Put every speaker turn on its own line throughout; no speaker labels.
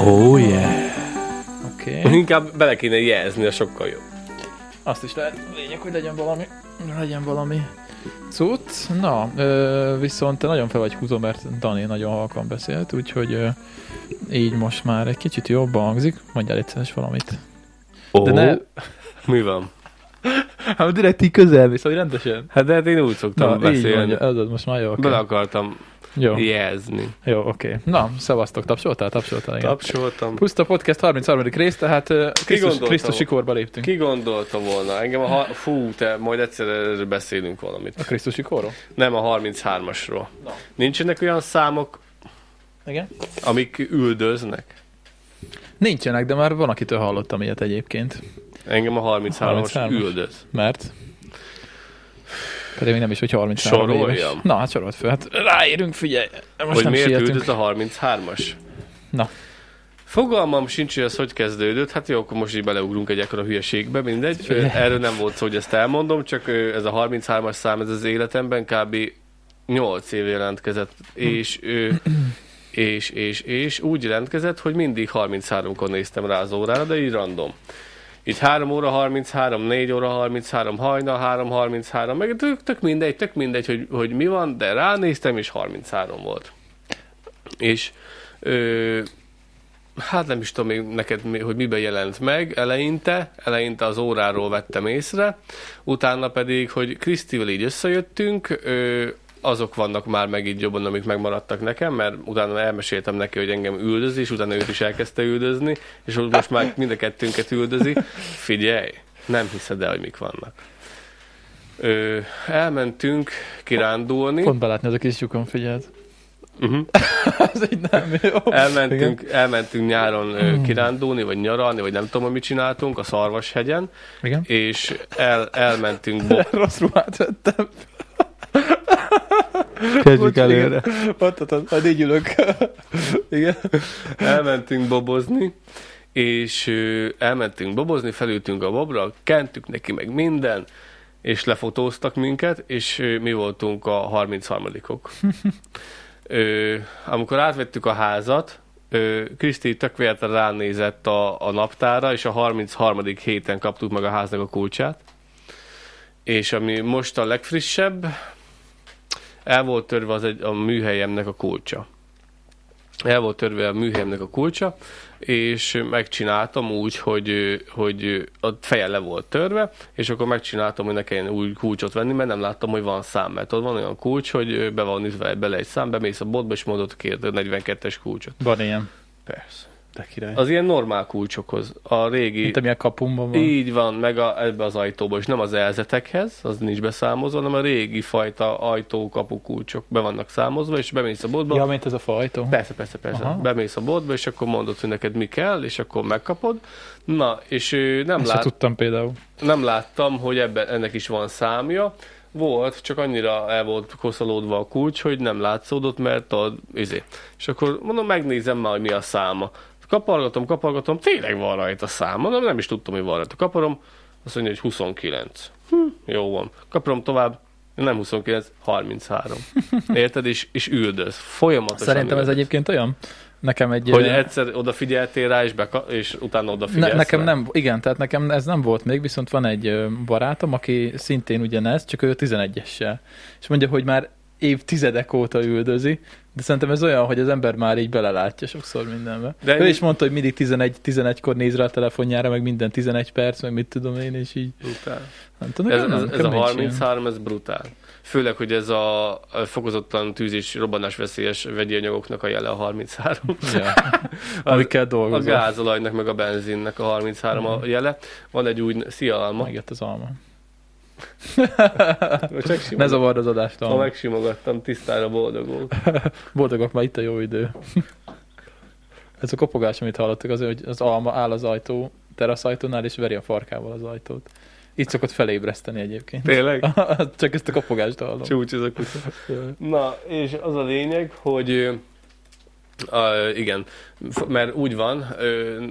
Oh yeah. Oké. Okay.
Inkább bele kéne jelzni, a sokkal jobb.
Azt is lehet. Lényeg, hogy legyen valami. Legyen valami cucc. Na, ö, viszont te nagyon fel vagy húzó, mert Dani nagyon halkan beszélt, úgyhogy ö, így most már egy kicsit jobban hangzik. Mondjál egyszerűen valamit.
Oh. De ne... Mi van?
Hát direkt így közel visz, hogy rendesen.
Hát de hát én úgy szoktam Na, beszélni. Így mondja,
ez az most már jó. Okay.
Bele akartam jó. jelzni.
Jó, oké. Okay. Na, szevasztok, tapsoltál? Tapsoltál, igen.
Tapsoltam.
Puszta Podcast 33. rész, tehát Krisztus, Krisztusi korba léptünk.
Ki gondolta volna? Engem a, ha- fú, te majd egyszer beszélünk valamit.
A Krisztusi korról?
Nem, a 33-asról. Na. Nincsenek olyan számok,
igen?
amik üldöznek?
Nincsenek, de már van, akitől hallottam ilyet egyébként.
Engem a 33-as 33 üldöz.
Mert? Pedig még nem is, hogy 33 Soroljam. éves. Na, hát sorolt föl. Hát ráérünk, figyelj. Most
hogy
nem
miért üldöz a 33-as?
Na.
Fogalmam sincs, hogy ez hogy kezdődött. Hát jó, akkor most így beleugrunk egy ekkora hülyeségbe, mindegy. Erről nem volt szó, hogy ezt elmondom, csak ez a 33-as szám, ez az életemben kb. 8 év jelentkezett, és, és, és, és úgy jelentkezett, hogy mindig 33-kor néztem rá az órára, de így random. Így 3 óra 33, 4 óra 33, hajna 3, 33, meg tök, tök mindegy, tök mindegy, hogy, hogy mi van, de ránéztem, és 33 volt. És ö, hát nem is tudom neked, hogy miben jelent meg eleinte, eleinte az óráról vettem észre, utána pedig, hogy Krisztivel így összejöttünk, ö, azok vannak már meg így jobban, amik megmaradtak nekem, mert utána elmeséltem neki, hogy engem üldözi, és utána őt is elkezdte üldözni, és most már mind a kettőnket üldözi. Figyelj, nem hiszed el, hogy mik vannak. Ö, elmentünk kirándulni.
Pont belátni az a kis lyukon, figyeld.
Uh-huh.
Ez így nem jó.
Elmentünk, elmentünk nyáron uh, kirándulni, vagy nyaralni, vagy nem tudom, mit csináltunk, a Szarvashegyen.
Igen.
És el, elmentünk... Bo-
Rossz ruhát vettem. Kezdjük előre. Ott, majd így ülök. Igen.
Elmentünk bobozni, és elmentünk bobozni, felültünk a bobra, kentük neki meg minden, és lefotóztak minket, és mi voltunk a 33-ok. amikor átvettük a házat, Kriszti tök ránézett a, a naptára, és a 33. héten kaptuk meg a háznak a kulcsát. És ami most a legfrissebb, el volt törve az egy, a műhelyemnek a kulcsa. El volt törve a műhelyemnek a kulcsa, és megcsináltam úgy, hogy, hogy a feje le volt törve, és akkor megcsináltam, hogy ne kelljen új kulcsot venni, mert nem láttam, hogy van szám, mert ott van olyan kulcs, hogy be van ütve bele egy szám, bemész a botba, és mondod, kérd 42-es kulcsot.
Van ilyen.
Persze. De király. Az ilyen normál kulcsokhoz. A régi...
Mint amilyen kapumban van.
Így van, meg a, ebbe az ajtóba, és nem az elzetekhez, az nincs beszámozva, hanem a régi fajta ajtó, kapu kulcsok be vannak számozva, és bemész a boltba.
Ja, mint ez a fajtó.
Persze, persze, persze. Aha. Bemész a boltba, és akkor mondod, hogy neked mi kell, és akkor megkapod. Na, és nem
lát... tudtam például.
Nem láttam, hogy ebben, ennek is van számja. Volt, csak annyira el volt koszolódva a kulcs, hogy nem látszódott, mert a, izé. És akkor mondom, megnézem már, hogy mi a száma. Kapargatom, kapargatom, tényleg van rajta szám. Mondom, nem is tudtam, hogy van rajta. Kaparom, azt mondja, hogy 29. Hm, jó van. Kaparom tovább, nem 29, 33. Érted? És, és üldöz. Folyamatosan
Szerintem
üldöz.
ez egyébként olyan, nekem egy...
Hogy egyszer odafigyeltél rá, és, beka- és utána odafigyelsz
ne, Nekem rá. nem, igen, tehát nekem ez nem volt még, viszont van egy barátom, aki szintén ugyanez, csak ő 11-essel. És mondja, hogy már évtizedek óta üldözi, de szerintem ez olyan, hogy az ember már így belelátja sokszor mindenbe. De ő is mondta, hogy mindig 11-11-kor néz rá a telefonjára, meg minden 11 perc, meg mit tudom én, és így...
Brutál. Nem tudom, ez, nem, ez, ez a 33, ilyen. ez brutál. Főleg, hogy ez a fokozottan tűz és robbanás veszélyes vegyi anyagoknak a jele a 33. Ja,
amikkel dolgozom.
A gázolajnak, meg a benzinnek a 33 mm. a jele. Van egy új, szia alma.
Megjött az alma. Ne zavard az adást.
Ha megsimogattam, tisztára boldogok.
boldogok, már itt a jó idő. Ez a kopogás, amit hallottak, az, hogy az alma áll az ajtó, teraszajtónál, és veri a farkával az ajtót. Itt szokott felébreszteni egyébként.
Tényleg?
Csak ezt a kopogást hallom.
Csúcs ez a kutya. Na, és az a lényeg, hogy Uh, igen, mert úgy van, uh,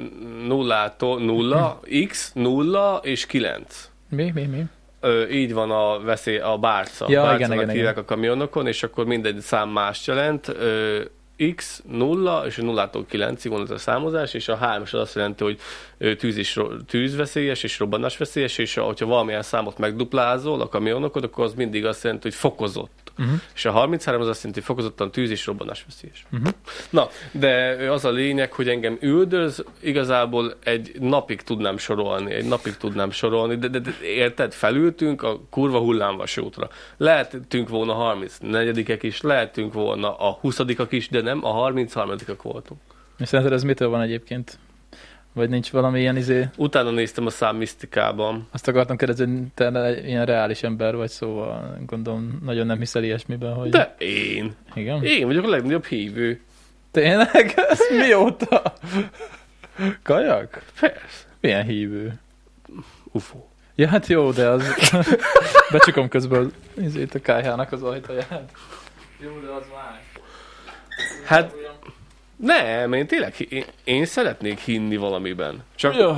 nullától nulla, x, nulla és kilenc.
Mi, mi, mi?
Ö, így van a veszély, a bárca.
Ja, igen, igen,
igen. a kamionokon, és akkor mindegy szám más jelent. Ö, X 0, és a 0-tól 9-ig van ez a számozás, és a 3 az azt jelenti, hogy tűz is, tűzveszélyes és robbanásveszélyes, és ha valamilyen számot megduplázol a kamionokod, akkor az mindig azt jelenti, hogy fokozott.
Uh-huh.
És a 33 az azt jelenti, hogy fokozottan tűz és robbanásveszélyes.
Uh-huh.
Na, de az a lényeg, hogy engem üldöz, igazából egy napig tudnám sorolni, egy napig tudnám sorolni, de, de, de érted, felültünk a kurva hullámvasútra. Lehetünk volna 34 is, lehetünk volna a 20 is, de nem, a 33 voltunk.
És szerinted ez mitől van egyébként? Vagy nincs valami ilyen izé...
Utána néztem a szám misztikában.
Azt akartam kérdezni, hogy te ilyen reális ember vagy, szóval gondolom nagyon nem hiszel ilyesmiben, hogy...
De én.
Igen?
Én vagyok a legnagyobb hívő.
Tényleg? Ez mióta? Kajak?
Persze.
Milyen hívő?
UFO.
Ja, hát jó, de az... Becsukom közben az, izét a kájhának az ajtaját. Jó, de az más.
Hát nem, én tényleg, én, én szeretnék hinni valamiben. Csak,
Jó.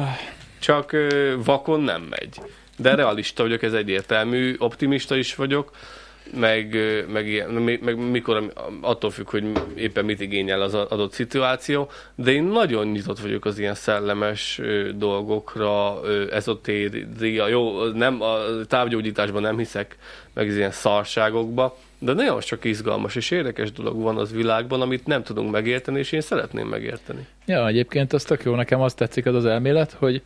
csak vakon nem megy. De realista vagyok, ez egyértelmű, optimista is vagyok, meg, meg, ilyen, meg, meg mikor, attól függ, hogy éppen mit igényel az adott szituáció, de én nagyon nyitott vagyok az ilyen szellemes dolgokra, ezotéria, jó, nem, a távgyógyításban nem hiszek, meg az ilyen szarságokba, de nagyon sok izgalmas és érdekes dolog van az világban, amit nem tudunk megérteni, és én szeretném megérteni.
Ja, egyébként az tök jó, nekem azt tetszik az az elmélet, hogy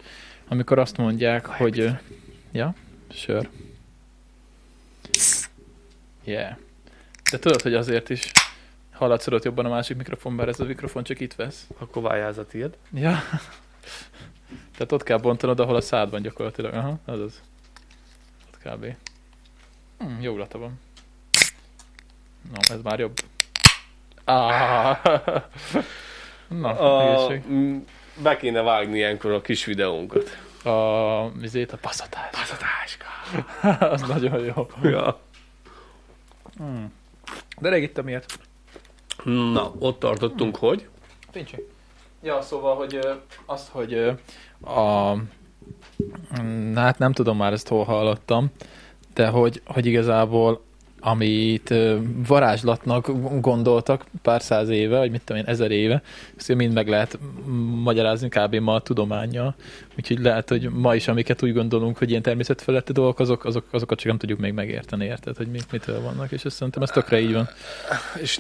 amikor azt mondják, hogy... ö, Ja, sör. Yeah. De tudod, hogy azért is hallatszodott jobban a másik mikrofon, bár ez a mikrofon csak itt vesz.
Akkor váljázz a tiéd.
Ja. Tehát ott kell bontanod, ahol a szádban gyakorlatilag. Aha, az az. Ott kb. Hm, jó illata van. No, ez már jobb. Ah. Na,
A, m, be kéne vágni ilyenkor a kis videónkat.
A, vizét, a passzatás.
Pazatáska.
az nagyon jó.
Ja.
Mm. De rég ittam ilyet.
Na, ott tartottunk, hogy?
Pincsi. Ja, szóval, hogy azt, hogy a... Mm, Hát nem tudom már ezt hol hallottam, de hogy, hogy igazából amit varázslatnak gondoltak pár száz éve, vagy mit tudom én, ezer éve, ezt mind meg lehet magyarázni kb. ma a tudományjal. Úgyhogy lehet, hogy ma is, amiket úgy gondolunk, hogy ilyen természetfeletti dolgok, azok, azok, azokat csak nem tudjuk még megérteni, érted, hogy mi, mitől vannak, és azt szerintem ez tökre így van.
És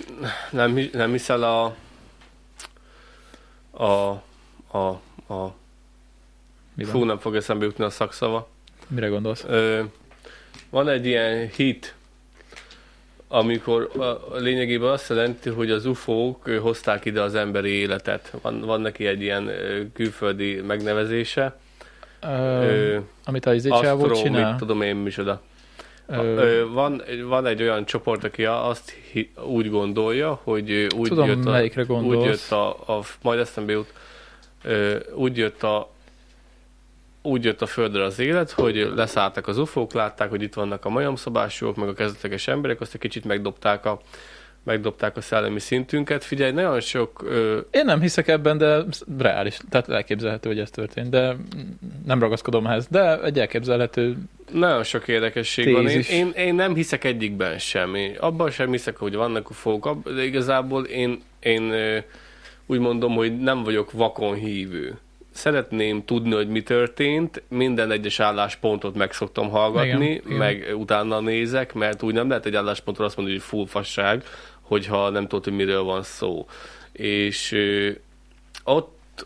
nem, nem hiszel a a a, a
Mi
fú, nem fog eszembe jutni a szakszava.
Mire gondolsz?
Ö, van egy ilyen hit, amikor a, lényegében azt jelenti, hogy az UFO-k hozták ide az emberi életet. Van, van neki egy ilyen külföldi megnevezése.
Ö,
Ö,
amit a izé
Astro,
csávó
mit
csinál.
tudom én micsoda.
Ö,
van, van egy olyan csoport, aki azt hi, úgy gondolja, hogy úgy
Tudom,
jött a, úgy jött a, a majd eszembe jut, úgy jött a úgy jött a földre az élet, hogy leszálltak az ufók, látták, hogy itt vannak a majomszobásúak, meg a kezdetleges emberek, azt egy kicsit megdobták a, megdobták a szellemi szintünket. Figyelj, nagyon sok ö,
Én nem hiszek ebben, de reális. Tehát elképzelhető, hogy ez történt, de nem ragaszkodom ehhez. De egy elképzelhető
Nagyon sok érdekesség van. Én,
Tézis.
én, én nem hiszek egyikben sem. Én abban sem hiszek, hogy vannak ufók, de igazából én, én úgy mondom, hogy nem vagyok vakon hívő. Szeretném tudni, hogy mi történt, minden egyes álláspontot meg szoktam hallgatni,
Igen, igen.
meg utána nézek, mert úgy nem lehet egy álláspontra azt mondani, hogy full fasság, hogyha nem tudod, hogy miről van szó. És ö, ott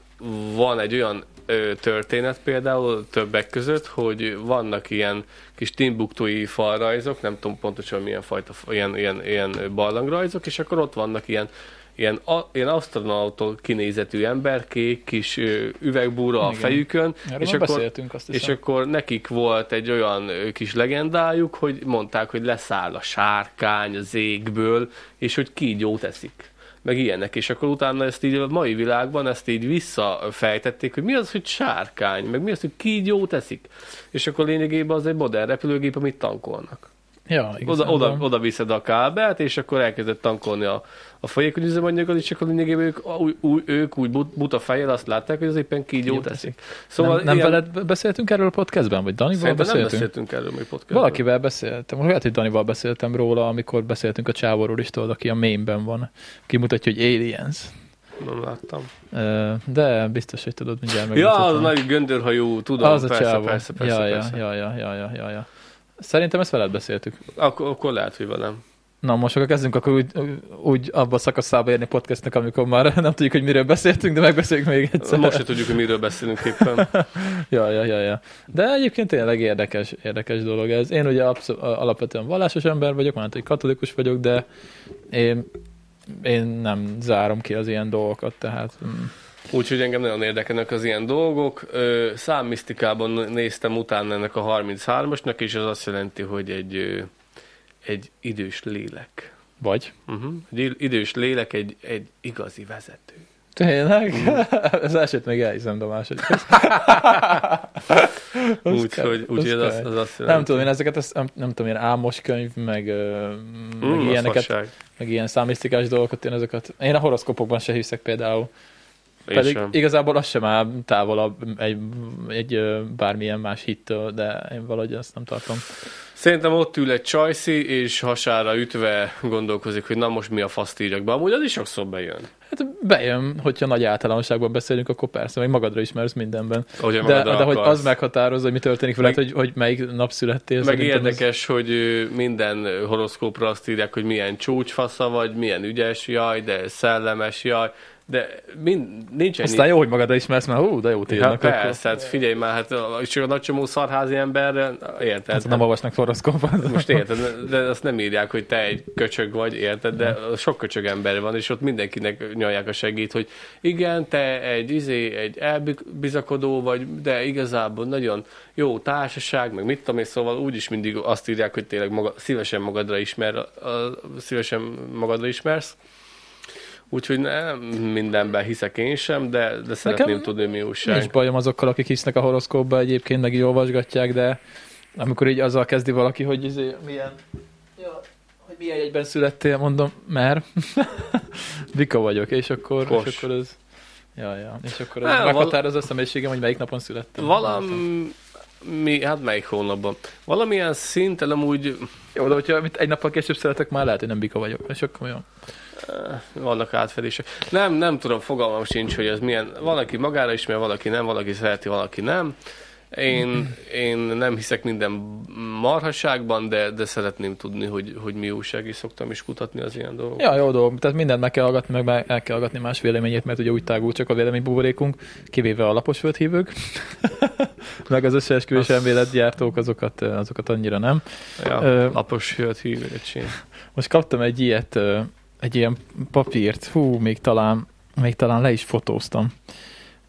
van egy olyan ö, történet például többek között, hogy vannak ilyen kis timbuktói falrajzok, nem tudom pontosan milyen fajta, ilyen, ilyen, ilyen barlangrajzok, és akkor ott vannak ilyen ilyen, a, ilyen asztronautól kinézetű emberkék, kis ö, üvegbúra a
Igen.
fejükön,
Erről
és akkor,
azt
és akkor nekik volt egy olyan kis legendájuk, hogy mondták, hogy leszáll a sárkány az égből, és hogy kígyót eszik meg ilyenek, és akkor utána ezt így a mai világban ezt így visszafejtették, hogy mi az, hogy sárkány, meg mi az, hogy kígyót eszik. És akkor lényegében az egy modern repülőgép, amit tankolnak.
Ja,
Oda,
igazán
oda, oda viszed a kábelt, és akkor elkezdett tankolni a, a folyékony üzemanyaggal, és akkor lényegében ők, új, új, ők úgy but- buta fejjel azt látták, hogy az éppen kígyó teszik.
Szóval nem, nem
ilyen,
veled beszéltünk erről a podcastben, vagy Danival
szerintem nem
beszéltünk?
beszéltünk erről még podcastban.
Valakivel beszéltem, lehet, hogy Danival beszéltem róla, amikor beszéltünk a csávóról is, tudod, aki a mémben van. Kimutatja, hogy aliens.
Nem láttam.
De biztos, hogy tudod mindjárt
Ja,
megmutatom.
az nagy göndörhajú, tudom,
az a
persze,
csávó.
persze, persze,
ja,
persze.
Ja, ja, ja, ja, ja, ja. Szerintem ezt veled beszéltük.
Akkor, akkor lehet, hogy velem.
Na most akkor kezdünk akkor úgy, úgy abba a szakaszába érni podcastnak, amikor már nem tudjuk, hogy miről beszéltünk, de megbeszéljük még egyszer.
Most se tudjuk, hogy miről beszélünk éppen.
Ja, ja, ja, ja. De egyébként tényleg érdekes, érdekes dolog ez. Én ugye abszol- alapvetően vallásos ember vagyok, már hogy katolikus vagyok, de én, én nem zárom ki az ilyen dolgokat, tehát mm,
Úgyhogy engem nagyon érdekelnek az ilyen dolgok. Számmisztikában néztem utána ennek a 33-asnak, és az azt jelenti, hogy egy, egy idős lélek.
vagy.
Uh-huh. Egy idős lélek, egy, egy igazi vezető.
Tényleg? az elsőt még elhiszem, de a második.
Úgyhogy úgy,
az
az, az, azt jelenti.
Nem tudom, én ezeket, ezt, nem, nem tudom, ilyen álmos könyv, meg, meg
Mm, az
ilyeneket, meg ilyen számisztikás dolgokat, én ezeket, én a horoszkopokban se hiszek például. Pedig
sem.
igazából az sem áll távolabb egy, egy bármilyen más hittől, de én valahogy ezt nem tartom.
Szerintem ott ül egy csajszi, és hasára ütve gondolkozik, hogy na most mi a faszt írjak be. Amúgy az is sokszor bejön.
Hát bejön, hogyha nagy általánosságban beszélünk, akkor persze, meg magadra ismersz mindenben.
Ahogy
De, de hogy az meghatározza, hogy mi történik veled,
Meg-
hogy, hogy melyik nap születtél.
Meg érdekes, hogy ö, minden horoszkópra azt írják, hogy milyen csúcsfasza vagy, milyen ügyes, jaj, de szellemes, jaj, de mind, nincs ennyi.
Aztán jó, hogy magadra ismersz, mert hú, de
Hát
írnak. akkor.
persze, hát figyelj már, hát csak a nagy csomó szarházi emberre, érted?
Hát nem olvasnak horoszkópot.
Most érted, de azt nem írják, hogy te egy köcsög vagy, érted, de sok köcsög ember van, és ott mindenkinek nyalják a segít, hogy igen, te egy izé, egy elbizakodó vagy, de igazából nagyon jó társaság, meg mit tudom én, szóval úgyis mindig azt írják, hogy tényleg maga, szívesen magadra ismer, a, a, szívesen magadra ismersz. Úgyhogy nem mindenben hiszek én sem, de, de szeretném
Nekem
tudni, mi újság.
Nincs bajom azokkal, akik hisznek a horoszkópba, egyébként meg így olvasgatják, de amikor így azzal kezdi valaki, hogy izé, milyen, ja, hogy milyen egyben születtél, mondom, mert Vika vagyok, és akkor,
Kos.
és akkor ez, ja, ja, és akkor ez
Á,
meghatározza a személyiségem, hogy melyik napon születtem.
Valami, mi, hát melyik hónapban? Valamilyen szinten amúgy
Jó, de hogyha egy nappal később születek, már lehet, hogy nem Bika vagyok, és akkor jó.
Eh, vannak átfedések. Nem, nem tudom, fogalmam sincs, hogy ez milyen. Valaki magára ismer, valaki nem, valaki szereti, valaki nem. Én, én nem hiszek minden marhaságban, de, de szeretném tudni, hogy, hogy mi újság, és szoktam is kutatni az ilyen dolgokat.
Ja, jó dolog. Tehát mindent meg kell hallgatni, meg el kell hallgatni más véleményét, mert ugye úgy tágul csak a véleménybuborékunk, kivéve a lapos földhívők, meg az összeesküvés elméletgyártók, azokat, azokat annyira nem.
Ja,
Ö,
lapos hívőcsén.
Most kaptam egy ilyet, egy ilyen papírt, hú, még talán, még talán le is fotóztam.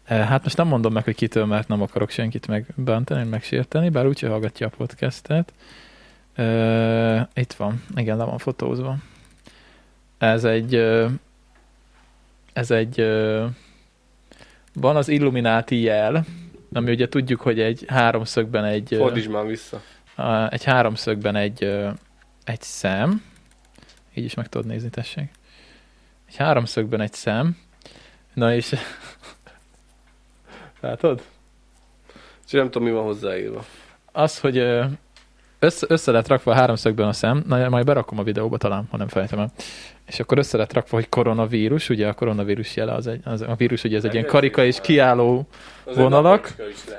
Ö, Hát most nem mondom meg, hogy kitől, mert nem akarok senkit megbántani, megsérteni, bár úgyse hallgatja a podcastet. Ö, Itt van, igen, le van fotózva. Ez egy, ö, ez egy, ö, van az Illuminati jel, ami ugye tudjuk, hogy egy háromszögben egy, ö,
Fordítsd már vissza.
a- egy háromszögben egy, ö, egy szem, így is meg tudod nézni, tessék. Egy háromszögben egy szem, na és látod?
Csak nem tudom, mi van hozzáírva.
Az, hogy össze, össze lett rakva a háromszögben a szem, na majd berakom a videóba talán, ha nem felejtem el. És akkor össze lett rakva, hogy koronavírus, ugye a koronavírus jele, az egy, az, a vírus ugye ez egy ilyen karika és kiálló Vonalak?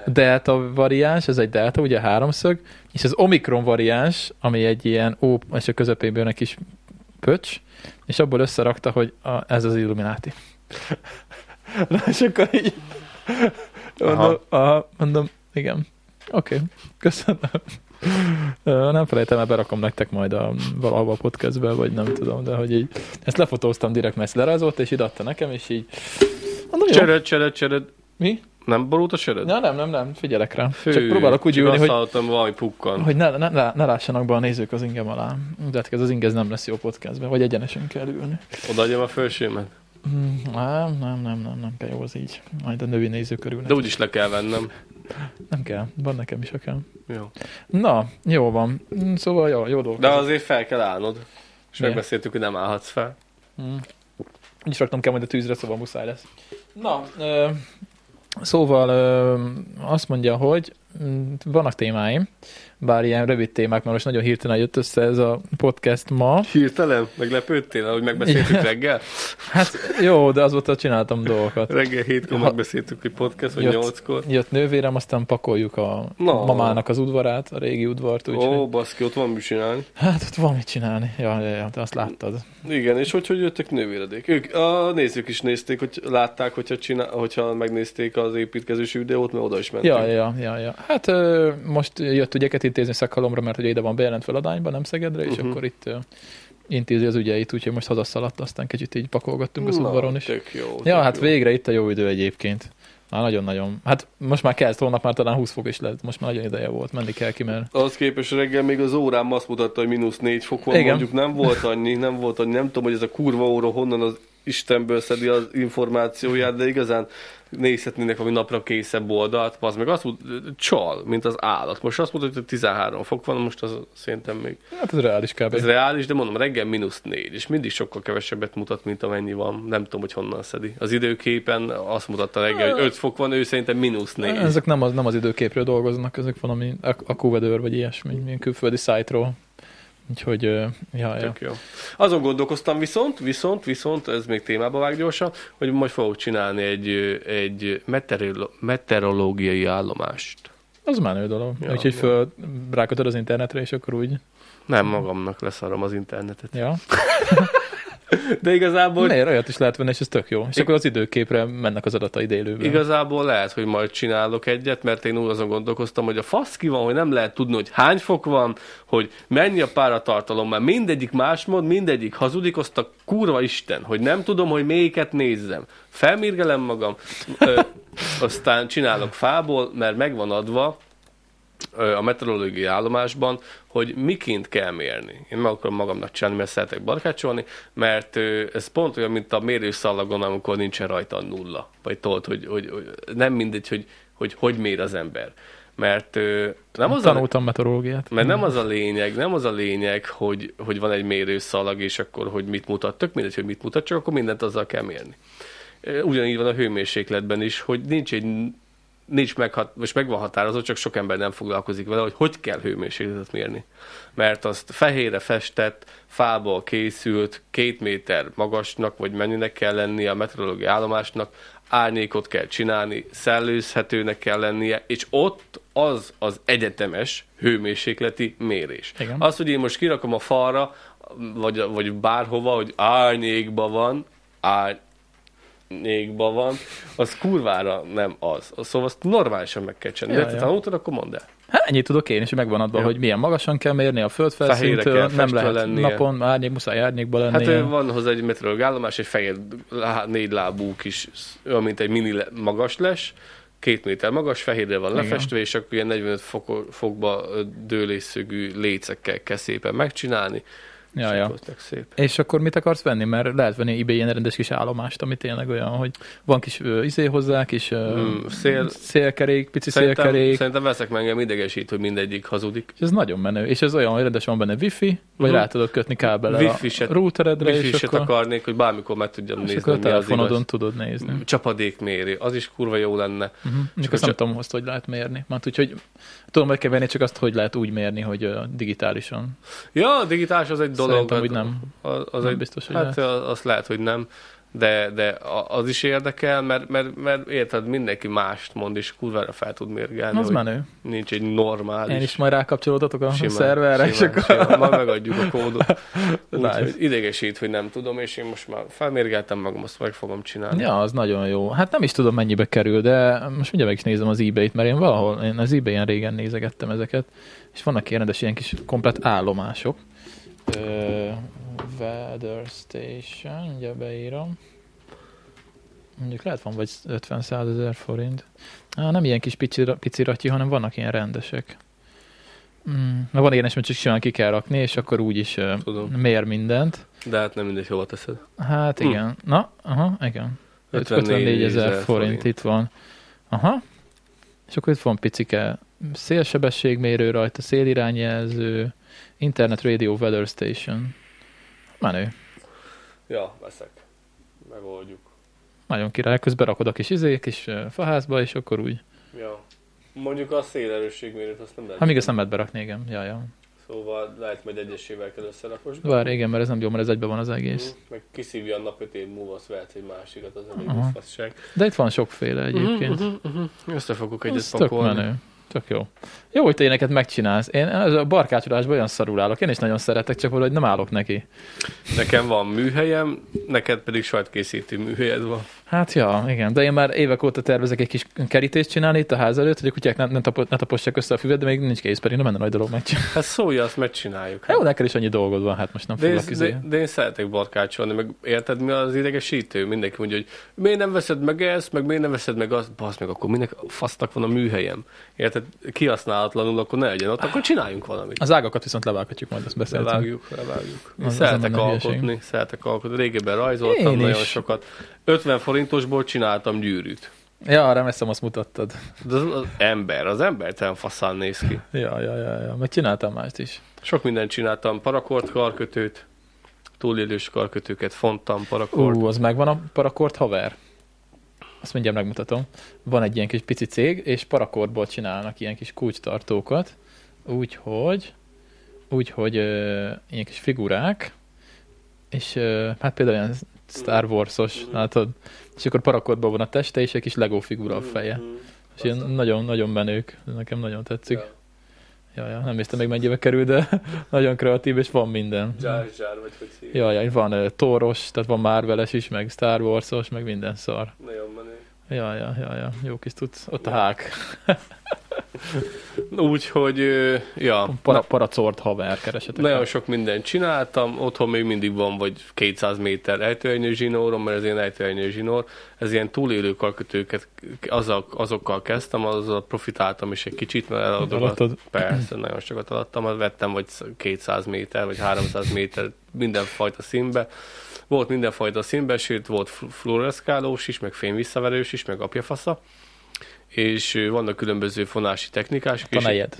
delta variáns, ez egy delta, ugye háromszög, és az omikron variáns, ami egy ilyen ó, és a közepéből egy kis pöcs, és abból összerakta, hogy a, ez az Illuminati. Na, és akkor így mondom, aha, mondom igen, oké, okay, köszönöm. Nem felejtem el, berakom nektek majd a, valahol a podcastbe, vagy nem tudom, de hogy így ezt lefotóztam direkt, mert ezt lerajzolt, és ide adta nekem, és így mondom,
Csöröd, csöröd, csöröd.
mi?
Nem borult a csöröd?
Ja, nem, nem, nem, figyelek rá.
Fű,
Csak próbálok úgy ülni,
azt
hogy,
hallottam, valami pukkan.
hogy ne, ne, ne, ne lássanak be a nézők az ingem alá. De hát ez az inge ez nem lesz jó podcastben, vagy egyenesen kell ülni.
Odaadjam a felsőmet.
Hmm, Nem, nem, nem, nem, nem kell jó az így. Majd a női nézők örülnek.
De úgyis le kell vennem.
Nem kell, van nekem is akár.
Jó.
Na, jó van. Mm, Szóval jó, jó dolog.
De azért fel kell állnod. És
Miért?
megbeszéltük, hogy nem állhatsz fel.
Mm. Így is raktam kell majd a tűzre, szóval muszáj lesz. Na, ö, szóval azt mondja, hogy mm, vannak témáim, bár ilyen rövid témák, mert most nagyon hirtelen jött össze ez a podcast ma.
Hirtelen? Meglepődtél, ahogy megbeszéltük reggel?
Hát jó, de azóta csináltam dolgokat.
Reggel hétkor
Ha-
megbeszéltük, hogy podcast, vagy nyolckor.
Jött nővérem, aztán pakoljuk a
Na.
mamának az udvarát, a régi udvart, úgyhogy
Ó, baszki, ott van mit csinálni.
hát ott van mit csinálni. Ja, ja, ja, te azt láttad.
Igen, és hogy, hogy jöttek nővéredék? Ők, a nézők is nézték, hogy látták, hogyha, csinál, hogyha megnézték az építkezési videót, mert oda is mentünk.
Ja, ja, ja, ja. Hát most jött ügyeket intézni Szekhalomra, mert ugye ide van bejelent feladányba, nem Szegedre, és
Mhm.
akkor itt intézi az ügyeit, úgyhogy most hazaszaladt, aztán kicsit így pakolgattunk a szudvaron is.
Tök jó.
Ja,
tök
hát
jó.
végre itt a jó idő egyébként. Már nagyon-nagyon. Hát most már kezd, holnap már talán 20 fok is lett, most már nagyon ideje volt, menni kell ki, mert
Az képest reggel még az órám azt mutatta, hogy mínusz négy fok van,
Igen.
mondjuk nem volt annyi, nem volt annyi, nem tudom, hogy ez a kurva óra honnan az Istenből szedi az információját, de igazán nézhetnének valami napra készebb oldalt, az meg azt mut, csal, mint az állat. Most azt mutatja, hogy 13 fok van, most az szerintem még
hát ez reális kb.
ez reális, de mondom, reggel mínusz négy, és mindig sokkal kevesebbet mutat, mint amennyi van. Nem tudom, hogy honnan szedi. Az időképen azt mutatta reggel, hogy 5 fok van, ő szerintem mínusz négy.
Ezek nem az, nem az időképről dolgoznak, ezek valami ak- akkuvedőr, vagy ilyesmi, milyen külföldi szájtról. Úgyhogy, ja, ja.
Jó. Azon gondolkoztam viszont, viszont, viszont, ez még témába vág gyorsan, hogy majd fogok csinálni egy, egy meteorológiai állomást.
Az menő dolog.
Ja,
Úgyhogy föl rákötöd az internetre, és akkor úgy,
Nem magamnak leszarom az internetet.
ja.
De igazából,
Miért? Olyat is lehet venni, és ez tök jó. És akkor az időképre mennek az adataid élőben.
igazából lehet, hogy majd csinálok egyet, mert én úgy azon gondolkoztam, hogy a fasz ki van, hogy nem lehet tudni, hogy hány fok van, hogy mennyi a páratartalom, mert mindegyik más mód, mindegyik hazudik, azt a kurva Isten, hogy nem tudom, hogy melyiket nézzem. Felmérgelem magam, ö, aztán csinálok fából, mert megvan adva, a meteorológiai állomásban, hogy miként kell mérni. Én meg akarom magamnak csinálni, mert szeretek barkácsolni, mert ez pont olyan, mint a mérőszalagon, amikor nincsen rajta a nulla. Vagy tudod, hogy, hogy, hogy nem mindegy, hogy, hogy hogy mér az ember. Mert nem az a,
Tanultam meteorológiát.
mert nem az a lényeg, nem az a lényeg, hogy, hogy van egy mérőszalag, és akkor, hogy mit mutat, tök mindegy, hogy mit mutat, csak akkor mindent azzal kell mérni. Ugyanígy van a hőmérsékletben is, hogy nincs egy nincs meghat, most meg van határozott, csak sok ember nem foglalkozik vele, hogy hogy kell hőmérsékletet mérni. Mert azt fehérre festett, fából készült, két méter magasnak, vagy mennyinek kell lennie a meteorológiai állomásnak, árnyékot kell csinálni, szellőzhetőnek kell lennie, és ott az az egyetemes hőmérsékleti mérés.
Igen.
Az, hogy én most kirakom a falra, vagy, vagy bárhova, hogy árnyékba van, árnyékba van, az kurvára nem az. Szóval azt normálisan meg kell csinálni.
Ja,
De te tanultad, akkor mondd el.
Hát ennyit tudok én is, megvan adva,
Ja.
hogy milyen magasan kell mérni a földfelszíntől, nem lehet
lennie.
napon, árnyék, muszáj árnyékba
Hát
lennie.
ö, van hozzá egy meteorológ állomás, egy fehér négy lábú kis, olyan, mint egy mini magas les, két méter magas, fehérre van
Igen.
lefestve, és akkor ilyen 45 fok, fokba ö, dőlésszögű lécekkel kell szépen megcsinálni.
Ja,
és
ja.
szép.
És akkor mit akarsz venni? Mert lehet venni ebay ilyen rendes kis állomást, ami tényleg olyan, hogy van kis ö, izé hozzá, kis ö,
Mm, szél-
szélkerék, pici
Szerintem,
szélkerék,
szerintem veszek meg, engem idegesít, hogy mindegyik hazudik.
és ez nagyon menő. És ez olyan, hogy rendes van benne wifi, vagy
Mhm.
rá tudod kötni kábele
Wifi-set-
a routeredre, és
Wifi-set
akkor,
akarnék, hogy bármikor meg tudjam
és
nézni,
akkor a telefonodon tudod nézni.
Csapadékmérő, az is kurva jó lenne.
Uh-huh. Csak
Csak
azt nem tudom, azt hogy lehet mérni. Mert úgyhogy tudom, hogy kell venni, csak azt, hogy lehet úgy mérni, hogy digitálisan.
Ja, digitális az egy dolog.
Hogy nem.
Az, az
Nem
egy,
biztos, hogy
hát az, azt lehet, hogy nem. De, de az is érdekel, mert, mert, mert érted, mindenki mást mond, és kurvára fel tud mérgelni,
Az menő.
nincs egy normális.
Én is majd rákapcsolódhatok a
simán,
szerverre, és
simán,
akkor...
simán, majd megadjuk a kódot.
Nice.
Idegesít, hogy nem tudom, és én most már felmérgeltem magam, azt meg fogom csinálni.
Ja, az nagyon jó. Hát nem is tudom mennyibe kerül, de most mindjárt meg is nézem az eBay-t, mert én valahol, én az eBay-en régen nézegettem ezeket, és vannak ilyen rendes ilyen kis komplet állomások. Ö, weather Station, ugye beírom. Mondjuk lehet van vagy 50-100 ezer forint. Á, nem ilyen kis pici, pici ratyi, hanem vannak ilyen rendesek. Mm, na van ilyen is, hogy csak simán ki kell rakni, és akkor úgy is uh,
Tudom.
mér mindent.
De hát nem mindegy, hova teszed.
Hát
Hm.
igen. Na, aha, igen.
54
54 ezer
ezer
forint,
forint.
itt van. Aha. és akkor itt van picike szélsebességmérő rajta, szélirányjelző, Internet Radio Weather Station. Menő.
Ja, veszek. Megoldjuk.
Nagyon király. Közben rakod a kis izé, kis faházba, és akkor úgy.
Ja. Mondjuk a szélerősségmérőt azt nem lehet.
Hát még ezt nem lehet berakni, igen. Ja, ja.
Szóval lehet majd egyesével kell összerakosgatni.
Vár, igen, mert ez nem jó, mert ez egyben van az egész.
Mhm. Meg kiszívja a nap öt év múlva, azt vehetsz egy másikat, az elég fasság.
De itt van sokféle egyébként.
Mhm, mhm, mhm. Összefogok egyet
Ez tök
pakolni.
menő. Tök jó. Jó, hogy te ilyeneket megcsinálsz. Én az a barkácsolásban olyan szarul állok. Én is nagyon szeretek, csak valahogy nem állok neki.
Nekem van műhelyem, neked pedig sajtkészítő műhelyed van.
Hát ja, igen. De én már évek óta tervezek egy kis kerítést csinálni itt a ház előtt, hogy a kutyák ne, ne, tapo, ne tapossák össze a füvet, de még nincs kész, pedig nem menne nagy dolog megcsinálni.
Hát szólj, azt megcsináljuk.
Hát jó, neked is annyi dolgod van, hát most nem
De
foglak
de, de én szeretek barkácsolni, meg érted mi az idegesítő? Mindenki mondja, hogy miért nem veszed meg ezt, meg miért nem veszed meg azt, basz meg, akkor minek a fasznak van a műhelyem? Érted? Kihasználatlanul, akkor ne legyen ott, akkor csináljunk valamit.
Az ágakat viszont levághatjuk majd, azt beszéltünk.
Levágjuk, levágjuk.
Az- az
szeretek
nem a hülyeség.
alkotni, szeretek alkotni. Régebben rajzoltam
Én
nagyon
is.
sokat. 50 forintosból csináltam gyűrűt.
Ja, arra messzem azt mutattad.
De az, az ember, az ember olyan faszán néz ki.
Ja, ja, ja, ja. Meg csináltam mást is.
Sok mindent csináltam, parakort karkötőt, túlélős karkötőket, fontam, parakort.
Ú, az megvan a parakort haver. Azt mindjárt megmutatom. Van egy ilyen kis pici cég, és parakortból csinálnak ilyen kis kulcstartókat, úgyhogy, úgyhogy ö, ilyen kis figurák, és ö, hát például ilyen Star Wars-os, látod? És akkor parakortból van a teste, és egy kis Lego figura a feje.
Mhm.
És ilyen nagyon-nagyon menők. Nekem nagyon tetszik.
Ja.
Ja, ja, nem néztem meg mennyibe kerül, de nagyon kreatív, és van minden.
Jar Jar, vagy hogy szívja.
Ja, ja, van uh, Toros, tehát van Marveles is, meg Star Wars-os, meg minden szar.
Nagyon menő.
Ja, ja, ja, ja, jó kis tudsz. Ott a hák.
Úgyhogy, ja,
Para, paracort haver, keresetek.
nagyon sok mindent csináltam, otthon még mindig van vagy 200 méter ejtőernyő zsinórom, mert ez ilyen ejtőernyő zsinór, ez ilyen túlélő karkötőket, azok, azokkal kezdtem, azzal profitáltam is egy kicsit, mert eladom.
Eladtad?
Persze, nagyon sokat alattam, vettem vagy 200 méter, vagy 300 méter mindenfajta színbe. Volt mindenfajta színbe, sőt volt fl- fluoreszkálós is, meg fényvisszaverős is, meg apjafasza. És vannak különböző fonási technikások
A
is.
nejed.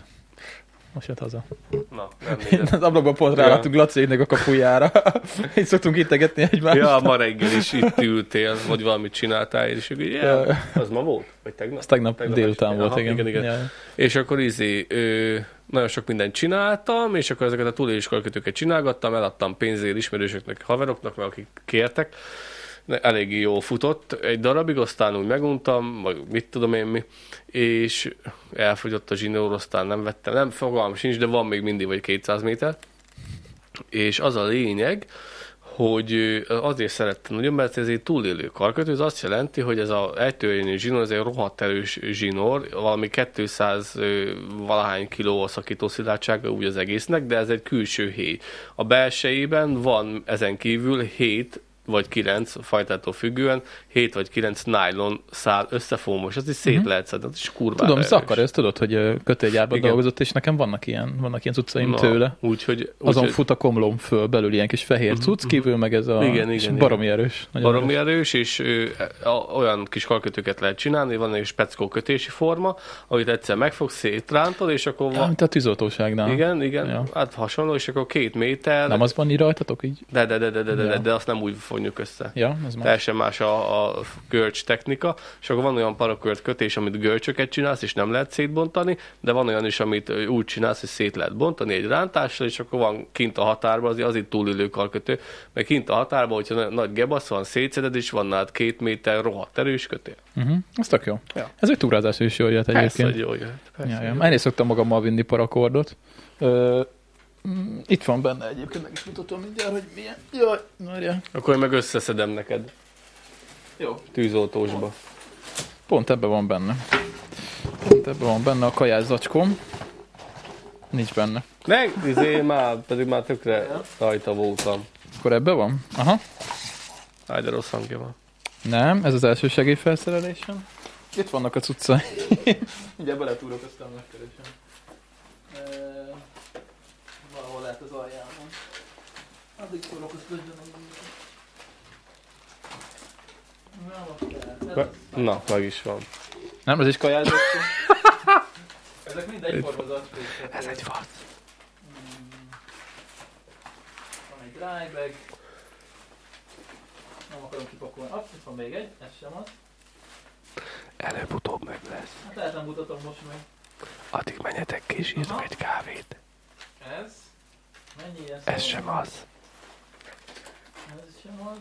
Most jött haza.
Na, nem nézem.
Az ablakban pont ráláttunk Laciének a kapujára. Így szoktunk integetni egymást.
Ja, ma reggel is itt ültél, vagy valamit csináltál, és akkor, yeah,
Ja.
az ma volt? Vagy tegnap?
Az tegnap,
Tegnap
délután volt,
Aha,
igen.
igen, igen.
Ja, ja.
És akkor izé, ö, nagyon sok mindent csináltam, és akkor ezeket a túlélés karkötőket csinálgattam, eladtam pénzért ismerősöknek, haveroknak, mert akik kértek. Eléggé jól futott egy darabig, aztán úgy meguntam, vagy mit tudom én mi, és elfogyott a zsinór, aztán nem vettem, nem fogalmam sincs, de van még mindig vagy 200 méter. És az a lényeg, hogy azért szerettem nagyon, mert ez egy túlélő karkötő, ez azt jelenti, hogy ez a ejtőernyő zsinór, ez egy rohadt erős zsinór, valami 200 ö, valahány kiló a szakító úgy az egésznek, de ez egy külső héj. A belsejében van ezen kívül 7 vagy 9 fajtától függően, 7 vagy 9 nylon szál összefómos, az is szét lehet szedni, is kurva
Tudom, Szakar, ezt tudod, hogy kötélgyárban
Igen.
dolgozott, és nekem vannak ilyen, vannak ilyen cuccaim
Na,
tőle.
Úgyhogy,
Azon
úgyhogy
fut a komlom föl belül ilyen kis fehér cucc, kívül meg ez a...
Igen,
és
igen,
baromi erős. Nagyon
baromi erős, és ö, a, olyan kis karkötőket lehet csinálni, van egy speckó kötési forma, amit egyszer megfogsz, szétrántod, és akkor
Ja,
van...
mint a tűzoltóságnál.
Igen, igen,
Ja.
ja. hát hasonló, és akkor két méter,
Nem az van így rajtatok így?
de, de, de, de, de, de,
Ja.
de, de azt nem úgy fonjuk össze.
Ja, az már.
Teljesen más a, a görcs technika, és akkor van olyan parakört kötés, amit görcsöket csinálsz, és nem lehet szétbontani, de van olyan is, amit úgy csinálsz, hogy szét lehet bontani egy rántással, és akkor van kint a határban, az, az itt túlélő karkötő, meg kint a határban, hogyha na- nagy gebasz van, szétszeded, és van nálad két méter rohadt erős kötél.
Uh-huh. Ez tök jó.
Ja.
Ez egy túrázás is jól jött
Persze,
egyébként.
hogy jó jött. Persze,
Ja, ja. Én is szoktam magammal vinni parakordot. Ö, mm, itt van benne egyébként, meg is mutatom mindjárt, hogy milyen. Jaj, várjál.
Akkor én meg összeszedem neked
Jó.
tűzoltósba.
Pont ebben van benne. Pont ebben van benne a kajás zacskóm. Nincs benne.
Meg, izé, már, pedig már tökre rajta voltam.
Akkor ebben van? Aha.
Háj, de rossz hangja van.
Nem, ez az első segélyfelszerelésem. Itt vannak a cuccai. Ugye beletúrok, aztán megkeresem. E, valahol lehet az aljában. Addig szórok, azt közben
Be- Na, meg is van.
Nem, ez is zacskó. Ezek mind zacskók.
Ez egy fasz.
Van egy dry bag. Nem akarom kipakolni. Ah, itt van még egy, ez sem az.
Előbb-utóbb meg lesz.
Hát lehet nem mutatom most meg.
Addig menjetek ki és írtok egy kávét.
Ez.
Ez sem az.
Ez sem az.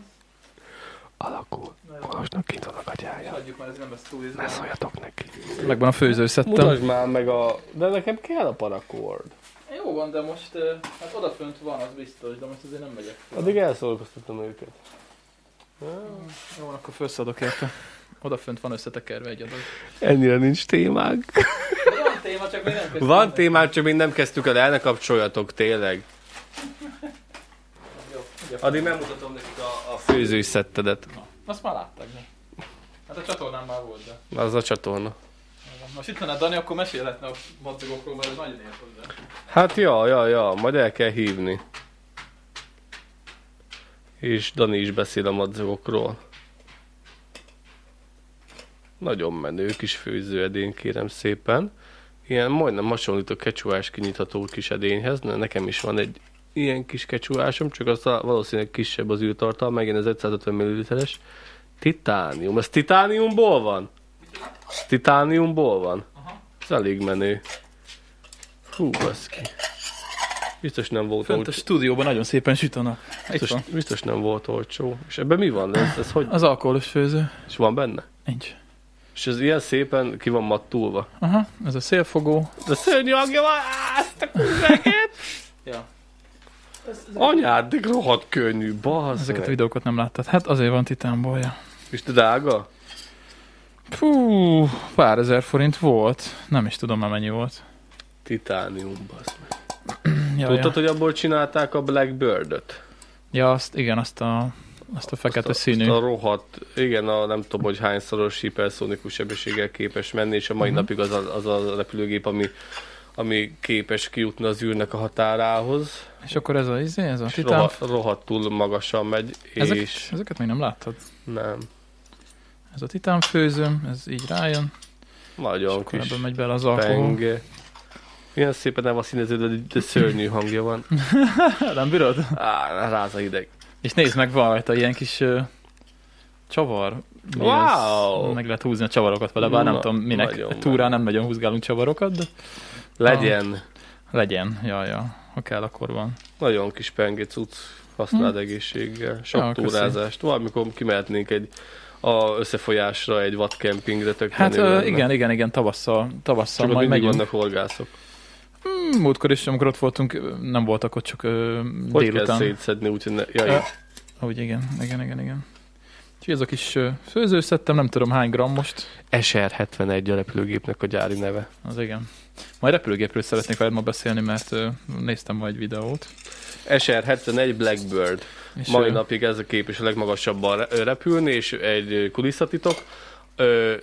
Alakul. Molosnak kint van a gatyája.
már, ez nem lesz túl
Ne szóljatok neki.
Megvan a főzőszettem.
Mutasd már meg a... De nekem kell a parakord.
Jó van, de most hát odafönt van, az biztos, de most azért nem megyek. fel.
Addig elszólkoztatom őket.
Jó, van, akkor felszadok érte. Odafönt van összetekerve egy adag.
Ennyire nincs témánk.
Van téma, csak még nem kezdtünk.
Van témánk, csak még nem kezdtük el, el ne kapcsoljatok, tényleg.
Jó, ugye.
Addig nem mutatom nekik a, a főzői szettedet.
Na, azt már látták, de. Hát a csatornán már volt, de.
Az a csatorna.
Most itt lenne Dani, akkor mesélhetne a madzagokról, mert ez nagyon ért hozzá.
Hát ja, ja, ja, majd el kell hívni. És Dani is beszél a madzagokról. Nagyon menő kis főzőedény, kérem szépen. Ilyen majdnem hasonlít a kecsuás kinyitható kis edényhez, de nekem is van egy ilyen kis kecsuásom, csak az a- valószínűleg kisebb az űrtartalma, igen, ez 550 ml-es. Titánium, ez titániumból van? Titániumból van?
Aha.
Ez elég menő. Hú, baszki. Biztos nem volt
Fönt a
olcsó.
stúdióban nagyon szépen süt a nap. Itt
Biztos, biztos nem volt olcsó. És ebben mi van? Ez, ez hogy?
Az alkoholos főző.
És van benne?
Nincs.
És ez ilyen szépen ki van mattulva.
Aha, ez a szélfogó.
De szörnyű hangja van! Á, Ezt a!
Ja.
Anyád, de rohadt könnyű, bazd
ezeket a videókat nem láttad. Hát azért van titánból, ja.
És te drága?
Fú, pár ezer forint volt. Nem is tudom már mennyi volt.
Titánium, bazd meg.
Ja,
Tudtad,
ja.
hogy abból csinálták a Blackbird-öt?
ja azt, igen, azt a, azt a fekete
azt a,
színű.
Azt a rohadt, igen, a nem tudom, hogy hányszoros hiperszónikus sebességgel képes menni, és a mai
Mhm.
napig az a, az a repülőgép, ami, ami képes kijutni az űrnek a határához,
És akkor ez a, izé, ez a titán.
rohadt, rohadtul magasan megy,
Ezek,
és
Ezeket még nem láttad.
nem,
Ez a titán főzőm, ez így rájön,
nagyon kis
ebben megy bele az alkohol.
Milyen szépen nem a színező, de, de szörnyű hangja van.
nem bírod?
Á, ráz a hideg.
És nézd meg, van rajta ilyen kis uh, csavar. Mi
Wow!
az? Meg lehet húzni a csavarokat vele, bár nem
Na,
tudom minek. Túrán nem nagyon húzgálunk csavarokat, de
Legyen.
legyen. Ja, ja. Ha kell, akkor van.
Nagyon kis penge cucc, használd egészséggel, sok.
Ja,
túrázást. Valamikor kimehetnénk egy a összefolyásra egy vadkempingre, tök
Hát
lenne.
igen, igen, igen, tavasszal, tavasszal
Csak
majd megyünk.
vannak horgászok.
Hmm, múltkor is, amikor ott voltunk, ö, nem voltak ott csak uh,
Hogy kell
délután.
szétszedni, úgyhogy ne... Jaj,
Ja. Úgy igen, igen, igen, igen. Úgyhogy ez a kis ö, főzőszettem, nem tudom hány gram most.
SR-71 a repülőgépnek a gyári neve.
Az igen. Majd repülőgépről szeretnék veled ma beszélni, mert néztem ma egy videót.
SR-71 Blackbird.
És,
Mai
ö,
napig ez a kép is a legmagasabban repülni, és egy kulisszatitok.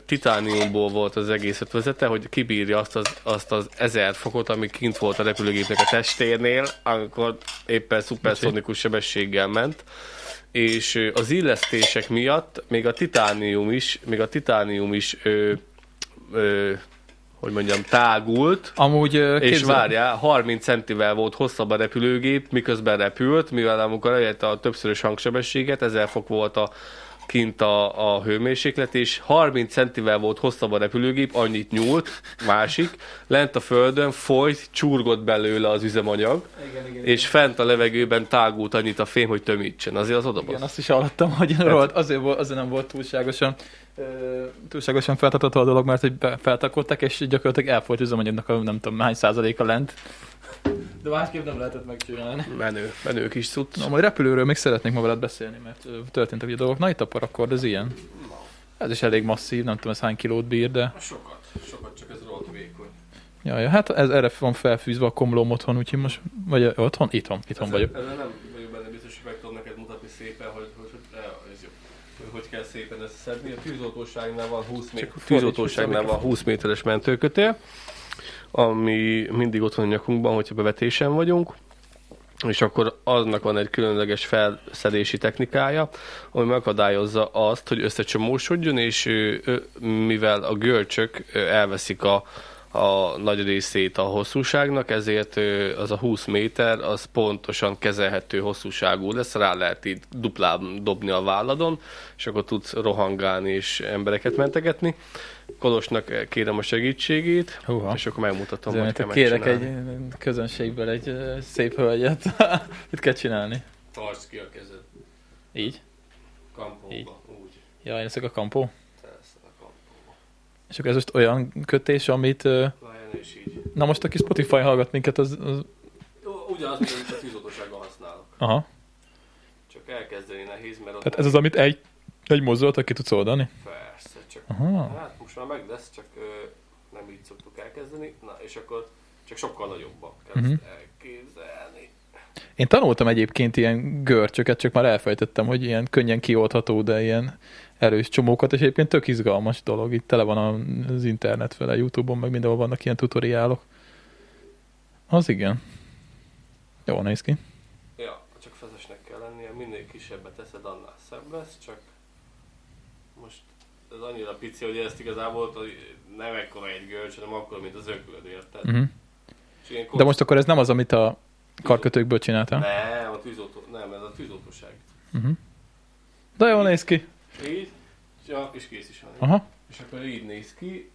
Titániumból volt az egész ötvezete, hogy kibírja azt az, azt az ezer fokot, ami kint volt a repülőgépnek a testénél, amikor éppen szuperszonikus sebességgel ment. És az illesztések miatt még a titánium is, még a titánium is ö, ö, hogy mondjam, tágult,
Amúgy ö,
és
képzel-
várjál, 30 centivel volt hosszabb a repülőgép, miközben repült, mivel amikor elérte a többszörös hangsebességet, 1000 fok volt a kint a, a hőmérséklet, és 30 centivel volt hosszabb a repülőgép, annyit nyúlt, másik, lent a földön folyt, csurgott belőle az üzemanyag,
Igen, igen,
és fent a levegőben tágult annyit a fém, hogy tömítsen. Azért az oda
igen, azt is hallottam, hogy
Hát-
rohadt, azért, azért nem volt túlságosan túlságosan feltartató a dolog, mert hogy feltakolták, és gyakorlatilag elfolyt üzemanyagnak a nem tudom hány százaléka lent. De másképp nem lehetett megcsinálni.
Menő, menő kis cucc.
Na, majd repülőről még szeretnék ma veled beszélni, mert történtek ugye dolgok. Na, itt a parakord, ez ilyen. Ez is elég masszív, nem tudom ez hány kilót bír, de...
Sokat, sokat, csak ez rohadt vékony.
Ja, ja, hát ez erre van felfűzve a komlóm otthon, úgyhogy most... Vagy otthon? Itthon, itthon vagyok.
Ezzel nem vagyok benne biztos, hogy meg tudom neked mutatni szépen, hogy, hogy, hogy ez jó. Hogy, hogy kell szépen ezt szedni. A tűzoltóságnál van 20, mé- tűzoltóságnál van 20 méteres mentőkötél, ami mindig ott van a nyakunkban, hogyha bevetésen vagyunk és akkor aznak van egy különleges felszedési technikája, ami megakadályozza azt, hogy összecsomósodjon, és mivel a görcsök elveszik a, a nagy részét a hosszúságnak, ezért az a 20 méter, az pontosan kezelhető hosszúságú lesz, rá lehet így duplán dobni a válladon, és akkor tudsz rohangálni és embereket mentegetni. Kolosnak kérem a segítségét,
Húha.
és akkor megmutatom, hogy
Azért,
kell
kérek egy
megcsinálni.
közönségből egy ö, szép hölgyet. Mit kell csinálni?
Tartsd ki a kezed.
Így?
Kampóba,
Így.
úgy.
Ja, én a kampó. És akkor ez most olyan kötés, amit...
Várjál.
Na most, aki Spotify hallgat minket, az... az...
Ugyanaz, mint a tűzoltósággal használok.
Aha.
Csak elkezdeni nehéz, mert
Tehát ez az, amit egy, egy mozdulat, aki tudsz oldani?
Persze, csak
Aha.
hát most már meg lesz, csak ö, nem így szoktuk elkezdeni. Na, és akkor csak sokkal nagyobban kell ezt elképzelni.
Én tanultam egyébként ilyen görcsöket, csak már elfejtettem, hogy ilyen könnyen kioldható, de ilyen erős csomókat, és egyébként tök izgalmas dolog. Itt tele van az internet vele, Youtube-on, meg mindenhol vannak ilyen tutoriálok. Az igen. Jól néz ki.
Ja, csak feszesnek kell lennie, minél kisebbet teszed, annál szebb lesz, csak most ez annyira pici, hogy ezt igazából hogy nem ekkora egy görcs, hanem akkor, mint az öklöd, érted?
Uh-huh. De most akkor ez nem az, amit a karkötőkből csináltam.
Nem, a tűzoltó, nem, ez a tűzoltóság.
Uh-huh. De jól néz ki.
Így, ja, és kész is van.
Aha.
És akkor így néz ki.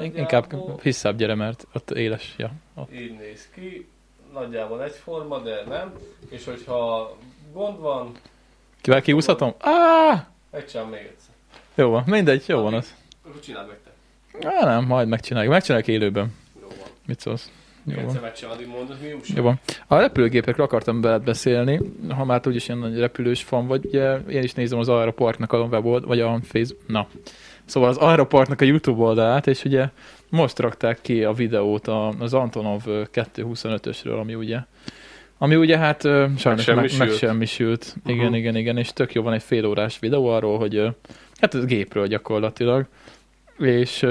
In- Inkább
Nagyjából
visszább gyere, mert ott éles. Ja. Ott.
Így néz ki. Nagyjából egyforma, de nem. És hogyha gond van,
Kivel kiúszhatom? Ah!
megcsinálom még egyszer.
Jó van, mindegy, jó van az.
Akkor csináld meg te.
Á, nem, majd megcsináljuk. Megcsináljuk élőben.
Jó van.
Mit szólsz? Jó van. Jó van. A repülőgépekről akartam veled beszélni, ha már te úgyis ilyen nagy repülős fan vagy, ugye én is nézem az Aeroparknak a webold, vagy a Facebook, na. Szóval az Aeroparknak a YouTube oldalát, és ugye most rakták ki a videót a- az Antonov 225-ösről, ami ugye ami ugye hát sajnos meg,
Megsemmisült.
megsemmisült. Igen,
Uh-huh.
igen, igen, és tök jó van egy fél órás videó arról, hogy hát ez gépről gyakorlatilag, és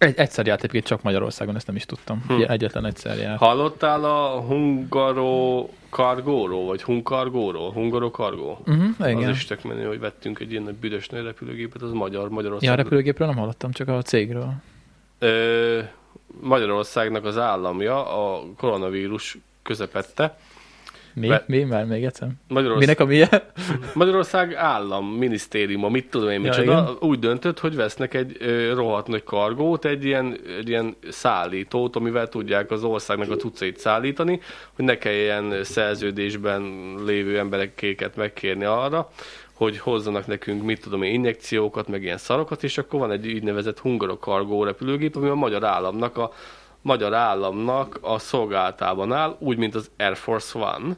egy, egyszer járt egyébként csak Magyarországon, ezt nem is tudtam.
Hm.
Egyetlen egyszer járt.
Hallottál a Hungaro kargóról, vagy Hunkargóról? Hungaro kargó?
Uh-huh, igen.
Az is tök menő, hogy vettünk egy ilyen nagy büdös nagy repülőgépet, az magyar, Magyarország.
Ja, a repülőgépről nem hallottam, csak a cégről.
Ö, Magyarországnak az államja a koronavírus közepette.
Mi?
Be-
Mi? Már még egyszer?
Magyarország,
Minek a milyen?
Magyarország állam, minisztériuma, mit tudom én,
Ja,
micsoda,
igen.
úgy döntött, hogy vesznek egy ö, rohadt nagy kargót, egy ilyen, egy ilyen szállítót, amivel tudják az országnak a cuccait szállítani, hogy ne kelljen szerződésben lévő emberekéket megkérni arra, hogy hozzanak nekünk, mit tudom én, injekciókat, meg ilyen szarokat, és akkor van egy úgynevezett hungarokargó repülőgép, ami a magyar államnak a magyar államnak a szolgálatában áll, úgy, mint az Air Force One,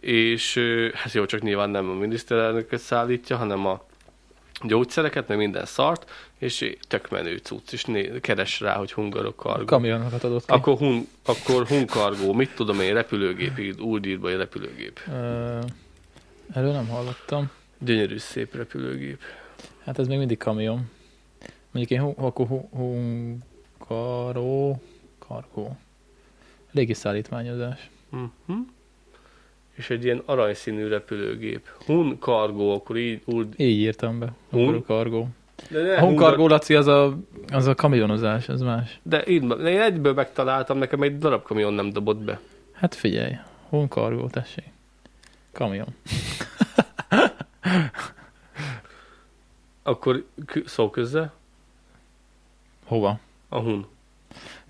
és hát jó, csak nyilván nem a miniszterelnököt szállítja, hanem a gyógyszereket, meg minden szart, és tök menő cucc, és né- keres rá, hogy hungarokargó.
Kamionokat adott ki.
Akkor, hun, akkor hunkargó, mit tudom én, repülőgép, úgy írva, hogy repülőgép.
Erről nem hallottam.
Gyönyörű, szép repülőgép.
Hát ez még mindig kamion. Mondjuk én hu- akkor hu- hungaró, kargó. Légiszállítmányozás.
Uh-huh. És egy ilyen aranyszínű repülőgép. Hun kargó, akkor így úgy...
Így írtam be.
Hun?
Hungaró, kargó.
De, ne,
A hunkargó, Laci, az a, az a kamionozás, az más.
De így, én egyből megtaláltam, nekem egy darab kamion nem dobott be.
Hát figyelj, hunkargó, tessék. Kamion.
Akkor szó közze
Hova?
a hun.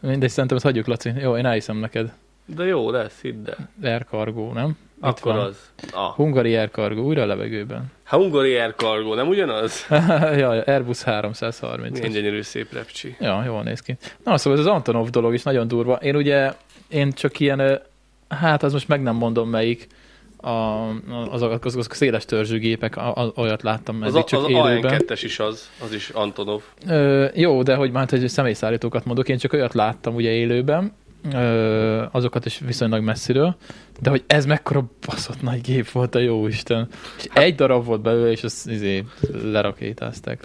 Mindegy, szerintem ezt hagyjuk, Laci. Jó, én elhiszem neked.
De jó lesz, hidd el.
Air Cargo, nem? Itt
Akkor
van.
az. Ah.
Hungary Air Cargo, újra a levegőben.
Ha Hungary Air Cargo, nem ugyanaz?
Jaj, Airbus 330.
Milyen gyönyörű szép repcsi.
Ja, jól néz ki. Na, szóval ez az Antonov dolog is nagyon durva. Én ugye, én csak ilyen, hát az most meg nem mondom melyik, a, az, az, az, az széles törzsű gépek, a, olyat láttam
Az,
eddig
a,
csak
az
élőben.
AN2-es is az, az is Antonov.
Ö, jó, de hogy már egy személyszállítókat mondok, én csak olyat láttam ugye élőben, ö, azokat is viszonylag messziről, de hogy ez mekkora baszott nagy gép volt a jó Isten. És egy darab volt belőle, és azt izé, lerakétázták.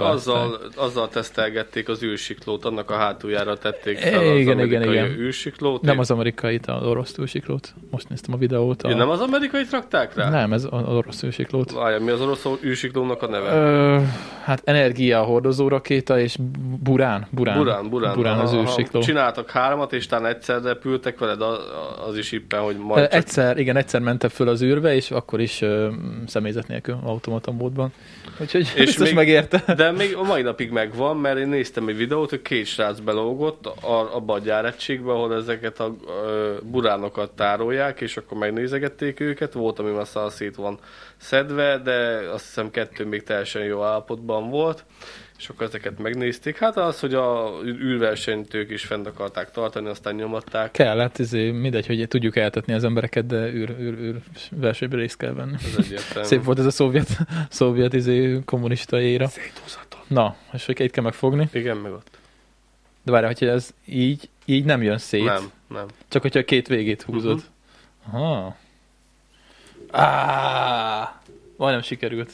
Azzal, azzal tesztelgették az űrsiklót, annak a hátuljára tették fel az
Igen, igen,
amerikai
igen.
űrsiklót.
Nem az amerikai, az orosz túlsiklót. Most néztem a videót. A...
Ja, nem az amerikai rakták rá?
nem, ez az orosz túlsiklót.
Várja, mi az orosz űrsiklónak a neve?
Ö, hát energia hordozó rakéta és Burán. Burán,
Burán, Burán.
Burán az
Aha,
űrsikló.
Csináltak hármat, és talán egyszer repültek veled, az, is éppen, hogy majd csak...
Egyszer, igen, egyszer mentem föl az űrbe, és akkor is ö, személyzet nélkül, automata módban. Úgyhogy és biztos
még-
megérte.
De még a mai napig megvan, mert én néztem egy videót, hogy két srác belógott a, abba a gyáregységbe, ahol ezeket a ö, buránokat tárolják, és akkor megnézegették őket. Volt, ami már szét van szedve, de azt hiszem kettő még teljesen jó állapotban volt. És akkor ezeket megnézték. Hát az, hogy a űrversenyt ők is fent akarták tartani, aztán nyomatták.
Kellett, izé, mindegy, hogy tudjuk eltetni az embereket, de űr, űr, űr versenyben részt kell venni.
Ez egyértelmű.
Szép volt ez a szovjet, szovjet izé, kommunista éra.
Széthúzaton.
Na, és hogy itt kell megfogni.
Igen, meg ott.
De várj, hogyha ez így, így nem jön szét.
Nem, nem.
Csak hogyha a két végét húzod.
Mhm.
Aha. Á, majdnem sikerült.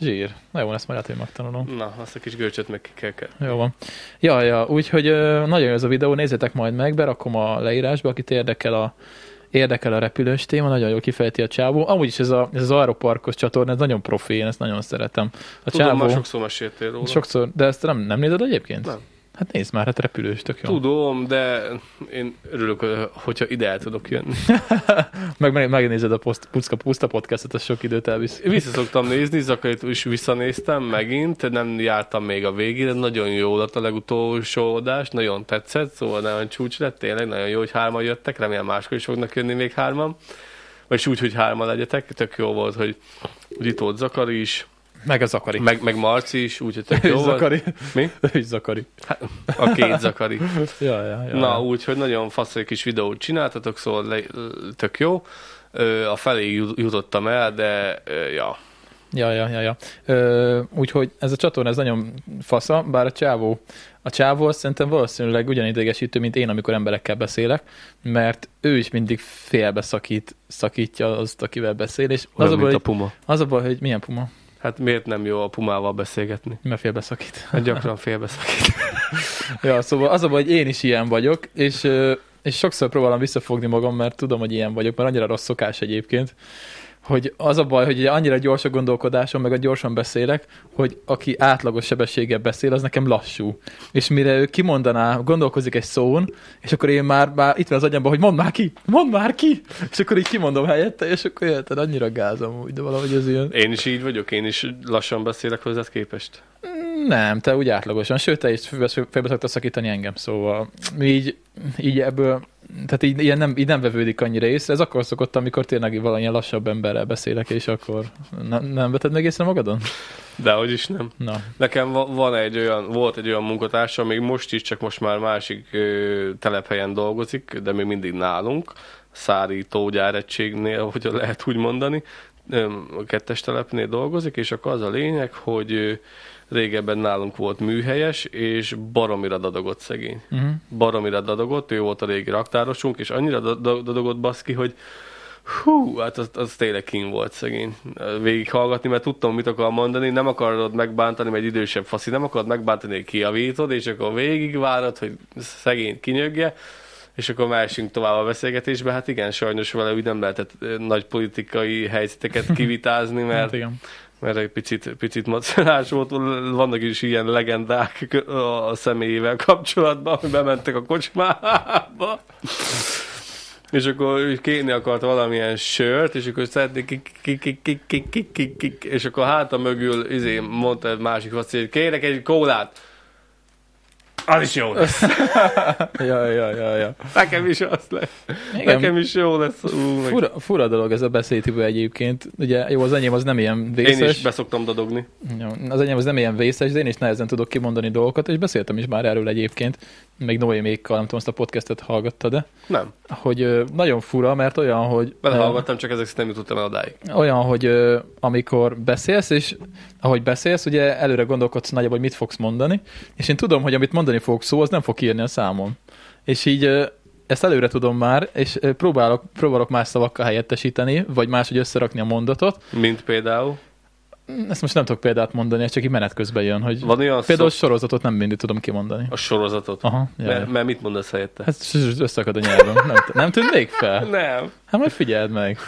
Zsír. Na jó, ezt majd lehet, hogy megtanulom.
Na, azt a kis görcsöt meg kell kell.
Jó van. Ja, ja, úgyhogy nagyon jó ez a videó, nézzétek majd meg, berakom a leírásba, akit érdekel a, érdekel a repülős téma, nagyon jól kifejti a csávó. Amúgy is ez, a, ez az Aeroparkos csatorna, ez nagyon profi, én ezt nagyon szeretem. A
Tudom,
csávó,
már sokszor meséltél róla.
sokszor, de ezt nem, nem nézed egyébként?
Nem.
Hát nézd már, hát repülős, tök jó.
Tudom, de én örülök, hogyha ide el tudok jönni.
Meg, meg megnézed a post, Puszka Puszta podcastot, az sok időt elvisz.
Vissza szoktam nézni, Zakarit is visszanéztem megint, nem jártam még a végére, nagyon jó lett a legutolsó adás, nagyon tetszett, szóval nagyon csúcs lett, tényleg nagyon jó, hogy hárman jöttek, remélem máskor is fognak jönni még hárman. Vagy úgy, hogy hárman legyetek, tök jó volt, hogy, hogy itt volt Zakari is,
Meg a Zakari.
meg, meg Marci is, úgyhogy tök jó volt.
Zakari.
Mi?
Ő is Zakari.
A két Zakari.
Ja, ja, ja.
Na, úgyhogy nagyon fasz egy kis videót csináltatok, szóval le, tök jó. A felé jut- jutottam el, de ja,
Ja, ja, ja, ja. Ö, úgyhogy ez a csatorna, ez nagyon fasza, bár a csávó, a csávó azt szerintem valószínűleg ugyanidegesítő, mint én, amikor emberekkel beszélek, mert ő is mindig félbe szakít, szakítja azt, akivel beszél, és az
olyan,
a,
mint
baj,
a puma.
az a baj, hogy milyen puma,
Hát miért nem jó a pumával beszélgetni?
mert félbe szakít.
Hát gyakran félbeszakít.
ja, szóval az a baj, hogy én is ilyen vagyok, és, és sokszor próbálom visszafogni magam, mert tudom, hogy ilyen vagyok, mert annyira rossz szokás egyébként, hogy az a baj, hogy ugye annyira gyors a gondolkodásom, meg a gyorsan beszélek, hogy aki átlagos sebességgel beszél, az nekem lassú. És mire ő kimondaná, gondolkozik egy szón, és akkor én már, már itt van az agyamban, hogy mondd már ki, mondd már ki, és akkor így kimondom helyette, és akkor érted, annyira gázom úgy, de valahogy ez ilyen.
Én is így vagyok, én is lassan beszélek hozzád képest.
Nem, te úgy átlagosan, sőt, te is félbe, szoktad szakítani engem, szóval így, így ebből, tehát így, ilyen nem, így nem vevődik annyira észre, ez akkor szokott, amikor tényleg valamilyen lassabb emberrel beszélek, és akkor nem, nem veted meg észre magadon?
De hogy is nem.
Na,
Nekem va- van egy olyan, volt egy olyan munkatársam, még most is, csak most már másik ö, telephelyen dolgozik, de még mindig nálunk, szárító gyáregységnél, hogy lehet úgy mondani, ö, a kettes telepnél dolgozik, és akkor az a lényeg, hogy ö, régebben nálunk volt műhelyes, és baromira dadogott szegény.
uh-huh.
baromira dadogott, ő volt a régi raktárosunk, és annyira da- da- dadogott baszki, hogy hú, hát az, az tényleg kín volt szegény végighallgatni, mert tudtam, mit akar mondani, nem akarod megbántani, mert egy idősebb faszi, nem akarod megbántani, hogy kijavítod, és akkor végigvárod, hogy szegény kinyögje, és akkor másunk tovább a beszélgetésbe. Hát igen, sajnos vele úgy nem lehetett nagy politikai helyzeteket kivitázni,
hát
mert
igen
mert egy picit, picit macerás volt, vannak is ilyen legendák a személyével kapcsolatban, hogy bementek a kocsmába, és akkor kéni akart valamilyen sört, és akkor szeretnék, és akkor hát a mögül izé, mondta egy másik faszi, hogy kérek egy kólát. Az is jó lesz.
Ja, ja, ja, ja.
Nekem is az lesz.
Igen.
Nekem is jó lesz. Ú, meg-
Fura, fura dolog ez a beszédhibő egyébként. Ugye jó, az enyém az nem ilyen
Én
vészes.
is beszoktam dadogni.
Jó, az enyém az nem ilyen vészes, de én is nehezen tudok kimondani dolgokat, és beszéltem is már erről egyébként, még Noémékkal, nem tudom, azt a podcastet hallgatta, de
Nem.
hogy nagyon fura, mert olyan, hogy
Belehallgattam, csak ezek nem jutottam el odáig.
olyan, hogy amikor beszélsz, és ahogy beszélsz, ugye előre gondolkodsz nagyjából, hogy mit fogsz mondani, és én tudom, hogy amit mondani fogok szó, az nem fog írni a számom. És így ezt előre tudom már, és próbálok, próbálok más szavakkal helyettesíteni, vagy máshogy összerakni a mondatot.
Mint például?
Ezt most nem tudok példát mondani, ez csak így menet közben jön, hogy
Van olyan
például
szó,
sorozatot nem mindig tudom kimondani.
a sorozatot?
Aha, jaj.
Mert, mert mit mondasz helyette?
Ez összeakad a nyelvem. Nem, nem tűnt még fel?
Nem.
Hát majd figyeld meg.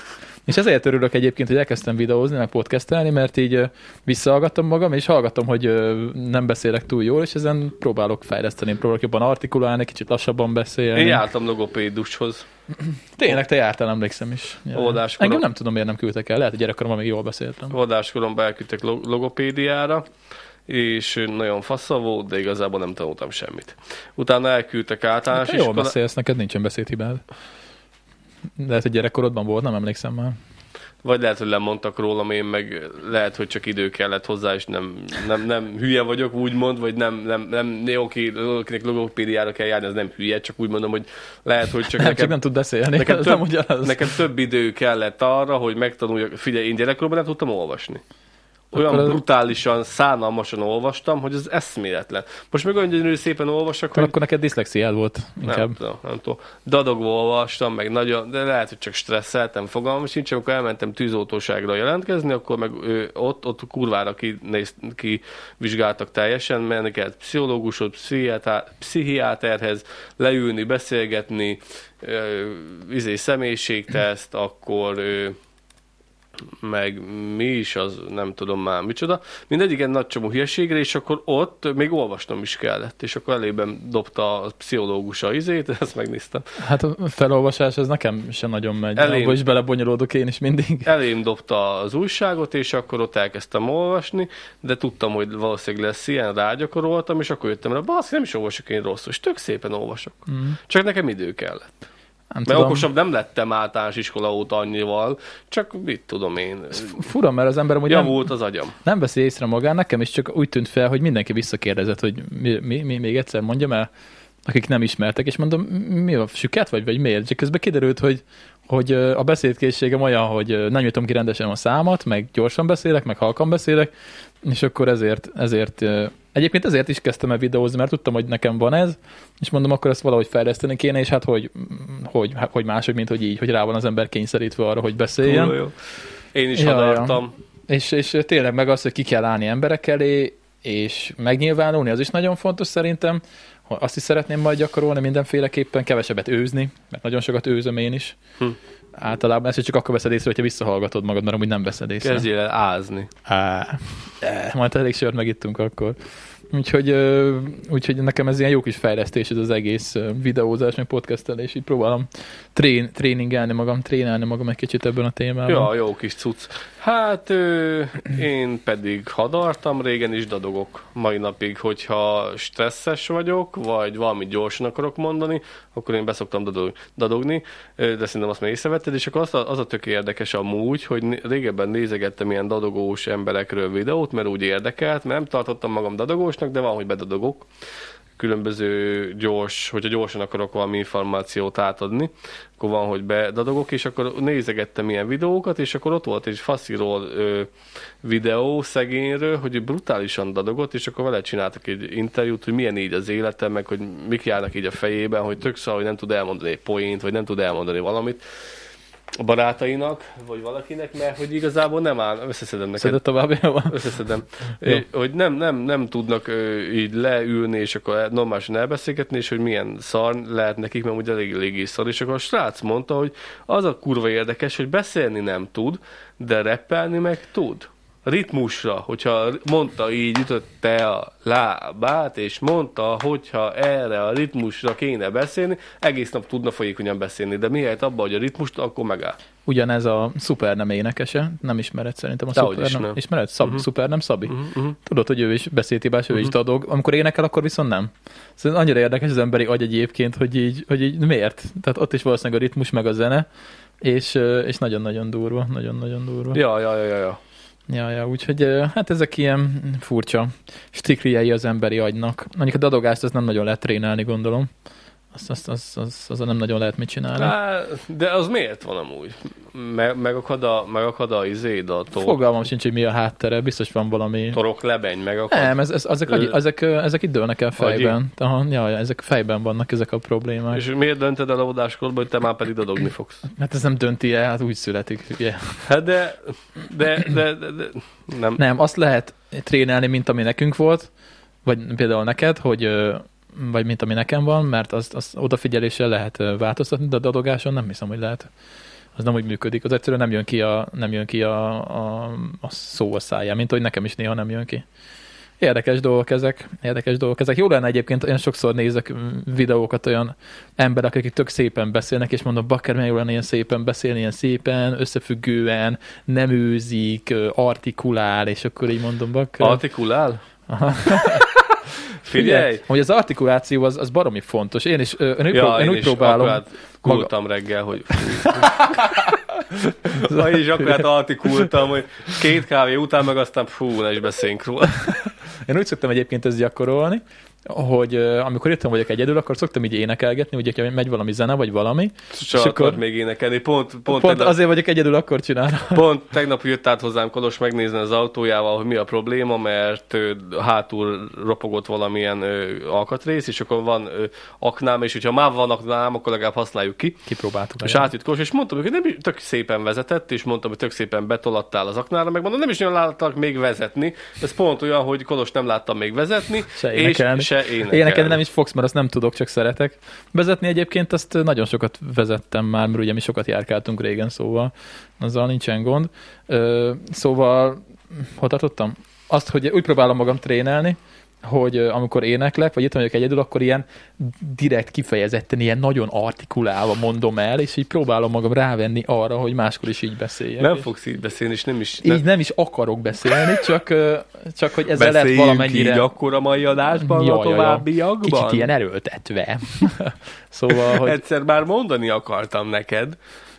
És ezért örülök egyébként, hogy elkezdtem videózni, meg podcastelni, mert így visszahallgattam magam, és hallgatom, hogy nem beszélek túl jól, és ezen próbálok fejleszteni, próbálok jobban artikulálni, kicsit lassabban beszélni.
Én jártam logopédushoz.
Tényleg, te jártál, emlékszem is. Ja.
Oldáskorom.
Engem nem tudom, miért nem küldtek el. Lehet, hogy gyerekkoromban még jól beszéltem.
Oldáskoromban elküldtek lo- logopédiára, és nagyon fassa volt, de igazából nem tanultam semmit. Utána elküldtek általános
Te jól
iskola...
beszélsz, neked nincsen beszédhibád. Lehet, hogy gyerekkorodban volt, nem emlékszem már.
Vagy lehet, hogy lemondtak rólam, én meg lehet, hogy csak idő kellett hozzá, és nem, nem, nem hülye vagyok, úgymond, vagy nem, nem, nem jó, aki, akinek logopédiára kell járni, az nem hülye, csak úgy mondom, hogy lehet, hogy csak nekem,
csak nem tud beszélni.
nekem, több,
nem ugyanaz.
nekem több idő kellett arra, hogy megtanuljak. Figyelj, én gyerekkorban nem tudtam olvasni. Olyan
Akkor
brutálisan, szánalmasan olvastam, hogy az eszméletlen. Most meg olyan gyönyörű szépen olvasok,
Akkor,
hogy
akkor neked diszlexiád volt
nem
inkább.
tudom, nem tudom. Dadogva olvastam, meg nagyon, de lehet, hogy csak stresszeltem, fogalmam sincs, amikor elmentem tűzoltóságra jelentkezni, akkor meg ő, ott, ott kurvára ki, néz, ki vizsgáltak teljesen, menni kellett pszichológushoz, pszichiátá- pszichiáterhez, leülni, beszélgetni, izé, személyiségteszt, akkor ö, meg mi is az, nem tudom már micsoda. Mindegyik egy nagy csomó hülyeségre, és akkor ott még olvasnom is kellett, és akkor elében dobta a pszichológus a izét, ezt megnéztem.
Hát a felolvasás ez nekem sem nagyon megy.
Elém-
Abba is belebonyolódok én is mindig.
Elém dobta az újságot, és akkor ott elkezdtem olvasni, de tudtam, hogy valószínűleg lesz ilyen, rágyakoroltam, és akkor jöttem rá, basz, nem is olvasok én rosszul, és tök szépen olvasok.
Mm.
Csak nekem idő kellett.
Nem
Mert
tudom.
okosabb nem lettem általános iskola óta annyival, csak mit tudom én,
Fura, mert az ember nem,
javult az agyam.
nem veszi észre magán, nekem is csak úgy tűnt fel, hogy mindenki visszakérdezett, hogy mi, mi, mi még egyszer mondjam el, akik nem ismertek, és mondom, mi a süket vagy, vagy miért? Csak közben kiderült, hogy, hogy a beszédkészségem olyan, hogy nem nyitom ki rendesen a számat, meg gyorsan beszélek, meg halkan beszélek, és akkor ezért, ezért egyébként ezért is kezdtem el videózni, mert tudtam, hogy nekem van ez, és mondom, akkor ezt valahogy fejleszteni kéne, és hát hogy, hogy, hogy máshogy, mint hogy így, hogy rá van az ember kényszerítve arra, hogy beszéljen.
Túl jó. Én is
Ja, ja.
hadartam.
És, és tényleg meg az, hogy ki kell állni emberek elé, és megnyilvánulni, az is nagyon fontos szerintem. Azt is szeretném majd gyakorolni mindenféleképpen, kevesebbet őzni, mert nagyon sokat őzöm én is.
Hm.
Általában ezt csak akkor veszed észre, hogyha visszahallgatod magad, mert amúgy nem veszed észre.
Kezdjél el ázni.
Á, eh, majd elég sört megittunk akkor. Úgyhogy, úgyhogy nekem ez ilyen jó kis fejlesztés ez az egész videózás, meg podcastelés, így próbálom trén, tréningelni magam, trénálni magam egy kicsit ebben a témában.
Ja, jó kis cucc. Hát ö, én pedig hadartam, régen is dadogok mai napig, hogyha stresszes vagyok, vagy valamit gyorsan akarok mondani, akkor én beszoktam dadog, dadogni, de szerintem azt már észrevetted, és akkor az a, az a tök érdekes amúgy, hogy régebben nézegettem ilyen dadogós emberekről videót, mert úgy érdekelt, mert nem tartottam magam dadogósnak, de van, hogy bedadogok különböző gyors, hogyha gyorsan akarok valami információt átadni, akkor van, hogy bedadogok, és akkor nézegettem ilyen videókat, és akkor ott volt egy fasziról videó szegényről, hogy brutálisan dadogott, és akkor vele csináltak egy interjút, hogy milyen így az élete, meg hogy mik járnak így a fejében, hogy tök szar, hogy nem tud elmondani egy poént, vagy nem tud elmondani valamit a barátainak, vagy valakinek, mert hogy igazából nem áll, összeszedem neked.
Szedett tovább, jó.
Összeszedem. Ö, hogy nem, nem, nem tudnak ö, így leülni, és akkor normálisan elbeszélgetni, és hogy milyen szar lehet nekik, mert ugye elég, eléggé szar. És akkor a srác mondta, hogy az a kurva érdekes, hogy beszélni nem tud, de reppelni meg tud. Ritmusra, hogyha mondta így, ütötte a lábát, és mondta, hogyha erre a ritmusra kéne beszélni, egész nap tudna folyékonyan beszélni, de mihelyett abba, hogy a ritmust, akkor megáll.
Ugyanez a szuper nem énekese, nem ismered szerintem a
Dehogy
szuper
is
nem.
nem.
Ismered? Szab,
Mhm.
Szuper nem Szabi?
Uh-huh, uh-huh.
Tudod, hogy ő is beszédhibás, ő is
Mhm.
dadog. Amikor énekel, akkor viszont nem. Szóval annyira érdekes az emberi agy egyébként, hogy így, hogy így miért? Tehát ott is valószínűleg a ritmus meg a zene, és, és nagyon-nagyon durva, nagyon-nagyon durva.
Ja, ja, ja, ja, ja.
Ja, ja, úgyhogy hát ezek ilyen furcsa stikliei az emberi agynak. Mondjuk a dadogást az nem nagyon lehet trénálni, gondolom. Azt, azt, azt, azt, az nem nagyon lehet mit csinálni.
Á, De az miért van amúgy? meg, megakad a, megakad a izéd, a tor,
Fogalmam sincs, hogy mi a háttere, biztos van valami...
torok lebeny, megakad.
Nem, ez, ez, ezek, agyi,
Ö-
ezek, ezek itt dőlnek el fejben. Aha, ja, ezek fejben vannak ezek a problémák.
És miért dönted el a óvodáskodban, hogy te már pedig dadogni fogsz?
Hát ez nem dönti el, hát úgy születik. Ugye.
Hát de, de, de, de, de nem.
Nem, azt lehet trénelni, mint ami nekünk volt, vagy például neked, hogy vagy mint ami nekem van, mert azt, azt odafigyeléssel lehet változtatni, de a dadogáson nem hiszem, hogy lehet. Az nem úgy működik. Az egyszerűen nem jön ki a, nem jön ki a, a, a szó a száján, mint hogy nekem is néha nem jön ki. Érdekes dolgok ezek, érdekes dolgok ezek. Jó lenne egyébként, én sokszor nézek videókat olyan emberek, akik tök szépen beszélnek, és mondom, bakker, milyen jó lenne ilyen szépen beszélni, ilyen szépen, összefüggően, nem őzik, artikulál, és akkor így mondom, bakker.
Artikulál?
Aha.
Figyelj!
Hogy az artikuláció az, az baromi fontos. Én is, ö, én, úgy
Ja,
prób- én,
én
úgy
is
próbálom.
akkor kultam reggel, hogy... Ma is akkor hát artikultam, hogy két kávé után meg aztán fú, ne is beszéljünk róla.
Én úgy szoktam egyébként ezt gyakorolni, hogy amikor itthon vagyok egyedül, akkor szoktam így énekelgetni, ugye, hogyha megy valami zene, vagy valami.
Csak
akkor-
akkor még énekelni. Pont, pont,
Pont,
tegnap,
azért vagyok egyedül, akkor csinálom.
pont tegnap jött át hozzám Kolos megnézni az autójával, hogy mi a probléma, mert hátul ropogott valamilyen ö, alkatrész, és akkor van ö, aknám, és hogyha már van aknám, akkor legalább használjuk ki.
Kipróbáltuk.
És átjött Kolos, és mondtam, hogy nem is tök szépen vezetett, és mondtam, hogy tök szépen betolattál az aknára, meg mondom, nem is nagyon láttalak még vezetni. Ez pont olyan, hogy Kolos nem láttam még vezetni,
Se
és. Se énekelni.
Énekelni nem is fogsz, mert azt nem tudok, csak szeretek. Vezetni egyébként azt nagyon sokat vezettem már, mert ugye mi sokat járkáltunk régen, szóval azzal nincsen gond. Ö, szóval, hol tartottam? Azt, hogy úgy próbálom magam trénelni, hogy amikor éneklek, vagy itt vagyok egyedül, akkor ilyen direkt kifejezetten, ilyen nagyon artikulálva mondom el, és így próbálom magam rávenni arra, hogy máskor is így beszéljek.
Nem
És
fogsz így beszélni, és nem is...
így nem is akarok beszélni, csak, csak hogy ezzel lehet
Beszéljünk
valamennyire...
így akkor a mai adásban,
Ja,
a továbbiakban.
Kicsit ilyen erőltetve. szóval, hogy
Egyszer már mondani akartam neked,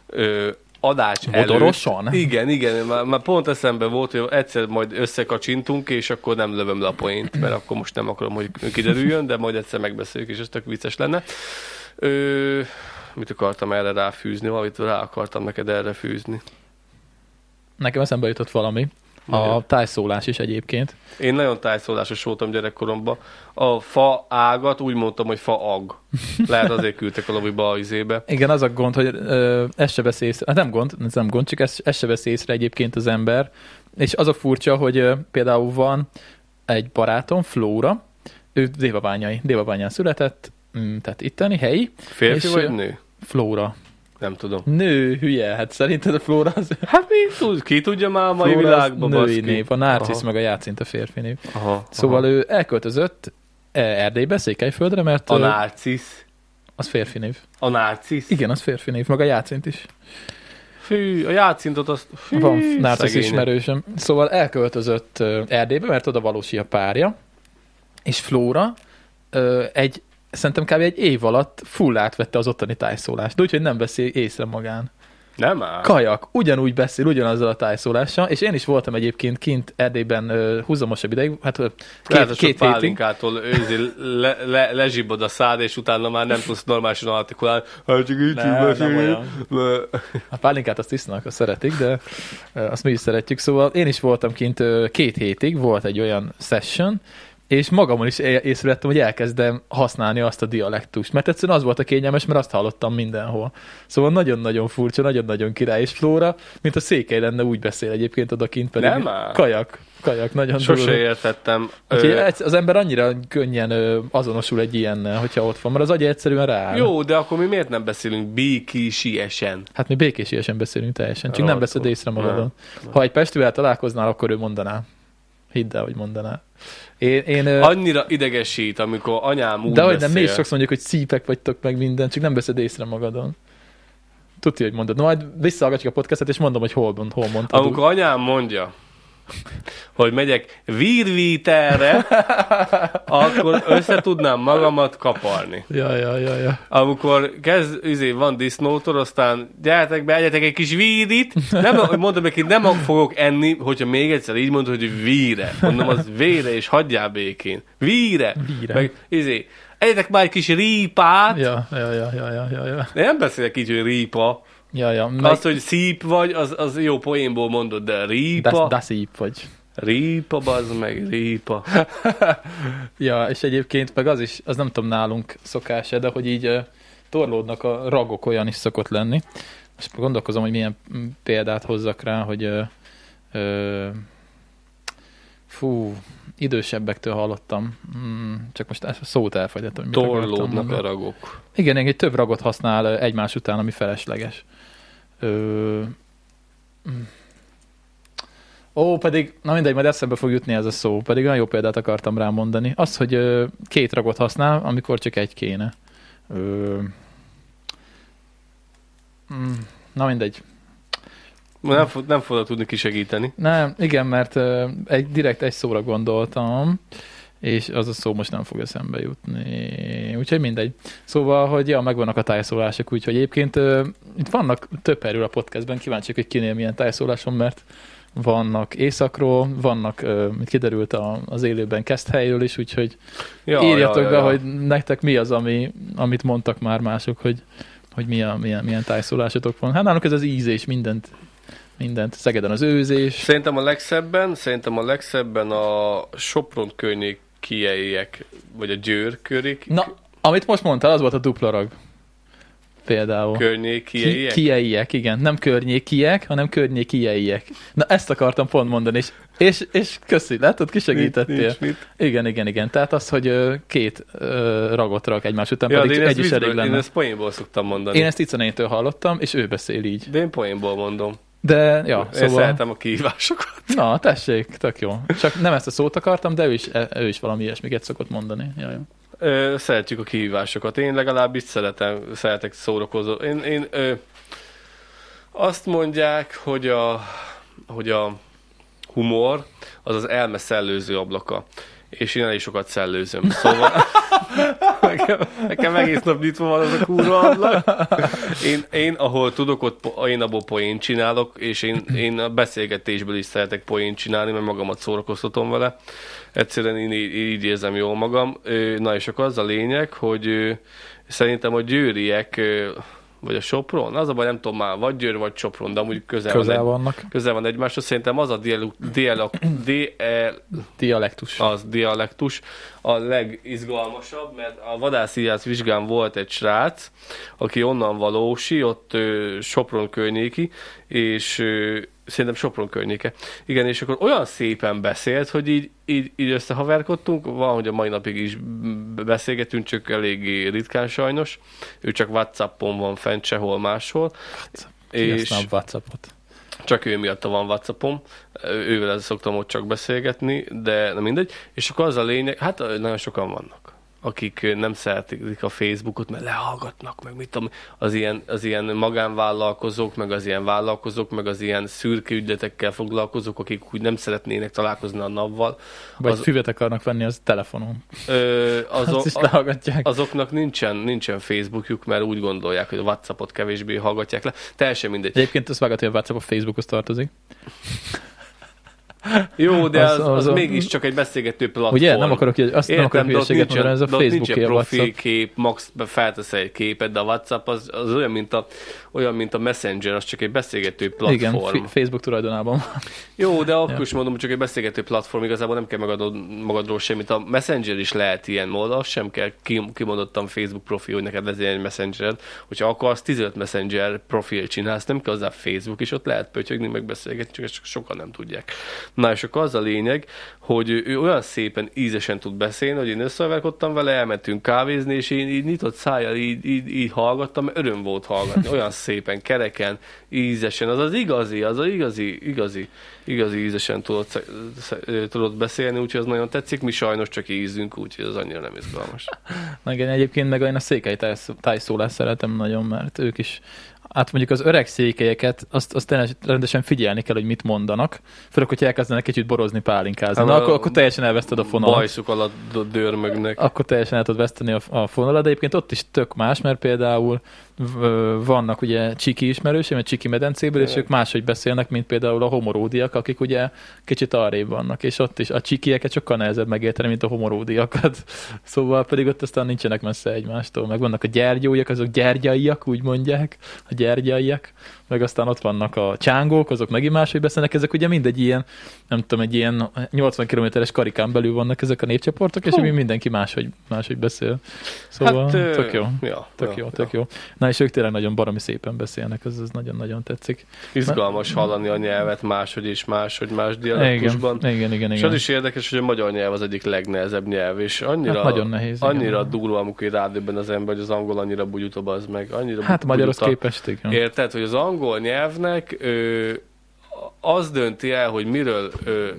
ö, adás
Modorosan?
előtt. Igen, igen, már, már pont eszembe volt, hogy egyszer majd összekacsintunk, és akkor nem lövöm le a poént, mert akkor most nem akarom, hogy kiderüljön, de majd egyszer megbeszéljük, és ez tök vicces lenne. Ö, mit akartam erre ráfűzni? Valamit rá akartam neked erre fűzni.
nekem eszembe jutott valami. A tájszólás is egyébként.
Én nagyon tájszólásos voltam gyerekkoromban. A fa ágat úgy mondtam, hogy fa ag. Lehet azért küldtek a loviba a izébe.
Igen, az a gond, hogy ö, ezt se vesz észre, hát nem gond, ez nem gond, csak ezt, ezt se vesz észre egyébként az ember. És az a furcsa, hogy ö, például van egy barátom, Flóra, ő dévabányai, dévabányán született, mm, tehát itteni, helyi,
Férfi
És,
vagy nő?
Flóra.
Nem tudom.
Nő, hülye, hát szerinted a Flóra az...
Hát mi tud, ki tudja már a mai
Flóra
világban,
női
baszki?
név, a Narcisz
Aha.
meg a Játszint a férfi név.
Aha,
Szóval
aha.
ő elköltözött eh, Erdélybe, Székelyföldre, mert
A Narcisz.
az férfi név.
A Narcisz.
Igen, az férfi név, meg a Játszint is.
Fű, a játszintot azt... Fű,
Van Narcisz ismerősöm. Szóval elköltözött Erdélybe, mert oda valósi a párja, és Flóra egy, szerintem kb. egy év alatt full átvette az ottani tájszólást, úgyhogy nem veszi észre magán.
Nem áll.
Kajak, ugyanúgy beszél, ugyanazzal a tájszólással, és én is voltam egyébként kint Erdélyben ö, húzamosabb ideig, hát
Lehet,
két,
hogy
két
pálinkától őzi, le, le, lezsibbad a szád, és utána már nem tudsz normálisan artikulálni. Hát csak így tud
nem olyan. A pálinkát azt isznak, azt szeretik, de azt mi is szeretjük. Szóval én is voltam kint ö, két hétig, volt egy olyan session, és magamon is észrevettem, hogy elkezdem használni azt a dialektust, mert egyszerűen az volt a kényelmes, mert azt hallottam mindenhol. Szóval nagyon-nagyon furcsa, nagyon-nagyon király, és Flóra, mint a székely lenne, úgy beszél egyébként odakint, pedig
Nem áll.
kajak, kajak, nagyon
Sose
durva.
értettem.
Úgyhogy egy- az ember annyira könnyen azonosul egy ilyennel, hogyha ott van, mert az agya egyszerűen rááll.
Jó, de akkor mi miért nem beszélünk békésiesen?
Hát mi békésiesen beszélünk teljesen, csak nem veszed észre magadon. Ha egy Pestivel találkoznál, akkor ő mondaná. Hidd el, hogy mondaná. Én, én
Annyira idegesít, amikor anyám úgy
de hogy nem, mi is sokszor mondjuk, hogy szípek vagytok meg minden, csak nem veszed észre magadon. Tudja, hogy mondod. No, majd visszahallgatjuk a podcastet, és mondom, hogy hol, hol mondtad. úgy.
Amikor anyám mondja, hogy megyek vírvíterre, akkor össze tudnám magamat kaparni.
Ja, ja, ja, ja.
Amikor kezd, izé, van disznótor, aztán gyertek be, egyetek egy kis vírit, nem, hogy mondom neki, nem fogok enni, hogyha még egyszer így mondod, hogy víre. Mondom, az vére, és hagyjál békén. Víre.
Víre.
Meg, izé, egyetek már egy kis rípát.
Ja, ja, ja, ja, ja, ja,
nem beszélek így, hogy rípa.
Ja, ja.
Meg... Azt, hogy szíp vagy, az, az jó poénból mondod, de rípa,
da, da szép vagy.
rípa, bazd meg, rípa.
Ja, és egyébként meg az is, az nem tudom nálunk szokás de hogy így uh, torlódnak a ragok, olyan is szokott lenni. Most gondolkozom, hogy milyen példát hozzak rá, hogy uh, uh, fú, idősebbektől hallottam, mm, csak most szót akartam
Torlódnak a ragok.
Igen, igen, több ragot használ egymás után, ami felesleges. Ö... Ó, pedig, na mindegy, majd eszembe fog jutni ez a szó, pedig olyan jó példát akartam rá mondani. Az, hogy ö, két ragot használ, amikor csak egy kéne. Ö... Mm, Na mindegy.
Nem, fog, nem fogod tudni kisegíteni.
Nem, igen, mert egy, direkt egy szóra gondoltam, és az a szó most nem fog eszembe jutni. Úgyhogy mindegy. Szóval, hogy ja, megvannak a tájszólások, úgyhogy egyébként ö, itt vannak több erről a podcastben, kíváncsiak, hogy kinél milyen tájszólásom, mert vannak északról, vannak, ö, mint kiderült a, az élőben Keszthelyről is, úgyhogy
Ja,
írjatok
ja,
be,
ja.
hogy nektek mi az, ami, amit mondtak már mások, hogy, hogy milyen, milyen, milyen tájszólásotok van. Hát nálunk ez az ízés, mindent, mindent. Szegeden az őzés.
Szerintem a legszebben, szerintem a legszebben a Sopron környékiek, vagy a Győr körik,
Na, amit most mondtál, az volt a dupla rag. Például. Ki,
környékiek.
kieiek, igen. Nem környékiek, hanem környékieiek. Na ezt akartam pont mondani, és, és, és köszi, látod, kisegítettél.
Nincs mit.
Igen, igen, igen. Tehát az, hogy két ö, ragot rak egymás után,
Ja,
pedig egy is elég
viccből, én
lenne.
ezt poénból szoktam mondani.
Én ezt Icanétől hallottam, és ő beszél így.
De én poénból mondom.
De, ja,
Én
szóval...
szeretem a kihívásokat.
Na, tessék, tök jó. Csak nem ezt a szót akartam, de ő is, ő is valami ilyesmiket szokott mondani. Ja, jó.
Ö, szeretjük a kihívásokat. Én legalábbis szeretem, szeretek szórakozó. Én, én ö, azt mondják, hogy a, hogy a humor az az elme szellőző ablaka. És én elég sokat szellőzöm. Szóval nekem, nekem egész nap nyitva van az a kurva ablak. Én, én ahol tudok, ott po- én abból poént csinálok, és én, én a beszélgetésből is szeretek poént csinálni, mert magamat szórakoztatom vele. Egyszerűen én így, így érzem jól magam. Na és akkor az a lényeg, hogy szerintem a győriek, vagy a Sopron, az a baj, nem tudom már, vagy Győr, vagy Sopron, de amúgy közel,
Közel
van,
vannak.
egy, közel van egymáshoz. Szerintem az a dialog, dialog, dialog,
Dialektus.
az dialektus a legizgalmasabb, mert a vadászíjász vizsgán volt egy srác, aki onnan valósi, ott ö, Sopron környéki, és ö, szerintem Sopron környéke. Igen, és akkor olyan szépen beszélt, hogy így, így, így összehaverkodtunk, van, hogy a mai napig is beszélgetünk, csak eléggé ritkán sajnos. Ő csak Whatsappon van fent, sehol máshol.
És...
És
a Whatsappot.
csak ő miatta van Whatsappom, ővel szoktam ott csak beszélgetni, de nem mindegy. És akkor az a lényeg, hát nagyon sokan vannak, akik nem szeretik a Facebookot, mert lehallgatnak, meg mit tudom, az ilyen, az ilyen magánvállalkozók, meg az ilyen vállalkozók, meg az ilyen szürke ügyletekkel foglalkozók, akik úgy nem szeretnének találkozni a napval.
Vagy
Az-
füvet akarnak venni az telefonon.
Ö,
Azok, Azt is lehallgatják.
azoknak nincsen, nincsen Facebookjuk, mert úgy gondolják, hogy a Whatsappot kevésbé hallgatják le. Teljesen mindegy.
Egyébként azt vágod, hogy a WhatsApp a Facebookhoz tartozik.
Jó, de az,
Az-
az, az, mégiscsak egy beszélgető platform.
Ugye? Nem akarok, hogy azt nem akarok hülyeséget mondani, ez a
de ott
Facebook
nincsen
a WhatsApp.
profilkép, max feltesz egy képet, de a WhatsApp az, az olyan, mint a, olyan, mint a Messenger, az csak egy beszélgető platform.
Igen, Facebook tulajdonában. van.
Jó, de akkor
Ja.
is mondom, hogy csak egy beszélgető platform, igazából nem kell megadod magadról semmit. A Messenger is lehet ilyen mód, az sem kell kim- kimondottan Facebook profil, hogy neked legyen egy Messenger. Hogyha akarsz 15 Messenger profil csinálsz, nem kell hozzá Facebook, és ott lehet pötyögni, meg beszélgetni, csak ezt sokan nem tudják. Na, és akkor az a lényeg, hogy ő, olyan szépen ízesen tud beszélni, hogy én összeverkodtam vele, elmentünk kávézni, és én így nyitott szájjal így, így, így hallgattam, mert öröm volt hallgatni. Olyan szépen, kereken, ízesen, az az igazi, az az igazi, igazi, igazi ízesen tudott, tudott beszélni, úgyhogy az nagyon tetszik, mi sajnos csak ízünk, úgyhogy az annyira nem izgalmas.
Meg én egyébként meg én a székely tájsz- tájszólást szeretem nagyon, mert ők is hát mondjuk az öreg székelyeket, azt, azt rendesen figyelni kell, hogy mit mondanak. Főleg, hogyha elkezdenek kicsit borozni, pálinkázni.
Hát
Na, akkor, akkor teljesen elveszted a fonalat.
Bajszuk alatt dörmögnek.
Akkor teljesen el tudod veszteni a, a fonalat, de egyébként ott is tök más, mert például vannak ugye csiki ismerősém, egy csiki medencéből, és ők máshogy beszélnek, mint például a homoródiak, akik ugye kicsit arrébb vannak, és ott is a csikieket sokkal nehezebb megérteni, mint a homoródiakat. Szóval pedig ott aztán nincsenek messze egymástól. Meg vannak a gyergyóiak, azok gyergyaiak, úgy mondják, a gyergyaiak, meg aztán ott vannak a csángók, azok megint máshogy beszélnek, ezek ugye mindegy ilyen, nem tudom, egy ilyen 80 kilométeres karikán belül vannak ezek a népcsoportok, és mi mindenki máshogy, máshogy beszél. Szóval hát, tök jó.
Ja,
Tök
ja,
jó,
ja.
tök jó. Na és ők tényleg nagyon baromi szépen beszélnek, ez, ez nagyon-nagyon tetszik.
Izgalmas hallani a nyelvet máshogy és máshogy más
Igen,
dialektusban.
igen, igen, igen.
És az is érdekes, hogy a magyar nyelv az egyik legnehezebb nyelv, és annyira,
Hát nagyon nehéz, igen.
annyira durva, amikor rádöbben az ember, hogy az angol annyira bugyuta az meg. Annyira
Hát magyarhoz képest, igen.
Érted, hogy az angol nyelvnek ö, az dönti el, hogy miről ö,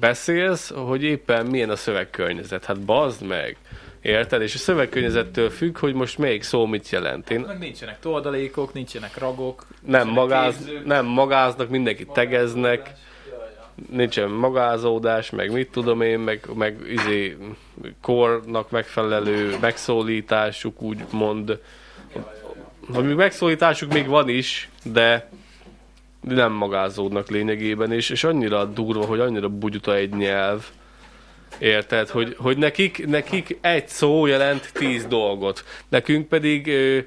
beszélsz, hogy éppen milyen a szövegkörnyezet. Hát bazd meg. Érted? És a szövegkörnyezettől függ, hogy most melyik szó mit jelent. Én
Meg nincsenek toldalékok, nincsenek ragok.
nem, magáz, nem magáznak, mindenkit tegeznek, nincsen magázódás, meg mit tudom én, meg, meg izé, kornak megfelelő megszólításuk, úgymond. Ami megszólításuk még van is, de nem magázódnak lényegében, és, és annyira durva, hogy annyira bugyuta egy nyelv, Érted, hogy, hogy nekik, nekik egy szó jelent tíz dolgot, nekünk pedig ö,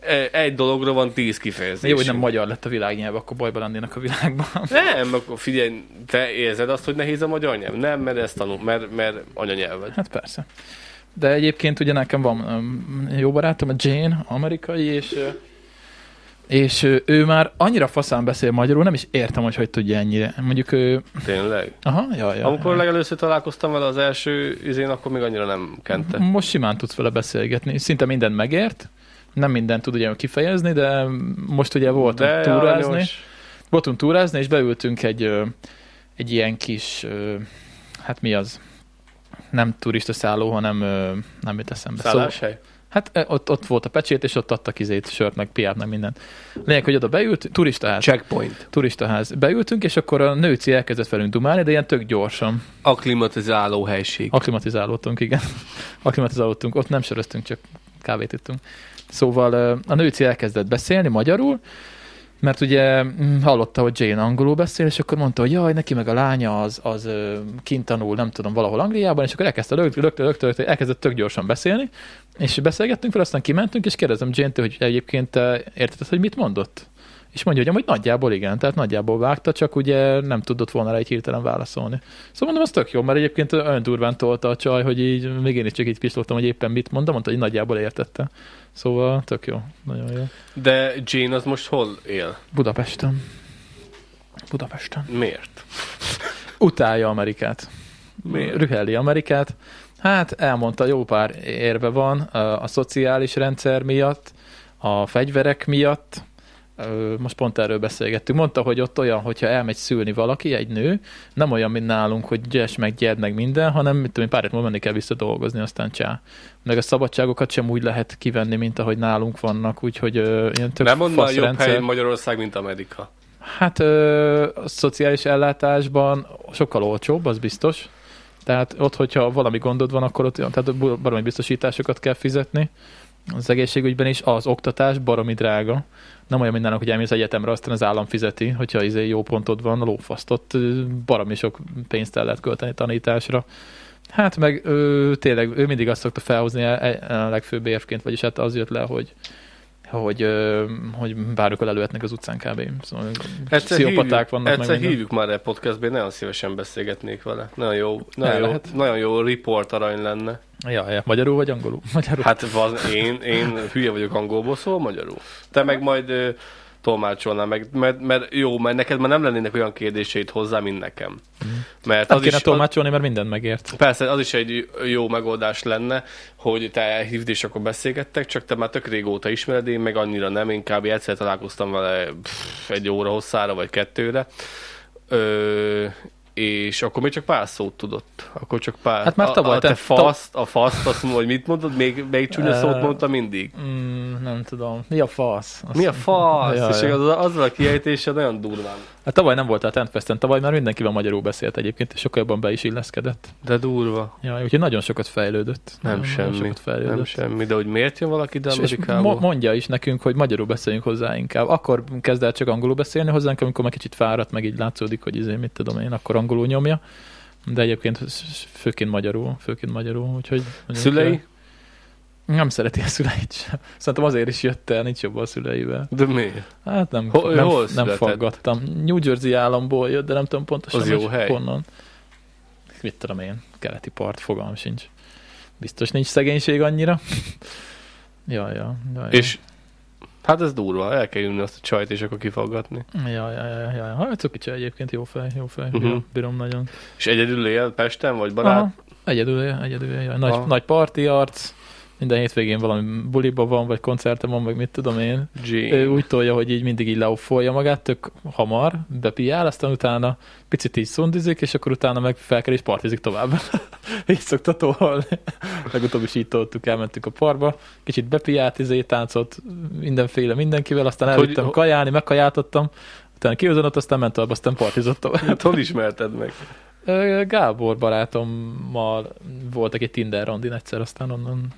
e- egy dologra van tíz kifejezés.
Jó, hogy nem magyar lett a világnyelv, akkor bajban lennének a világban.
Nem, akkor figyelj, te érzed azt, hogy nehéz a magyar nyelv? Nem, mert ezt tanul, mert, mert anyanyelved.
Hát persze. De egyébként ugye nekem van um, jó barátom, a Jane, amerikai, és és ő már annyira faszán beszél magyarul, nem is értem, hogy hogy tudja ennyire. Mondjuk ő...
Tényleg.
Aha, ja, ja.
Amikor
ja.
legelőször találkoztam vele az első izén, akkor még annyira nem kente.
Most simán tudsz vele beszélgetni. Szinte mindent megért. Nem mindent tud ugye kifejezni, de most ugye voltunk
De
túrázni.
aranyos.
Voltunk túrázni, és beültünk egy, egy ilyen kis, hát mi az? Nem turista szálló, hanem ö, nem jut eszembe.
Szálláshely?
Hát ö, ott, ott volt a pecsét, és ott adtak izét, sört, meg piát, meg mindent. Lényeg, hogy oda beült, turistaház.
Checkpoint.
Turistaház. Beültünk, és akkor a nőci elkezdett velünk dumálni, de ilyen tök gyorsan.
Akklimatizáló helység.
Aklimatizálódtunk, igen. Aklimatizálódtunk. Ott nem söröztünk, csak kávét ittunk. Szóval ö, a nőci elkezdett beszélni magyarul, mert ugye mm, hallotta, hogy Jane angolul beszél, és akkor mondta, hogy jaj, neki meg a lánya az, az kint tanul, nem tudom, valahol Angliában, és akkor elkezdte rögt, rögt, rögt, rögt, elkezdett tök gyorsan beszélni, és beszélgettünk fel, aztán kimentünk, és kérdezem Jane-től, hogy egyébként te érted, hogy mit mondott? És mondja, hogy amúgy nagyjából igen, tehát nagyjából vágta, csak ugye nem tudott volna rá egy hirtelen válaszolni. Szóval mondom, az tök jó, mert egyébként olyan durván tolta a csaj, hogy így még én is csak így pislogtam, hogy éppen mit mondta, mondta, hogy nagyjából értette. Szóval tök jó, nagyon jó.
De Jane az most hol él?
Budapesten. Budapesten.
Miért?
Utálja Amerikát.
Miért?
Rühelli Amerikát. Hát elmondta, jó pár érve van a, a szociális rendszer miatt, a fegyverek miatt, most pont erről beszélgettünk. Mondta, hogy ott olyan, hogyha elmegy szülni valaki, egy nő, nem olyan, mint nálunk, hogy gyes meg gyed meg minden, hanem mit tudom, én, pár hét múlva menni kell vissza dolgozni, aztán csá. Meg a szabadságokat sem úgy lehet kivenni, mint ahogy nálunk vannak, úgyhogy ö, ilyen tök
Nem mondd jobb
rendszer.
hely Magyarország, mint Amerika.
Hát ö, a szociális ellátásban sokkal olcsóbb, az biztos. Tehát ott, hogyha valami gondod van, akkor ott tehát baromi biztosításokat kell fizetni. Az egészségügyben is az oktatás baromi drága. Nem olyan mindennek, hogy elmész egyetemre, aztán az állam fizeti, hogyha izé jó pontod van, a lófaszt, ott ö, baromi sok pénzt el lehet költeni tanításra. Hát meg ő, tényleg, ő mindig azt szokta felhozni a, a legfőbb érvként, vagyis hát az jött le, hogy hogy, hogy bármikor előhetnek az utcán kb. Szóval
Egyszer
pszichopaták
hívjuk,
vannak. meg
egyszer
minden.
hívjuk már egy podcastbe, nagyon szívesen beszélgetnék vele. Nagyon jó, nagyon
El
jó,
lehet.
nagyon jó report arany lenne.
Ja, ja. Magyarul vagy angolul? Magyarul.
Hát van, én, én hülye vagyok angolból, szól magyarul. Te meg majd ö, tolmácsolnál meg, mert, mert jó, mert neked már nem lennének olyan kérdéseid hozzá, mint nekem. Mert
Nem
az
kéne
is,
tolmácsolni, mert mindent megért.
Persze, az is egy jó megoldás lenne, hogy te elhívd és akkor beszélgettek, csak te már tök régóta ismered, én meg annyira nem, én kb. egyszer találkoztam vele pff, egy óra hosszára, vagy kettőre. Ö, és akkor még csak pár szót tudott. Akkor csak pár...
Hát már tavaly
a, a te
te-
faszt, a faszt, azt mondom, hogy mit mondod, még, még csúnya szót mondta mindig.
Mm, nem tudom. Mi a fasz? Azt
Mi a fasz?
Ja,
és
ja.
az, azzal a kiejtése nagyon durván.
Hát tavaly nem voltál Tentfesten, tavaly már mindenkivel magyarul beszélt egyébként, és sokkal jobban be is illeszkedett.
De durva.
Ja, úgyhogy nagyon sokat fejlődött.
Nem
nagyon,
semmi.
Sokat fejlődött.
Nem semmi. De hogy miért jön valaki ide
és mo- mondja is nekünk, hogy magyarul beszéljünk hozzá inkább. Akkor kezd el csak angolul beszélni hozzánk, amikor már kicsit fáradt, meg így látszódik, hogy izé, mit tudom én, akkor angolul nyomja. De egyébként főként magyarul, főként magyarul, úgyhogy...
Szülei?
Nem szereti a szüleit sem. Szerintem azért is jött el, nincs jobb a szüleivel.
De miért?
Hát nem,
Hol-
nem,
hol
nem faggattam. New Jersey államból jött, de nem tudom pontosan,
Az jó hely.
honnan. Mit tudom én, keleti part, fogalm sincs. Biztos nincs szegénység annyira. ja, ja, ja.
És hát ez durva, el kell jönni azt a csajt, és akkor kifaggatni.
Ja, ja, ja, ja, ja. Ha, Cukicsa egyébként jó fej, jó fej,
Mhm.
bírom, bírom nagyon.
És egyedül él Pesten, vagy barát?
Aha, egyedül, él, egyedül, él, nagy,
Aha.
nagy parti arc, minden hétvégén valami buliba van, vagy koncerten van, vagy mit tudom én.
Gene.
Ő úgy tolja, hogy így mindig így leuffolja magát, tök hamar, bepiál, aztán utána picit így szundizik, és akkor utána meg felkel és partizik tovább. így szokta tolni. Legutóbb is így toltuk, elmentünk a parba, kicsit bepiált, izé, táncolt mindenféle mindenkivel, aztán
Hát, hogy-
elvittem kajálni, megkajáltottam, utána kihozott, aztán ment tovább, aztán partizott tovább.
Hát hol ismerted meg?
Gábor barátommal voltak egy Tinder randin egyszer, aztán onnan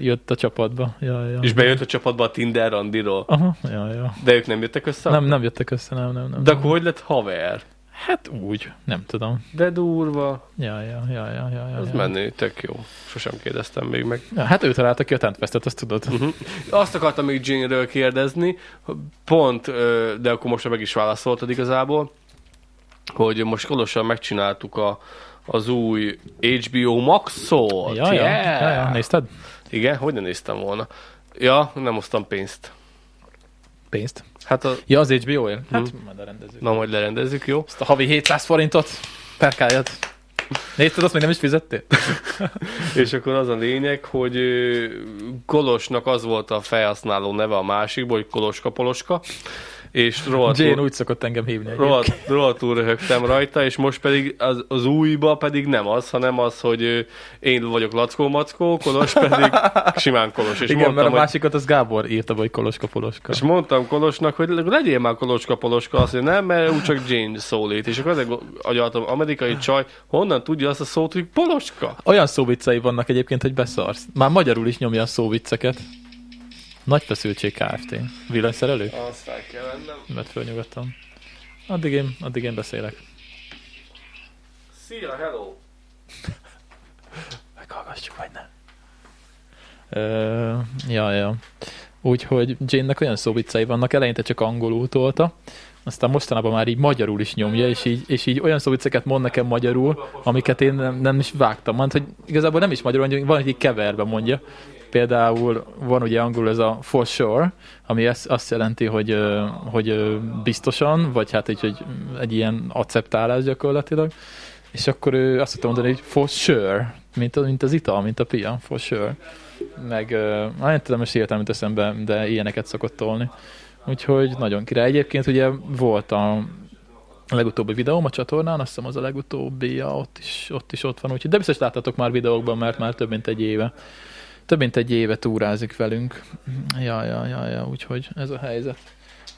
jött a csapatba. Ja, ja.
És bejött a csapatba a Tinder randiról.
Aha, ja, ja.
De ők nem jöttek össze?
Nem, nem jöttek össze, nem, nem, nem.
De
nem.
akkor hogy lett haver?
Hát úgy, nem tudom.
De durva.
Ja, ja, ja, ja, ja, ja.
Az
ja.
menő, tök jó. Sosem kérdeztem még meg.
Ja, hát ő találta ki a Tentfestet, azt tudod.
Uh-huh. Azt akartam még Jane-ről kérdezni, pont, de akkor most meg is válaszoltad igazából, hogy most Kolossal megcsináltuk a, az új HBO Max-ot.
Ja, ja,
Yeah!
ja, ja, nézted?
Igen, hogy ne néztem volna. Ja, nem hoztam pénzt.
Pénzt.
Hát a,
Ja, az HBO-él? Hát,
Hm.
majd a rendező.
na majd lerendezzük, jó?
Azt a havi 700 forintot perkáljad. Nézted, azt még nem is fizettél?
És akkor az a lényeg, hogy Kolosnak az volt a felhasználó neve a másikból, hogy Koloska Poloska, és
Jane
rohadtul,
úgy szokott engem hívni.
rohadt, rohadtul röhögtem rajta, és most pedig az, az újba pedig nem az, hanem az, hogy én vagyok Lackó Mackó, Kolos pedig simán Kolos. És
Igen,
mondtam,
mert a másikat az Gábor írta, hogy Koloska Poloska.
és mondtam Kolosnak, hogy legyél már Koloska Poloska, azt mondja, nem, mert úgy csak Jane szólít. És akkor azért agyaltam, amerikai csaj, honnan tudja azt a szót, hogy Poloska?
Olyan szóviccei vannak egyébként, hogy beszarsz. Már magyarul is nyomja a szóvicceket. Nagy feszültség Kft. Villanyszerelő?
Azt fel kell vennem.
Vedd föl nyugodtan. Addig én, addig én beszélek.
Szia, hello!
Meghallgassuk, vagy nem? Ö, ja, ja. Úgyhogy Jane-nek olyan szóviccei vannak, eleinte csak angolul tolta, aztán mostanában már így magyarul is nyomja, és így, és így olyan szóvicceket mond nekem magyarul, amiket én nem, nem is vágtam. Mond, hogy igazából nem is magyarul, mondja, van, hogy így keverve mondja. Például van ugye angol ez a for sure, ami ezt, azt jelenti, hogy, hogy biztosan, vagy hát egy, hogy egy ilyen acceptálás gyakorlatilag. És akkor ő azt tudta mondani, hogy for sure, mint, a, mint az ital, mint a pia, for sure. Meg, uh, nem tudom, most hirtelen mint eszembe, de ilyeneket szokott tolni. Úgyhogy nagyon király. Egyébként ugye volt a, a legutóbbi videóm a csatornán, azt hiszem az a legutóbbi, ja, ott is, ott is ott van, úgyhogy, de biztos láttatok már videókban, mert már több mint egy éve. Több mint egy éve túrázik velünk. Ja, ja, ja, ja, úgyhogy ez a helyzet.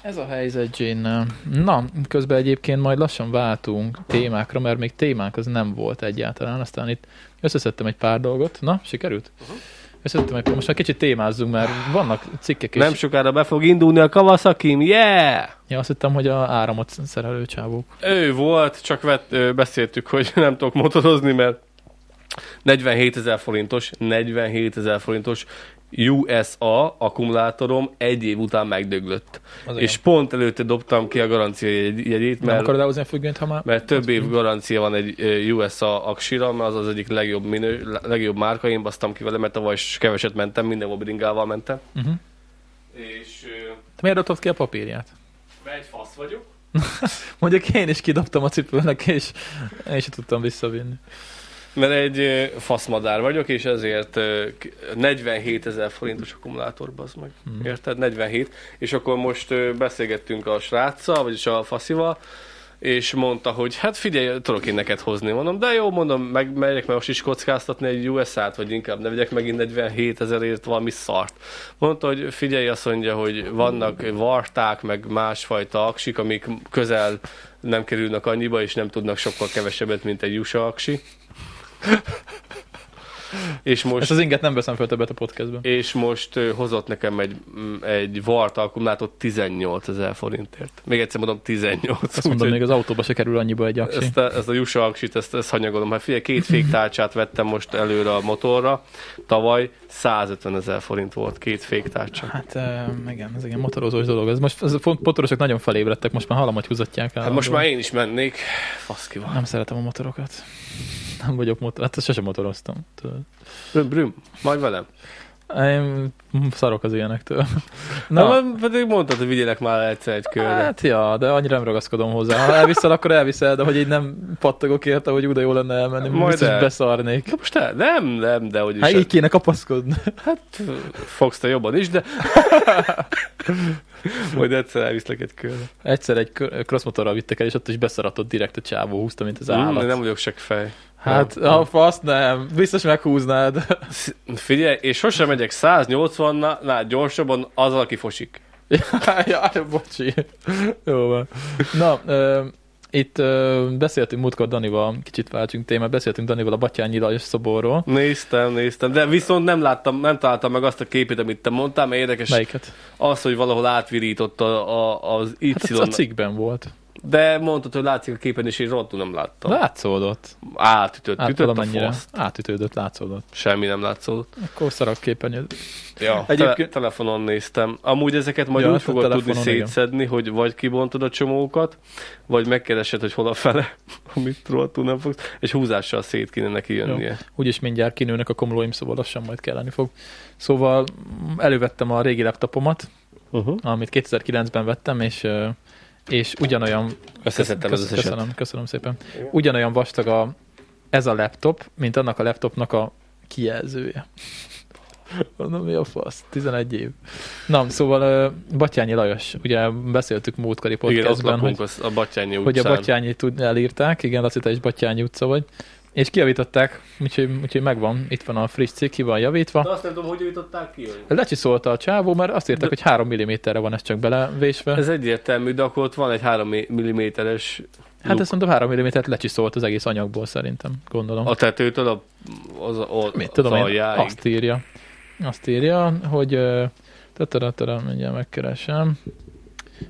Ez a helyzet Jane. Na, közben egyébként majd lassan váltunk témákra, mert még témánk az nem volt egyáltalán, aztán itt összeszedtem egy pár dolgot. Na, sikerült? Uh-huh. Összeszedtem egy most már kicsit témázzunk, mert vannak cikkek is.
Nem sokára be fog indulni a kawasaki yeah!
Ja, azt hittem, hogy a áramot szerelő csávók.
Ő volt, csak vett, ö, beszéltük, hogy nem tudok motorozni, mert 47 ezer forintos, 47 ezer forintos USA akkumulátorom egy év után megdöglött.
Azért.
És pont előtte dobtam ki a garancia jegy- jegyét,
nem
mert,
akarod elhozni a függönyt, ha már...
mert több év garancia van egy USA aksira, mert az az egyik legjobb, minő, legjobb márka, én basztam ki vele, mert tavaly is keveset mentem, mindenhol bringával mentem.
Uh-huh.
És
Te miért dobtad ki a papírját?
mert egy fasz vagyok.
Mondjuk én is kidobtam a cipőnek, és én sem tudtam visszavinni.
Mert egy faszmadár vagyok, és ezért ö, k- 47 ezer forintos akkumulátor, bazd meg. Mm. Érted? 47. És akkor most beszélgettünk a sráccal, vagyis a faszival, és mondta, hogy hát figyelj, tudok én neked hozni. Mondom, de jó, mondom, meg megyek meg most is kockáztatni egy USA-t, vagy inkább ne vegyek megint 47 ezerért valami szart. Mondta, hogy figyelj, azt mondja, hogy vannak varták, meg másfajta aksik, amik közel nem kerülnek annyiba, és nem tudnak sokkal kevesebbet, mint egy USA aksi. És most,
Ezt az inget nem veszem fel többet a podcastben.
és most hozott nekem egy, mm, egy VART akkumulátor 18 ezer forintért. Még egyszer mondom 18.
Azt mondom,
úgyhogy
még az autóba se kerül annyiba egy aksi.
ezt a, ezt a Jusa aksit, ezt, ezt hanyagolom. Hát figyelj, két féktárcsát vettem most előre a motorra. Tavaly 150 ezer forint volt két féktárcsa.
Hát igen, ez igen motorozós dolog. Ez most ez a motorosok nagyon felébredtek, most már hallom, hogy húzatják el.
Hát most már én is mennék. Faszki van.
Nem szeretem a motorokat. Nem vagyok motor, hát sosem motoroztam.
Brüm, brüm, majd velem.
Én szarok az ilyenektől.
Na,
Na,
Na pedig mondtad, hogy vigyélek már egyszer egy körre.
hát ja, de annyira nem ragaszkodom hozzá. Ha elviszel, akkor elviszel, de hogy így nem pattogok érte, hogy oda jó lenne elmenni,
Majd
biztos
el.
beszarnék.
De most el, nem, nem, de hogy is.
Hát így kéne kapaszkodni.
Hát fogsz te jobban is, de majd egyszer elviszlek egy körre.
Egyszer egy crossmotorral vittek el, és ott is beszaratott direkt a csávó, húzta, mint az állat.
Mm, nem vagyok se fej.
Hát,
Nem.
a fasz nem. Biztos meghúznád.
Figyelj, és sosem megyek 180-nál gyorsabban azzal, aki fosik.
ja, bocsi. Jó van. Na, ö, itt ö, beszéltünk múltkor Danival, kicsit váltsunk témát, beszéltünk Danival a Batyányi Lajos szoborról.
Néztem, néztem, de viszont nem láttam, nem találtam meg azt a képét, amit te mondtál, mert érdekes
Melyiket?
az, hogy valahol átvirított a, a, az Y,
Hát a, a cikkben volt.
De mondtad, hogy látszik a képen, és én rohadtul nem láttam.
Látszódott.
Átütött,
Hát
ütött a faszt.
Átütődött, látszódott.
Semmi nem látszódott.
Akkor szarak képen
Ja,
Egyébként-
Egyébként... te- telefonon néztem. Amúgy ezeket majd
Ja, hát
úgy
a
fogod tudni
igen.
szétszedni, hogy vagy kibontod a csomókat, vagy megkeresed, hogy hol a fele, amit rohadtul nem fogsz, és húzással szét kéne neki jönnie.
Úgyis mindjárt kinőnek a komolóim, szóval lassan majd kelleni fog. Szóval elővettem a régi laptopomat,
Uh-huh.
amit 2009-ben vettem, és és ugyanolyan
Összeszedtem az összeset.
Köszönöm, köszönöm szépen. Ugyanolyan vastag a, ez a laptop, mint annak a laptopnak a kijelzője. Mondom, mi a fasz? 11 év. Na, szóval Batyányi Lajos, ugye beszéltük múltkori
Igen, ott
podcastben,
lakunk
hogy,
az, a Batyányi
hogy a. Batyányi tud, elírták, igen, Laci, te is Batyányi utca vagy, és kiavították, úgyhogy, úgyhogy megvan, itt van a friss cikk, ki van javítva.
De azt nem tudom, hogy javították ki.
Lecsiszolta a csávó, mert azt írták,
De-
hogy 3 mm-re van ez csak belevésve.
Ez egyértelmű, de akkor ott van egy 3 mm-es
Hát ezt mondom, 3 mm-et lecsiszolt az egész anyagból szerintem, gondolom.
a tetőtől a, az, a,
Mit
az
tudom én,
aljáig.
azt írja. Azt írja, hogy tatara, mindjárt megkeresem.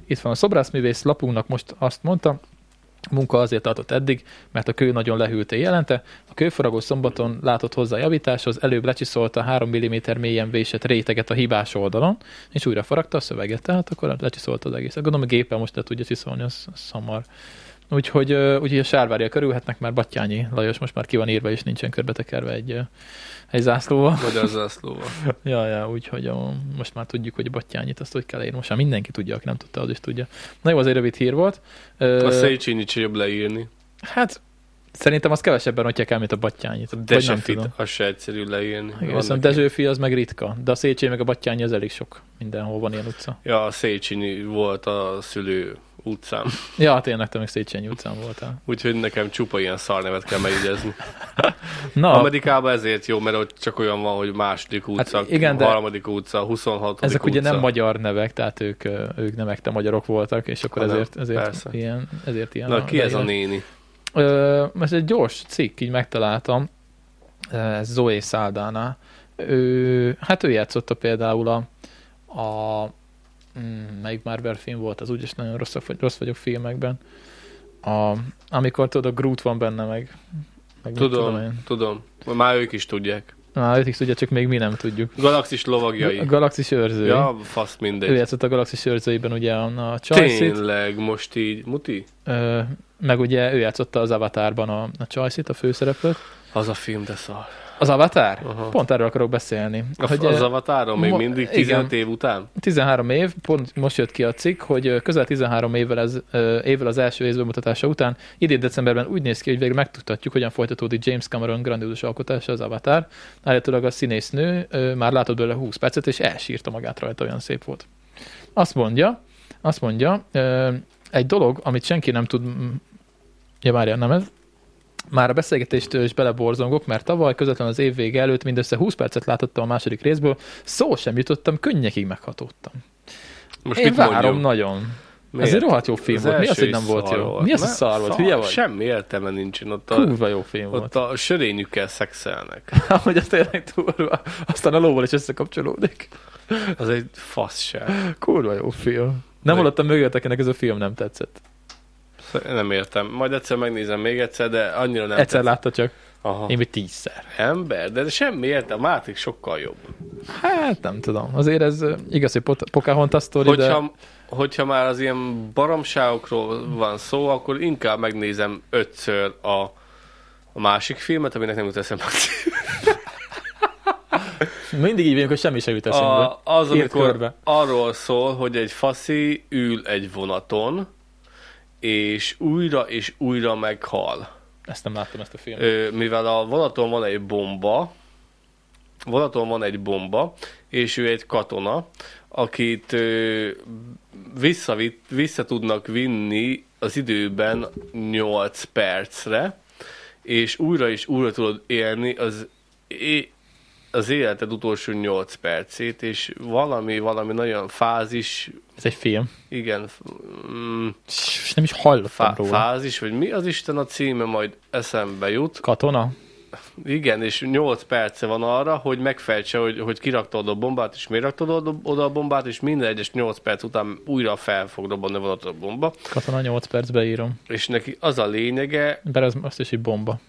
Itt van a szobrászművész lapunknak most azt mondta, a munka azért tartott eddig, mert a kő nagyon lehűlt jelente. A kőfaragó szombaton látott hozzá javításhoz, előbb lecsiszolta 3 mm mélyen vésett réteget a hibás oldalon, és újra faragta a szöveget, tehát akkor lecsiszolta az egészet. Gondolom, a géppel most le tudja csiszolni, az, az szamar. Úgyhogy, úgyhogy a sárvárja körülhetnek már Battyányi Lajos, most már ki van írva, és nincsen körbetekerve egy, egy zászlóval.
Magyar zászlóval.
Ja, ja, úgyhogy a, most már tudjuk, hogy Battyányit azt hogy kell írni. Most már mindenki tudja, aki nem tudta, az is tudja. Na jó, az egy rövid hír volt.
A Széchenyi jobb leírni.
Hát szerintem az kevesebben ottják el, mint a Battyányit.
A
tudom.
az se egyszerű leírni.
Igen, viszont Dezsőfi az meg ritka, de a Széchenyi meg a Battyányi az elég sok. Mindenhol van ilyen utca.
Ja, a Széchenyi volt a szülő utcám.
Ja, tényleg te meg Széchenyi utcán voltál.
Úgyhogy nekem csupa ilyen szarnevet kell megjegyezni.
Na,
Amerikában ezért jó, mert ott csak olyan van, hogy második utca,
Hát igen, de-
harmadik utca, 26.
ezek
utca.
ugye nem magyar nevek, tehát ők, ők nem ekte magyarok voltak, és akkor
Hanem,
ezért, ezért,
persze.
ilyen, ezért ilyen.
Na, ki ez a néni?
Ö, ez egy gyors cikk, így megtaláltam. Ez Zoe Saldana. Ő, hát ő játszotta például a, a mm, melyik Marvel film volt, az úgyis nagyon rossz, rossz vagyok filmekben. A, amikor tudod, a Groot van benne meg. meg mit
Tudom,
én.
tudom. Már ők is tudják.
Na, ők is tudja, csak még mi nem tudjuk.
Galaxis lovagjai.
A Galaxis őrzői.
Ja, fasz
Ő
mindegy.
játszott a Galaxis őrzőiben ugye a, a Chelsea-t,
Tényleg, most így, muti?
ö, meg ugye ő játszotta az Avatarban a, a Chelsea-t, a főszereplőt.
Az a film, de szar.
Az Avatar?
Aha.
Pont erről akarok beszélni.
A,
hogy,
az
ö,
Avatáron még mindig
igen.
15 év után?
13 év, pont most jött ki a cikk, hogy közel 13 évvel, ez, évvel az első rész bemutatása után, idén decemberben úgy néz ki, hogy végre megtudhatjuk, hogyan folytatódik James Cameron grandiózus alkotása az Avatar. Állítólag a színésznő már látott belőle 20 percet, és elsírta magát rajta, olyan szép volt. Azt mondja, azt mondja, egy dolog, amit senki nem tud, ja várjál, nem ez, már a beszélgetést is beleborzongok, mert tavaly közvetlen az év vége előtt mindössze 20 percet látottam a második részből, szó sem jutottam, könnyekig meghatódtam.
Most
Én
mit
várom
mondjam?
nagyon.
Miért?
Ez egy rohadt jó film
Az
volt. Mi az, hogy nem volt jó? Mi az, hogy szar volt? Hülye vagy?
Semmi értelme nincsen. Ott a,
Kurva jó film
ott
volt.
a sörényükkel szexelnek.
Hogy az tényleg durva. Aztán a lóval is összekapcsolódik.
Az egy fasság.
Kurva jó film. Nem hallottam mögöttek, ennek ez a film nem tetszett.
Nem értem. Majd egyszer megnézem még egyszer, de annyira nem
Egyszer
tetszett.
látta csak.
Aha.
Én még tízszer.
Ember, de semmi értelme. A Matrix sokkal jobb.
Hát nem tudom. Azért ez igaz, hogy Pocahontas sztori, de...
Hogyha, hogyha már az ilyen baromságokról van szó, akkor inkább megnézem ötször a, a másik filmet, aminek nem jut eszembe.
Mindig így vagyunk, hogy semmi sem jut eszembe.
A, az, amikor
körbe.
arról szól, hogy egy faszi ül egy vonaton, és újra és újra meghal.
Ezt nem láttam, ezt a filmet.
Ö, mivel a vonaton van egy bomba, vonaton van egy bomba, és ő egy katona, akit ö, vissza tudnak vinni az időben 8 percre, és újra és újra tudod élni az, az életed utolsó 8 percét, és valami, valami nagyon fázis,
Ez egy film.
igen, mm,
És nem is hallottam
fá,
róla.
fázis, vagy mi az Isten a címe, majd eszembe jut.
Katona?
Igen, és 8 perce van arra, hogy megfejtse, hogy, hogy kirakta oda a bombát, és miért rakta oda, a bombát, és minden egyes 8 perc után újra fel fog robbanni valami a bomba.
Katona 8 percbe írom.
És neki az a lényege,
Bár az azt is egy bomba.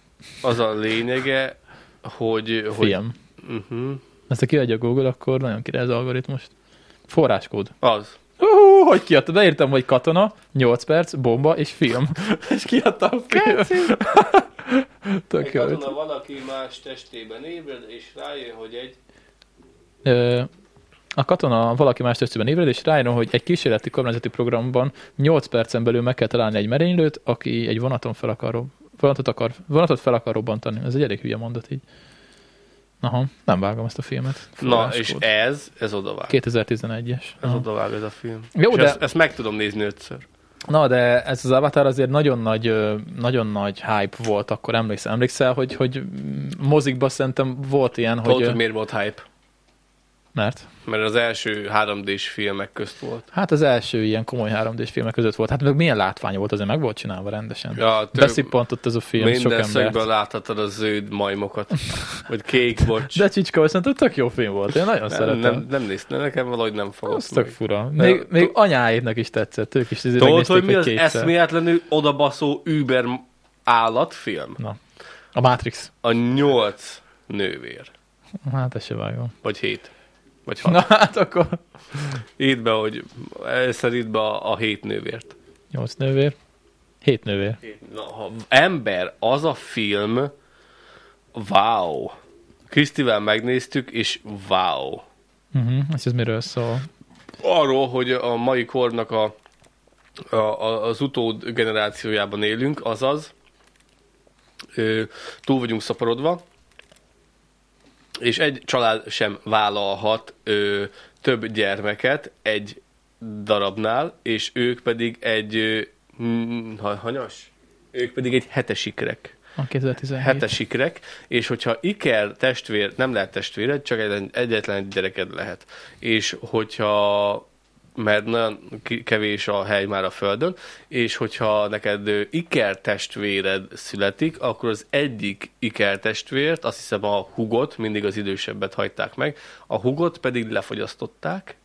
az a lényege, hogy... hogy
Film.
Uh-huh,
Ezt ha kiadja Google, akkor nagyon király az algoritmust. Forráskód.
az.
Uh, hogy kiadta? Beírtam, hogy katona, 8 perc, bomba és film. és kiadta a film. Tök jó.
valaki más testében ébred, és rájön, hogy egy...
Ö, a katona valaki más testében ébred, és rájön, hogy egy kísérleti kormányzati programban 8 percen belül meg kell találni egy merénylőt, aki egy vonaton fel akar, vonatot, akar, vonatot fel akar robbantani. Ez egy elég hülye mondat így. Aha, nem vágom ezt a filmet.
Na, és ez, ez odavág.
2011-es.
Ez
Aha.
odavág ez a film.
Jó,
és
de-
ezt, ezt meg tudom nézni ötször.
Na, de ez az Avatar azért nagyon nagy, nagyon nagy hype volt akkor, emlékszel, emlékszel, hogy, hogy mozikba szerintem volt ilyen,
Tudod,
hogy... ö,
miért volt hype?
Mert?
Mert az első 3D-s filmek közt volt.
Hát az első ilyen komoly 3D-s filmek között volt. Hát meg milyen látvány volt, azért meg volt csinálva rendesen.
Ja, több-
Beszippantott ez a film sok
Minden
embert.
szögből láthatod a zöld majmokat. Vagy kék bocs.
De Csicska, szerintem tök jó film volt. Én nagyon
nem,
szeretem.
nem, nem néztem, nekem valahogy nem fogott
Az tök fura.
De-
Még, még
tu-
anyáidnak is tetszett. Ők is azért
Tudod, hogy mi az
kétszer.
eszméletlenül odabaszó Uber állatfilm?
Na. A Matrix.
A nyolc nővér.
Hát ezt se vágom.
Vagy hét. Vagy hat.
Na hát akkor
Írd be, hogy először írd be a, a hét nővért.
nyolc nővér. Hét nővér.
Na, ha ember, az a film, wow. Krisztivel megnéztük, és wow.
Uh-huh. És ez miről szól?
arról, hogy a mai kornak a, a, a, az utód generációjában élünk, azaz ö, túl vagyunk szaporodva, és egy család sem vállalhat ö, több gyermeket egy darabnál, és ők pedig egy ö, ha- hanyas? Ők pedig egy hetesikrek
A 2017.
hetesikrek, és hogyha iker testvér, nem lehet testvéred, csak egy, egyetlen egy gyereked lehet. És hogyha mert nagyon kevés a hely már a Földön, és hogyha neked ö, iker testvéred születik, akkor az egyik iker testvért, azt hiszem a hugot, mindig az idősebbet hagyták meg, a hugot pedig lefogyasztották,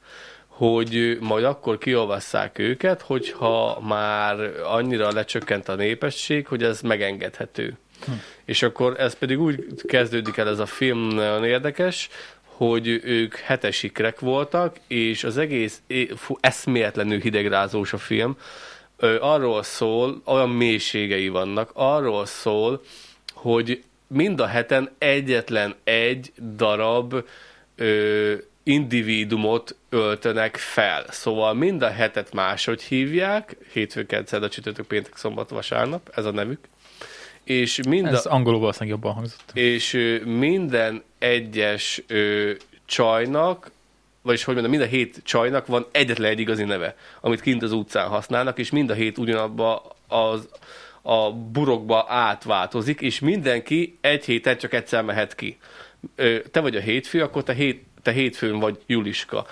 hogy majd akkor kiolvasszák őket, hogyha már annyira lecsökkent a népesség, hogy ez megengedhető. Hm. És akkor ez pedig úgy kezdődik el ez a film, nagyon érdekes, hogy ők hetesikrek voltak, és az egész fú, eszméletlenül hidegrázós a film. Ö, arról szól, olyan mélységei vannak, arról szól, hogy mind a heten egyetlen egy darab ö, individumot öltönek fel. Szóval mind a hetet máshogy hívják, hétfő, kedszed, a csütörtök, péntek, szombat, vasárnap, ez a nevük. És mind
Ez angolul valószínűleg jobban hangzott.
és minden egyes ö, csajnak vagyis hogy mondjam, mind a hét csajnak van egyetlen egy igazi neve, amit kint az utcán használnak, és mind a hét ugyanabba az a burokba átváltozik, és mindenki egy héten csak egyszer mehet ki. Ö, Te vagy a hétfő, akkor te, hét, te hétfőn vagy Juliska.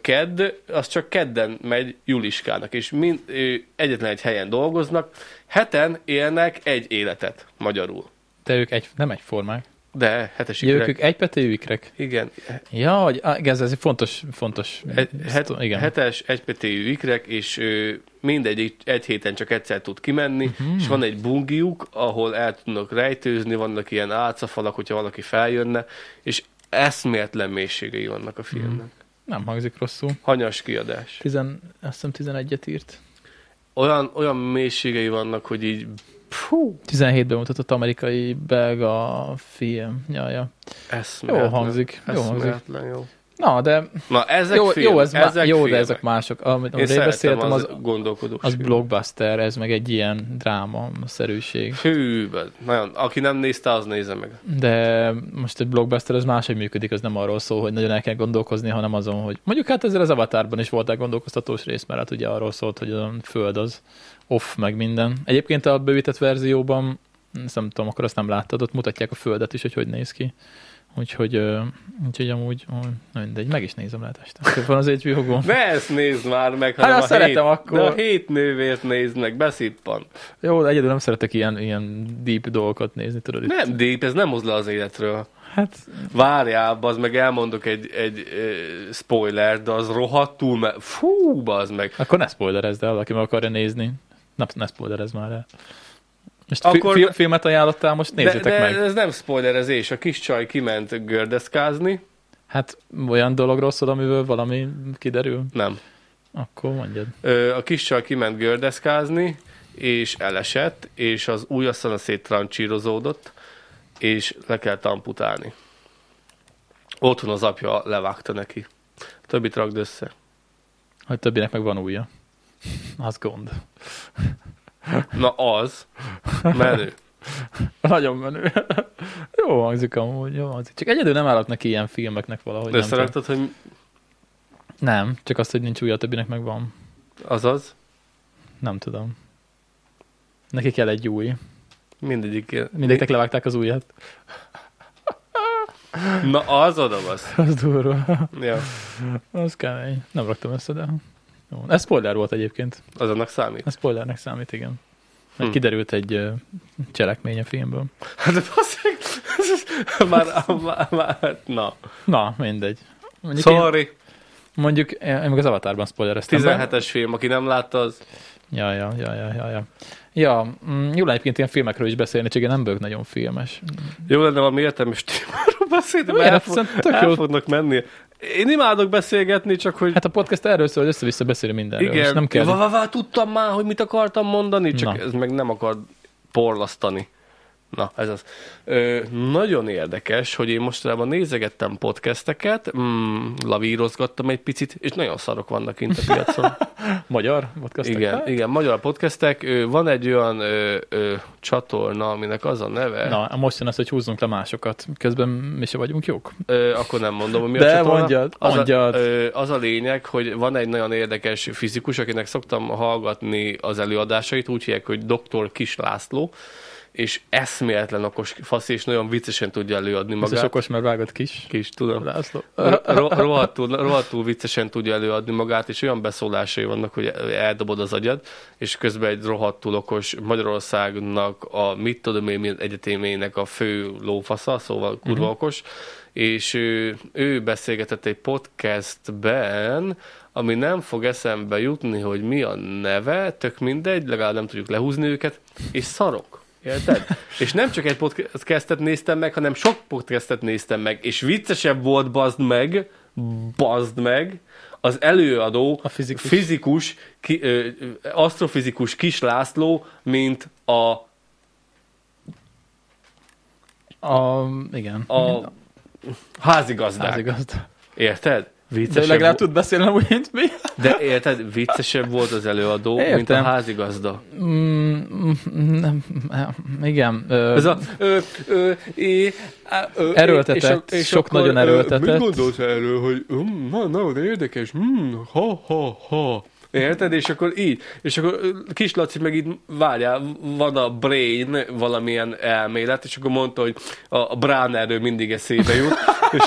Kedd, az csak kedden megy Juliskának, és mind, egyetlen egy helyen dolgoznak, heten élnek egy életet, magyarul.
De ők egy, nem egyformák.
De hetes
Ja, ők,
ikrek.
ők egypetéjű ikrek.
Igen,
Ja, hogy, igen, ez, egy fontos, fontos.
Egy, het,
igen.
hetes egypetéjű ikrek, és ö, mindegy egy héten csak egyszer tud kimenni, uh-huh. és van egy bungiuk, ahol el tudnak rejtőzni, vannak ilyen álcafalak, hogyha valaki feljönne, és eszméletlen mélységei vannak a filmnek.
Nem hangzik rosszul.
Hanyas kiadás.
Tizen, azt hiszem 11-et írt.
Olyan, olyan mélységei vannak, hogy így fú,
17-ben mutatott amerikai belga film. Ja, ja. Jó hangzik, jó hangzik.
Jó.
Na, de
Na, ezek
jó,
film,
jó, ez má,
ezek
jó de ezek mások. Amit, amiről én beszéltem,
az,
az,
gondolkodós
az
film.
blockbuster, ez meg egy ilyen dráma-szerűség.
Hű, nagyon. Aki nem nézte, az nézze meg.
De most egy blockbuster az máshogy működik, az nem arról szól, hogy nagyon el kell gondolkozni, hanem azon, hogy mondjuk hát ezzel az avatárban is voltak gondolkoztatós rész, mert hát ugye arról szólt, hogy a föld az off, meg minden. Egyébként a bővített verzióban, ezt nem tudom, akkor azt nem láttad, ott mutatják a földet is, hogy hogy néz ki. Úgyhogy, úgyhogy amúgy, na mindegy, meg is nézem lehet este. Van az hbo -gon.
Ne ezt nézd már meg,
Hát
hanem
azt
a hét,
szeretem akkor.
De a hét nővért nézd meg, beszippan.
Jó, de egyedül nem szeretek ilyen, ilyen deep dolgokat nézni, tudod? itt.
Nem, Deep, ez nem hoz le az életről.
Hát,
Várjál, az meg elmondok egy, egy uh, spoiler, de az rohadtul, mert fú, bazd meg.
akkor ne spoilerezd el, aki meg akarja nézni. Ne, ne spoilerezd már el. Most
Akkor-
fi- filmet ajánlottál, most nézzétek
de, de
meg.
ez nem spoilerezés, a kis csaj kiment gördeszkázni.
Hát olyan dologról szól, amiből valami kiderül,
Nem.
akkor mondjad.
A kis csaj kiment gördeszkázni, és elesett, és az ujjasszana széttrancsírozódott, és le kellett amputálni. Otthon az apja levágta neki. Többit rakd össze.
Hogy többinek meg van újja. Az gond.
Na az, menő.
Nagyon menő. jó hangzik amúgy, jó hangzik. Csak egyedül nem állok neki ilyen filmeknek valahogy.
De összeraktad, hogy
nem, csak azt, hogy nincs újja, többinek meg van.
azaz,
Nem tudom. Neki kell egy új.
mindegyik.
Mindegyiknek levágták az újat.
Na az oda az.
Az durva.
Ja,
Az kemény. Nem raktam össze, de... Jó. Ez spoiler volt egyébként.
az annak számít.
Ez spoilernek számít, igen. Mert
Hm.
kiderült egy ö, cselekmény a filmből.
Hát de már, már, már, na.
Na, mindegy. Mondjuk, én,
Sorry.
mondjuk én, én meg az Avatárban spoilereztem. be.
17-es film, aki nem látta, az
Ja, ja, ja, ja, ja. Ja, ja mm, jó lenne egyébként ilyen filmekről is beszélni, csak én nem vagyok nagyon filmes.
Jó lenne valami értelmes témáról beszélni, mert
Miért?
el, fog,
Szerintem tök
el
jó.
fognak menni. Én imádok beszélgetni, csak hogy...
Hát a podcast erről szól, hogy össze-vissza beszélni mindenről. és
igen,
Nem kell.
Va, va, va, tudtam már, hogy mit akartam mondani, csak
Na.
ez meg nem akar porlasztani. Na, ez az. Ö, nagyon érdekes, hogy én mostanában nézegettem podcasteket, mm, lavírozgattam egy picit, és nagyon szarok vannak kint a piacon.
Magyar podcastek?
igen,
Hát?
igen, magyar podcastek. Ö, van egy olyan ö, ö, csatorna, aminek az a neve,
Na, most jön az, hogy húzzunk le másokat. Közben mi se vagyunk jók.
Ö, akkor nem mondom, hogy mi
De
a csatorna.
mondjad,
az
mondjad.
A, ö, az a lényeg, hogy van egy nagyon érdekes fizikus, akinek szoktam hallgatni az előadásait, úgy hívják, hogy dr. Kis László, és eszméletlen okos fasz, és nagyon viccesen tudja előadni
Ez
magát.
okos, mert vágott kis.
Kis, tudom.
László.
Ro- ro- rohadtul, rohadtul viccesen tudja előadni magát, és olyan beszólásai vannak, hogy eldobod az agyad, és közben egy rohadtul okos Magyarországnak a mit tudom én milyen egyetemének a fő lófasza, szóval kurva uh-huh. okos, és ő, ő beszélgetett egy podcastben, ami nem fog eszembe jutni, hogy mi a neve, tök mindegy, legalább nem tudjuk lehúzni őket, és szarok. Érted? És nem csak egy podcastet néztem meg, hanem sok podcastet néztem meg, és viccesebb volt, bazd meg, bazd meg, az előadó,
A fizikus.
fizikus ki, ö, asztrofizikus Kis László, mint a,
A, igen.
a házigazdák.
Házigazda.
Érted?
De
Viccesebb,
legalább
vo-
tud beszélni úgy, mint mi.
de érted, viccesebb volt az előadó, mint a
Értem.
házigazda.
Mm, mm, nem, igen. ö,
Ez a... Ö, ö, é, á, ö,
Erőltetett, sok nagyon erőltetett.
Mit gondolsz erről, hogy mm, na, na, de érdekes, mm, ha, ha, ha. Érted? És akkor így. És akkor kis Laci meg így várjál, van a brain valamilyen elmélet, és akkor mondta, hogy a, a Bránerről mindig eszébe jut. És,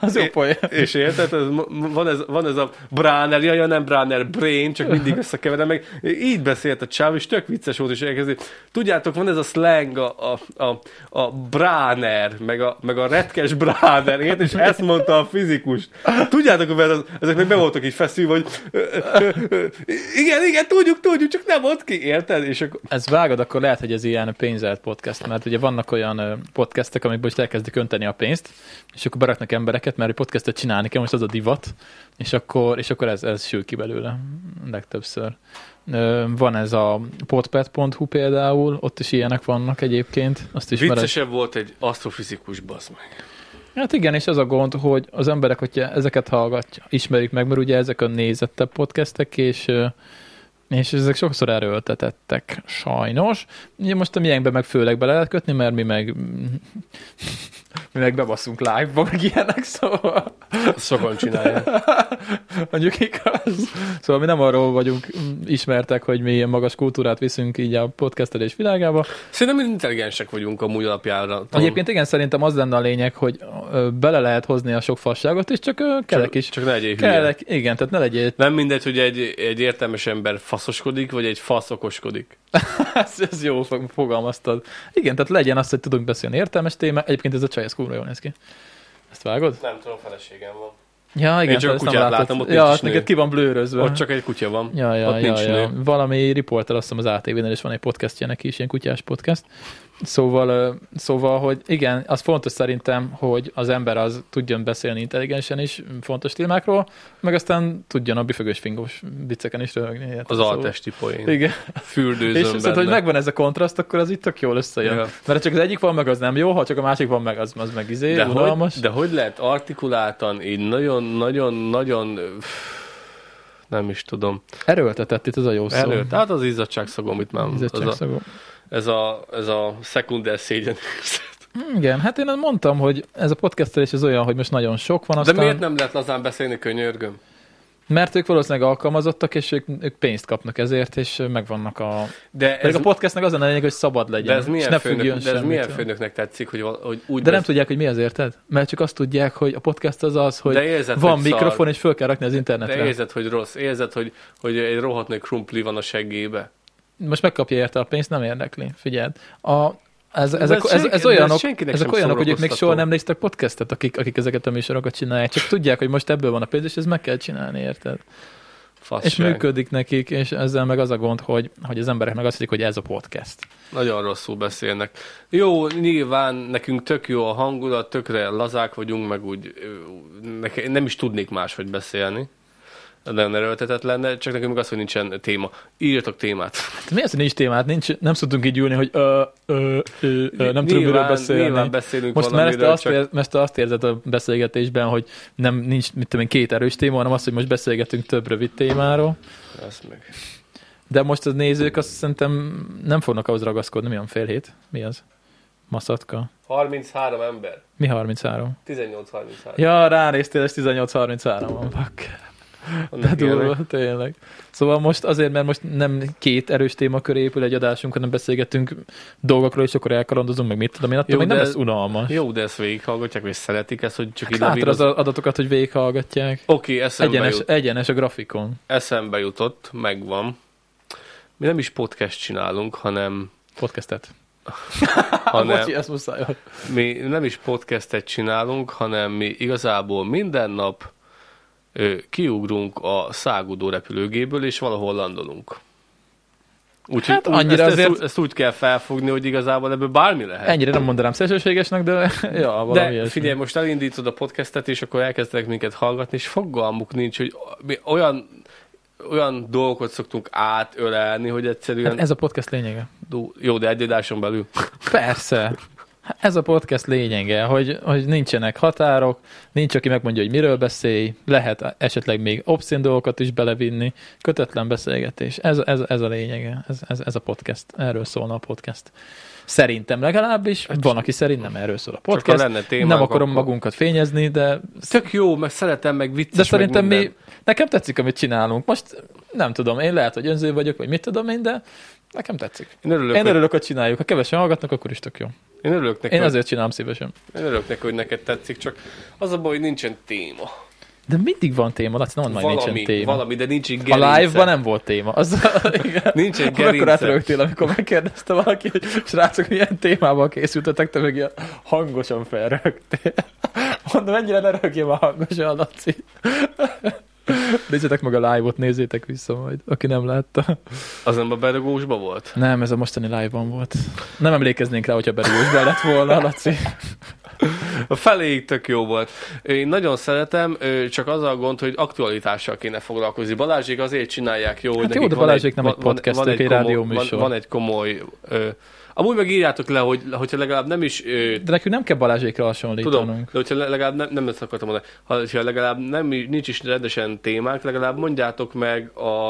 az jó poén.
és érted? Ez, van, ez, van ez a Bráner, jaj, nem Bráner, Brain, csak mindig összekeverem meg. Így beszélt a csáv, és tök vicces volt, és elkezdi. Tudjátok, van ez a slang, a, a, a, a Bráner, meg a, meg a retkes Bráner, érted? És ezt mondta a fizikus. Tudjátok, mert az, ezek meg be voltak így feszülve, hogy igen, igen, tudjuk, tudjuk, csak nem ott ki, érted? És akkor
Ez vágod, akkor lehet, hogy ez ilyen pénzelt podcast, mert ugye vannak olyan podcastek, amikből most elkezdik önteni a pénzt, és akkor beraknak embereket, mert egy podcastet csinálni kell, most az a divat, és akkor, és akkor ez, ez sül ki belőle legtöbbször. Van ez a podpet.hu például, ott is ilyenek vannak egyébként, azt ismered.
viccesebb volt egy asztrofizikus, bazd meg.
Hát igen, és az a gond, hogy az emberek, hogyha ezeket hallgatja, ismerik meg, mert ugye ezek a nézettebb podcastek, és, és ezek sokszor erőltetettek, sajnos. Ugye most a miénkben meg főleg bele lehet kötni, mert mi meg mi meg bebasszunk live-ba, meg ilyenek, szóval
sokan csinálják.
mondjuk igaz. Szóval mi nem arról vagyunk ismertek, hogy mi ilyen magas kultúrát viszünk így a podcastelés világába.
Szerintem intelligensek vagyunk amúgy alapjára.
Egyébként igen, szerintem az lenne a lényeg, hogy bele lehet hozni a sok fasságot, és csak kellek is.
Csak ne legyél.
Kellek, igen, tehát ne legyél
Nem mindegy, hogy egy, egy értelmes ember faszoskodik, vagy egy fasz okoskodik.
ez, ez jó fog- fogalmaztad. Igen, tehát legyen az, hogy tudunk beszélni értelmes témák. Egyébként ez a csaj, ez kurva jól néz ki. Ezt vágod?
Nem tudom, feleségem van.
Ja, igen,
Én csak a kutyát látom, ott
ja,
nincs
neked ki van blőrözve.
Ott csak egy kutya van.
Ja, ja,
ott
ja,
nincs
ja.
nő.
Valami riporter, azt hiszem az ATV-nél is van egy podcastja neki is, ilyen kutyás podcast. Szóval, szóval, hogy igen, az fontos szerintem, hogy az ember az tudjon beszélni intelligensen is fontos témákról, meg aztán tudjon a bifögös fingós vicceken is röhögni. érted?
Az
Szóval-
altesti poén.
Igen.
Fürdőzöm
És szóval, hogy megvan ez a kontraszt, akkor az itt tök jól összejön.
Ja.
Mert csak az egyik van meg, az nem jó, ha csak a másik van meg, az, az meg izé,
de,
unalmas.
hogy, de hogy lehet artikuláltan, így nagyon-nagyon-nagyon nem is tudom.
Erőltetett itt az a jó szó.
Erő. Tehát az izzadságszagom itt már. Az a. ez, a, ez a szekunder szégyen.
Igen, hát én mondtam, hogy ez a podcastelés az olyan, hogy most nagyon sok van,
De
aztán,
miért nem lehet lazán beszélni, könyörgöm?
mert ők valószínűleg alkalmazottak, és ők, ők pénzt kapnak ezért, és megvannak a...
De ez,
a podcastnak az a lényeg, hogy szabad legyen,
de ez
és
milyen,
ne
főnök,
függjön
de ez milyen főnöknek tetszik, hogy, hogy úgy
De nem tudják, hogy mi az érted? Mert csak azt tudják, hogy a podcast az az, hogy
De érzed,
van
hogy
mikrofon,
szar.
és föl kell rakni az
De
internetre.
érzed, hogy rossz. Érzed, hogy, hogy egy rohadt nagy krumpli van a seggébe.
Most megkapja érte a pénzt, nem érdekli. Figyeld. A, ez,
ez
ezek, ez,
senki-
ez,
ez
olyanok,
senkinek
ezek olyanok, hogy ők még soha nem néztek podcastet, akik, akik ezeket a műsorokat csinálják. Csak tudják, hogy most ebből van a pénz, és ez meg kell csinálni, érted?
Fasság.
És működik nekik, és ezzel meg az a gond, hogy, hogy az emberek meg azt hiszik, hogy ez a podcast.
Nagyon rosszul beszélnek. Jó, nyilván nekünk tök jó a hangulat, tökre lazák vagyunk, meg úgy ö, neke, nem is tudnék máshogy beszélni. Nagyon erőltetett lenne, csak nekünk meg az, hogy nincsen téma. Írjatok témát.
Hát mi az, hogy nincs témát? Nincs, nem szoktunk így ülni, hogy ö, ö, ö, ö, nem tudom, miről beszélni.
nyilván beszélünk
Most mert
valamiről,
azt,
csak
ér, te azt érzed a beszélgetésben, hogy nem nincs mit tudom én, két erős téma, hanem az, hogy most beszélgetünk több rövid témáról.
Ezt meg.
De most az nézők azt szerintem nem fognak ahhoz ragaszkodni. Mi van fél hét? Mi az? Maszatka.
33 ember.
Mi 33?
18-33.
Ja, ránéztél, és 18-33 van. Fuck. De durva, tényleg. Szóval most azért, mert most nem két erős témakör épül egy adásunk, hanem beszélgetünk dolgokról, és akkor elkalandozunk, meg mit tudom én, attól
Jó,
még nem lesz unalmas.
Jó, de ezt végighallgatják, és szeretik ezt, hogy csak
Hát
így
látod az adatokat, hogy végighallgatják.
Oké, eszembe,
Egyenes,
jut,
egyenes a grafikon.
eszembe jutott, megvan. Mi nem is podcast csinálunk, hanem,
Podcastet.
hanem
Bocsi, ezt muszáj.
mi nem is podcastet csinálunk, hanem mi igazából minden nap kiugrunk a szágudó repülőgéből, és valahol landolunk. Úgyhogy
Hát annyira
ezt,
azért-
ezt, ezt, úgy kell felfogni, hogy igazából ebből bármi lehet.
Ennyire nem mondanám szélsőségesnek, de ja, valami
De
ilyesmi.
figyelj, most elindítod a podcastet, és akkor elkezdenek minket hallgatni, és fogalmuk nincs, hogy mi olyan, olyan dolgokat szoktunk átölelni, hogy egyszerűen...
Hát ez a podcast lényege.
Jó, de egy adáson belül.
Persze. Ez a podcast lényege, hogy, hogy nincsenek határok, nincs, aki megmondja, hogy miről beszélj, lehet esetleg még obszín dolgokat is belevinni, kötetlen beszélgetés. Ez, ez, ez a lényege, ez, ez, ez a podcast, erről szólna a podcast. Szerintem legalábbis, van, aki szerint nem erről szól a podcast.
lenne témánk,
Nem akarom
akkor-
magunkat fényezni, de,
Tök jó, meg szeretem, meg vicces,
de szerintem
meg
mi, nekem tetszik, amit csinálunk. Most nem tudom, én lehet, hogy önző vagyok, vagy mit tudom én, de nekem tetszik.
Én örülök,
Én
hogy,
örülök, hogy csináljuk. Ha kevesen hallgatnak, akkor is tök jó.
Én örülök neki,
Én
hogy,
azért csinálom szívesen.
én örülök neki, hogy neked tetszik, csak az a baj, hogy nincsen téma.
De mindig van téma, Laci, nem mondd, hogy
Valami,
nincsen téma.
valami, de nincs egy
A
gerince.
live-ban nem volt téma. Az, igen.
Nincs egy
Akkor
gerince.
átrögtél, amikor megkérdezte valaki, hogy srácok, milyen témával készültetek, te meg ilyen hangosan felrögtél. Mondom, ennyire ne rögjél már hangosan, Laci. Nézzétek meg a live-ot, nézzétek vissza majd, aki nem látta.
Az nem a berögósba volt?
Nem, ez a mostani live-ban volt. Nem emlékeznénk rá, hogyha berúgósban lett volna, Laci.
A feléig tök jó volt. Én nagyon szeretem, csak az a gond, hogy aktualitással kéne foglalkozni. Balázsék azért csinálják jó, hogy
Hát jó,
nekik
de
van
Balázsék nem egy
van-
podcast,
van
ők egy
komoly-
rádióműsor.
Van, van egy komoly... Ö, amúgy meg írjátok le, hogy, hogyha legalább nem is... Ö,
De nekünk nem kell Balázsékra
Tudom,
hasonlítanunk.
de hogyha le- legalább nem, nem ezt akartam mondani, ha, hogyha legalább nem, nincs is rendesen témánk, legalább mondjátok meg a,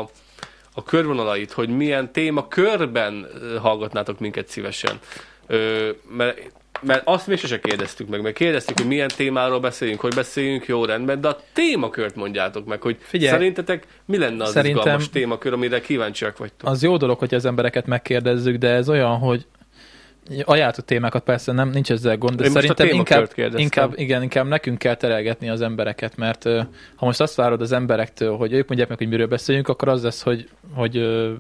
a körvonalait, hogy milyen téma körben hallgatnátok minket szívesen. Ö, mert, mert azt mi sose kérdeztük meg, mert kérdeztük, hogy milyen témáról beszéljünk, hogy beszéljünk, jó rendben, de a témakört mondjátok meg, hogy
Figyelj,
szerintetek mi lenne az izgalmas témakör, amire kíváncsiak vagytok.
Az jó dolog, hogy az embereket megkérdezzük, de ez olyan, hogy ajánlott témákat persze nem, nincs ezzel gond, de
Én
szerintem inkább, inkább, igen, inkább nekünk kell terelgetni az embereket, mert ha most azt várod az emberektől, hogy ők mondják meg, hogy miről beszéljünk, akkor az lesz, hogy, hogy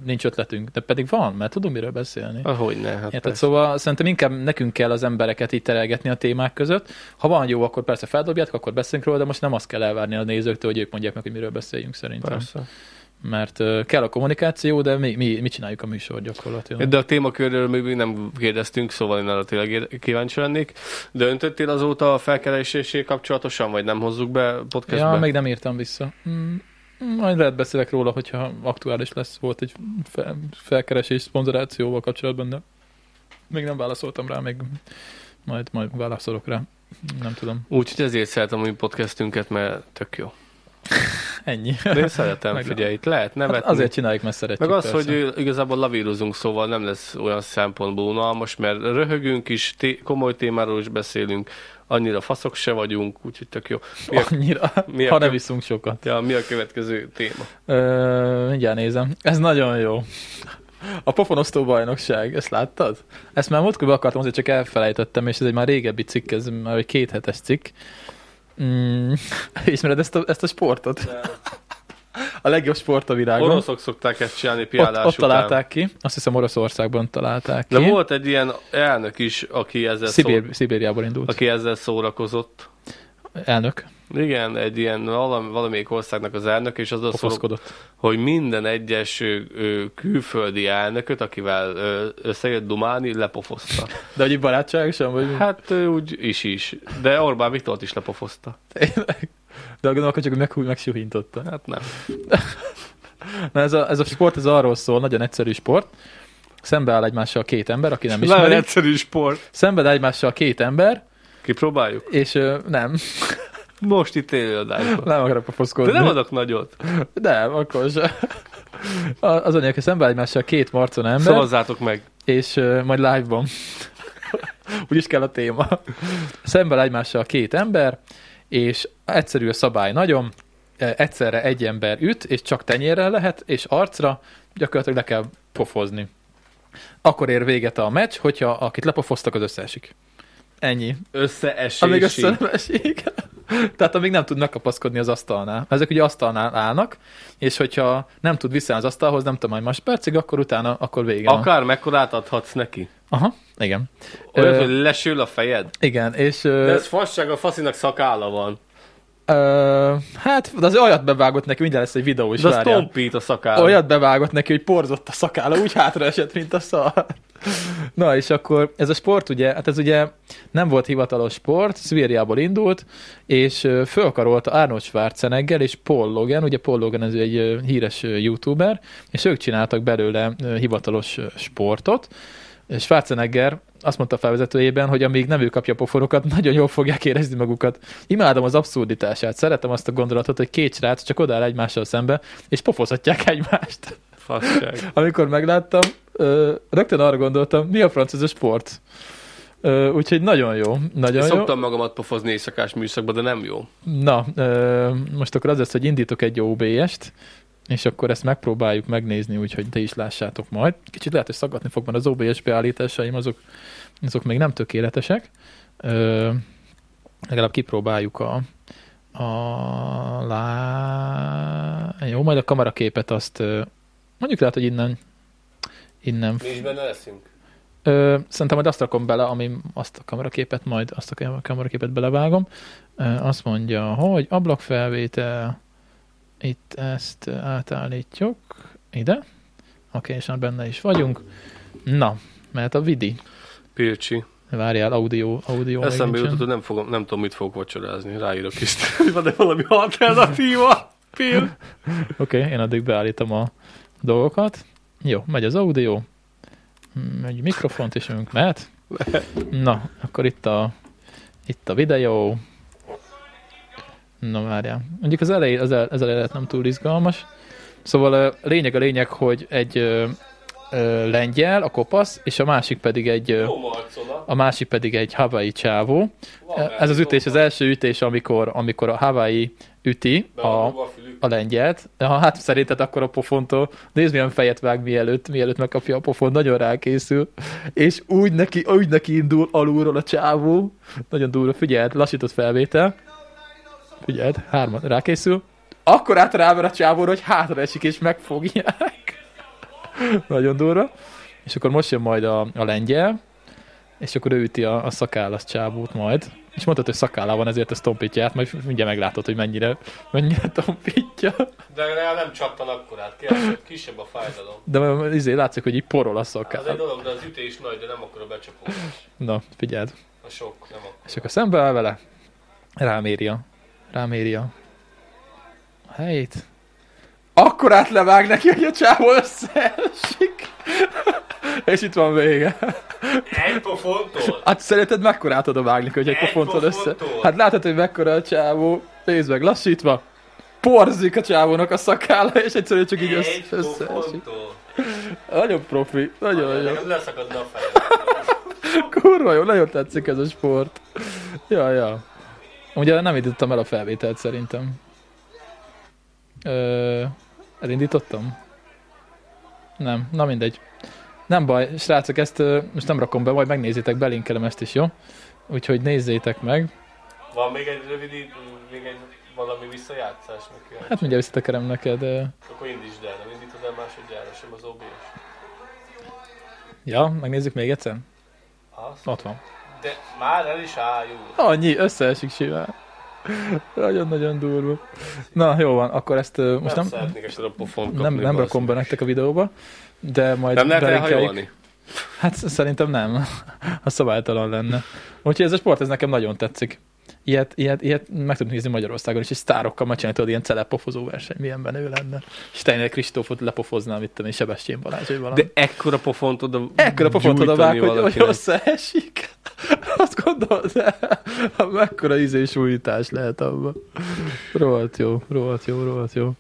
nincs ötletünk. De pedig van, mert tudunk miről beszélni.
Ahogy ne, hát
Érted? Szóval szerintem inkább nekünk kell az embereket így terelgetni a témák között. Ha van jó, akkor persze feldobjátok, akkor beszélünk róla, de most nem azt kell elvárni a nézőktől, hogy ők mondják meg, hogy miről beszéljünk szerintem.
Persze.
Mert kell a kommunikáció, de mi, mi, mi csináljuk a műsor gyakorlatilag.
De a témakörről még nem kérdeztünk, szóval én arra tényleg kíváncsi lennék. Döntöttél azóta a felkereséssel kapcsolatosan, vagy nem hozzuk be podcastbe?
Ja, még nem írtam vissza. Mm, Majd lehet beszélek róla, hogyha aktuális lesz. Volt egy fel, felkeresés szponzorációval kapcsolatban, de még nem válaszoltam rá, még majd, majd válaszolok rá. Nem tudom.
Úgyhogy ezért szeretem a mi podcastünket, mert tök jó.
Ennyi.
De én szeretem,
Meg-
figyelj, itt lehet
Hát
nevetni.
azért csináljuk, mert szeretjük.
meg az,
persze.
hogy igazából lavírozunk, szóval nem lesz olyan szempontból unalmas, mert röhögünk is, té- komoly témáról is beszélünk, annyira faszok se vagyunk, úgyhogy tök jó. Mi a,
Annyira,
mi a
ha nem viszunk sokat.
ja, mi a következő téma?
Ö, mindjárt nézem. Ez nagyon jó. A pofonosztó bajnokság, ezt láttad? Ezt már múltkor be akartam, azért csak elfelejtettem, és ez egy már régebbi cikk, ez már egy két hetes cikk. Mm, ismered ezt a, ezt a sportot? A legjobb sport a világon.
Oroszok szokták ezt csinálni
ott,
piálás
ott
után.
találták ki. Azt hiszem Oroszországban találták ki.
De volt egy ilyen elnök is, aki ezzel,
Szibér,
szó,
Szibériából indult.
aki ezzel szórakozott.
Elnök.
Igen, egy ilyen valami, valamelyik országnak az elnök, és szól,
Pofoszkodott.
hogy minden egyes külföldi elnököt, akivel összejött dumálni, lepofozta.
De hogy barátságosan, vagy? Hát,
úgy is is. De Orbán Viktort is lepofozta.
tényleg. De gondolom, akkor csak meg, megsuhintotta.
Hát nem.
Na ez a, ez a sport, ez arról szól, nagyon egyszerű sport. Szembeáll egymással két ember, aki nem
Nagyon
ismeri.
egyszerű sport.
Szembeáll egymással két ember,
Kipróbáljuk?
és ö, nem,
Most itt élőadásban.
nem akarok
De
pofoszkodni.
nem adok nagyot.
Nem, akkor se. A- Az anyag, szembeáll egymással két marcon ember,
Szavazzátok meg.
és ö, majd live-ban. Úgyis kell a téma. Szembeáll egymással két ember, és egyszerű a szabály nagyon, egyszerre egy ember üt, és csak tenyérrel lehet, és arcra gyakorlatilag le kell pofozni. Akkor ér véget a meccs, hogyha akit lepofoztak, az összeesik. Ennyi.
Összeesés.
Amíg össze nem esik. Tehát amíg nem tud megkapaszkodni az asztalnál. Ezek ugye asztalnál állnak, és hogyha nem tud visszaállni az asztalhoz, nem tudom, hogy más percig, akkor utána, akkor vége.
Akár mekkorát adhatsz neki.
Aha, igen.
Olyan,
Ö,
hogy lesül a fejed.
Igen, és...
De
Ö,
ez fasság, a faszinak szakálla van.
Ö, hát, de az olyat bevágott neki, mindjárt lesz egy videó is,
De az tompít a szakálla.
Olyat bevágott neki, hogy porzott a szakála, úgy hátra esett, mint a szar. Na, és akkor ez a sport ugye, hát ez ugye nem volt hivatalos sport, Szvíriából indult, és fölkarolta Arnold Schwarzenegger és Paul Logan, ugye Paul Logan ez egy híres youtuber, és ők csináltak belőle hivatalos sportot, Schwarzenegger azt mondta a felvezetőjében, hogy amíg nem ő kapja a pofonokat, nagyon jól fogják érezni magukat. Imádom az abszurditását, szeretem azt a gondolatot, hogy két srác csak odáll egymással szembe, és pofozhatják egymást.
Fasság.
Amikor megláttam, rögtön arra gondoltam, mi a francia sport? Ö, úgyhogy nagyon jó, nagyon
Én
jó.
szoktam magamat pofozni éjszakás műszakban, de nem jó.
Na, ö, most akkor az lesz, hogy indítok egy OBS-t, és akkor ezt megpróbáljuk megnézni, úgyhogy te is lássátok majd. Kicsit lehet, hogy szaggatni fog, mert az OBS beállításaim azok, azok még nem tökéletesek. Ö, legalább kipróbáljuk a, a lá... Jó, majd a kameraképet azt mondjuk lehet, hogy innen innen
Mi is benne leszünk?
Ö, szerintem majd azt rakom bele, ami azt a kameraképet, majd azt a kameraképet belevágom. Ö, azt mondja, hogy ablakfelvétel, itt ezt átállítjuk ide. Oké, és már benne is vagyunk. Na, mert a vidi.
Pilcsi.
Várjál, audio, audio.
Eszembe jutott, hogy nem, fogom, nem tudom, mit fogok vacsorázni. Ráírok is, hogy van-e valami alternatíva. Pil.
Oké, én addig beállítom a dolgokat. Jó, megy az audio. Egy mikrofont is önk mehet. Na, akkor itt a, itt a videó. Na várjál. Mondjuk az elejé, az, el, az elejét nem túl izgalmas. Szóval a lényeg a lényeg, hogy egy ö, ö, lengyel, a kopasz, és a másik pedig egy ö, a másik pedig egy Hawaii csávó. Ez az ütés, az első ütés, amikor, amikor a Hawaii üti a, a lengyelt. Ha hát szerinted akkor a pofontól, nézd milyen fejet vág mielőtt, mielőtt megkapja a pofont, nagyon rákészül, és úgy neki, úgy neki indul alulról a csávó, nagyon durva, figyeld, lassított felvétel, figyeld, hárman rákészül, akkor át ráver a csávóra, hogy hátra esik és megfogják. nagyon durva. És akkor most jön majd a, a lengyel, és akkor ő üti a, a szakállas csávót majd. És mondtad, hogy szakállá van, ezért ezt tompítja át, majd mindjárt meglátod, hogy mennyire, mennyire tompítja.
De legalább nem csattan akkorát, kisebb, kisebb a fájdalom.
De izé látszik, hogy így porol a
Az egy
szakáll.
dolog, de az ütés nagy, de nem akkor a becsapódás.
Na, figyeld.
A sok, nem akkor.
És akkor szembeáll vele, ráméri a, ráméri a helyét. Akkor átlevág neki, hogy a csávó összeesik. És itt van vége.
Egy pofontól?
Hát szerinted mekkora át oda vágni, hogy egy
Egy
pofontól össze? Hát látod, hogy mekkora a csávó. Nézd meg, lassítva. Porzik a csávónak a szakálla, és egyszerűen csak így össze,
Egy
összeesik. Nagyon profi, nagyon jó.
Nekem leszakadna a fejem.
Kurva jó, nagyon tetszik ez a sport. Ja, ja. Ugye nem indítottam el a felvételt szerintem. Ö, elindítottam? Nem, na mindegy. Nem baj, srácok, ezt ö, most nem rakom be, majd megnézitek, belinkelem ezt is, jó? Úgyhogy nézzétek meg.
Van még egy rövid, id- még egy valami visszajátszás neki?
Hát mindjárt visszatekerem neked. ö.
Akkor indítsd el, nem indítod el másodjára sem az OBS.
Ja, megnézzük még egyszer?
Az?
Ott van.
De már el is álljul.
Annyi, összeesik simán. Nagyon-nagyon durva. Na, jó van, akkor ezt ö, most nem,
nem
nem, nem rakom be nektek a videóba, de majd
Nem lehet elhajolni?
Hát szerintem nem. A szabálytalan lenne. Úgyhogy ez a sport, ez nekem nagyon tetszik. Ilyet, ilyet, ilyet meg tudunk nézni Magyarországon is, és sztárokkal megcsinálni, tudod, ilyen celepofozó verseny, milyen menő lenne. Steiner Kristófot lepofoznám, itt én Sebestyén Balázs, vagy valami.
De ekkora pofont oda
Ekkora pofont oda vág, hogy, hogy összeesik. Azt gondolod, de mekkora ízés újítás lehet abban. Rohadt jó, rohadt jó, rohadt jó.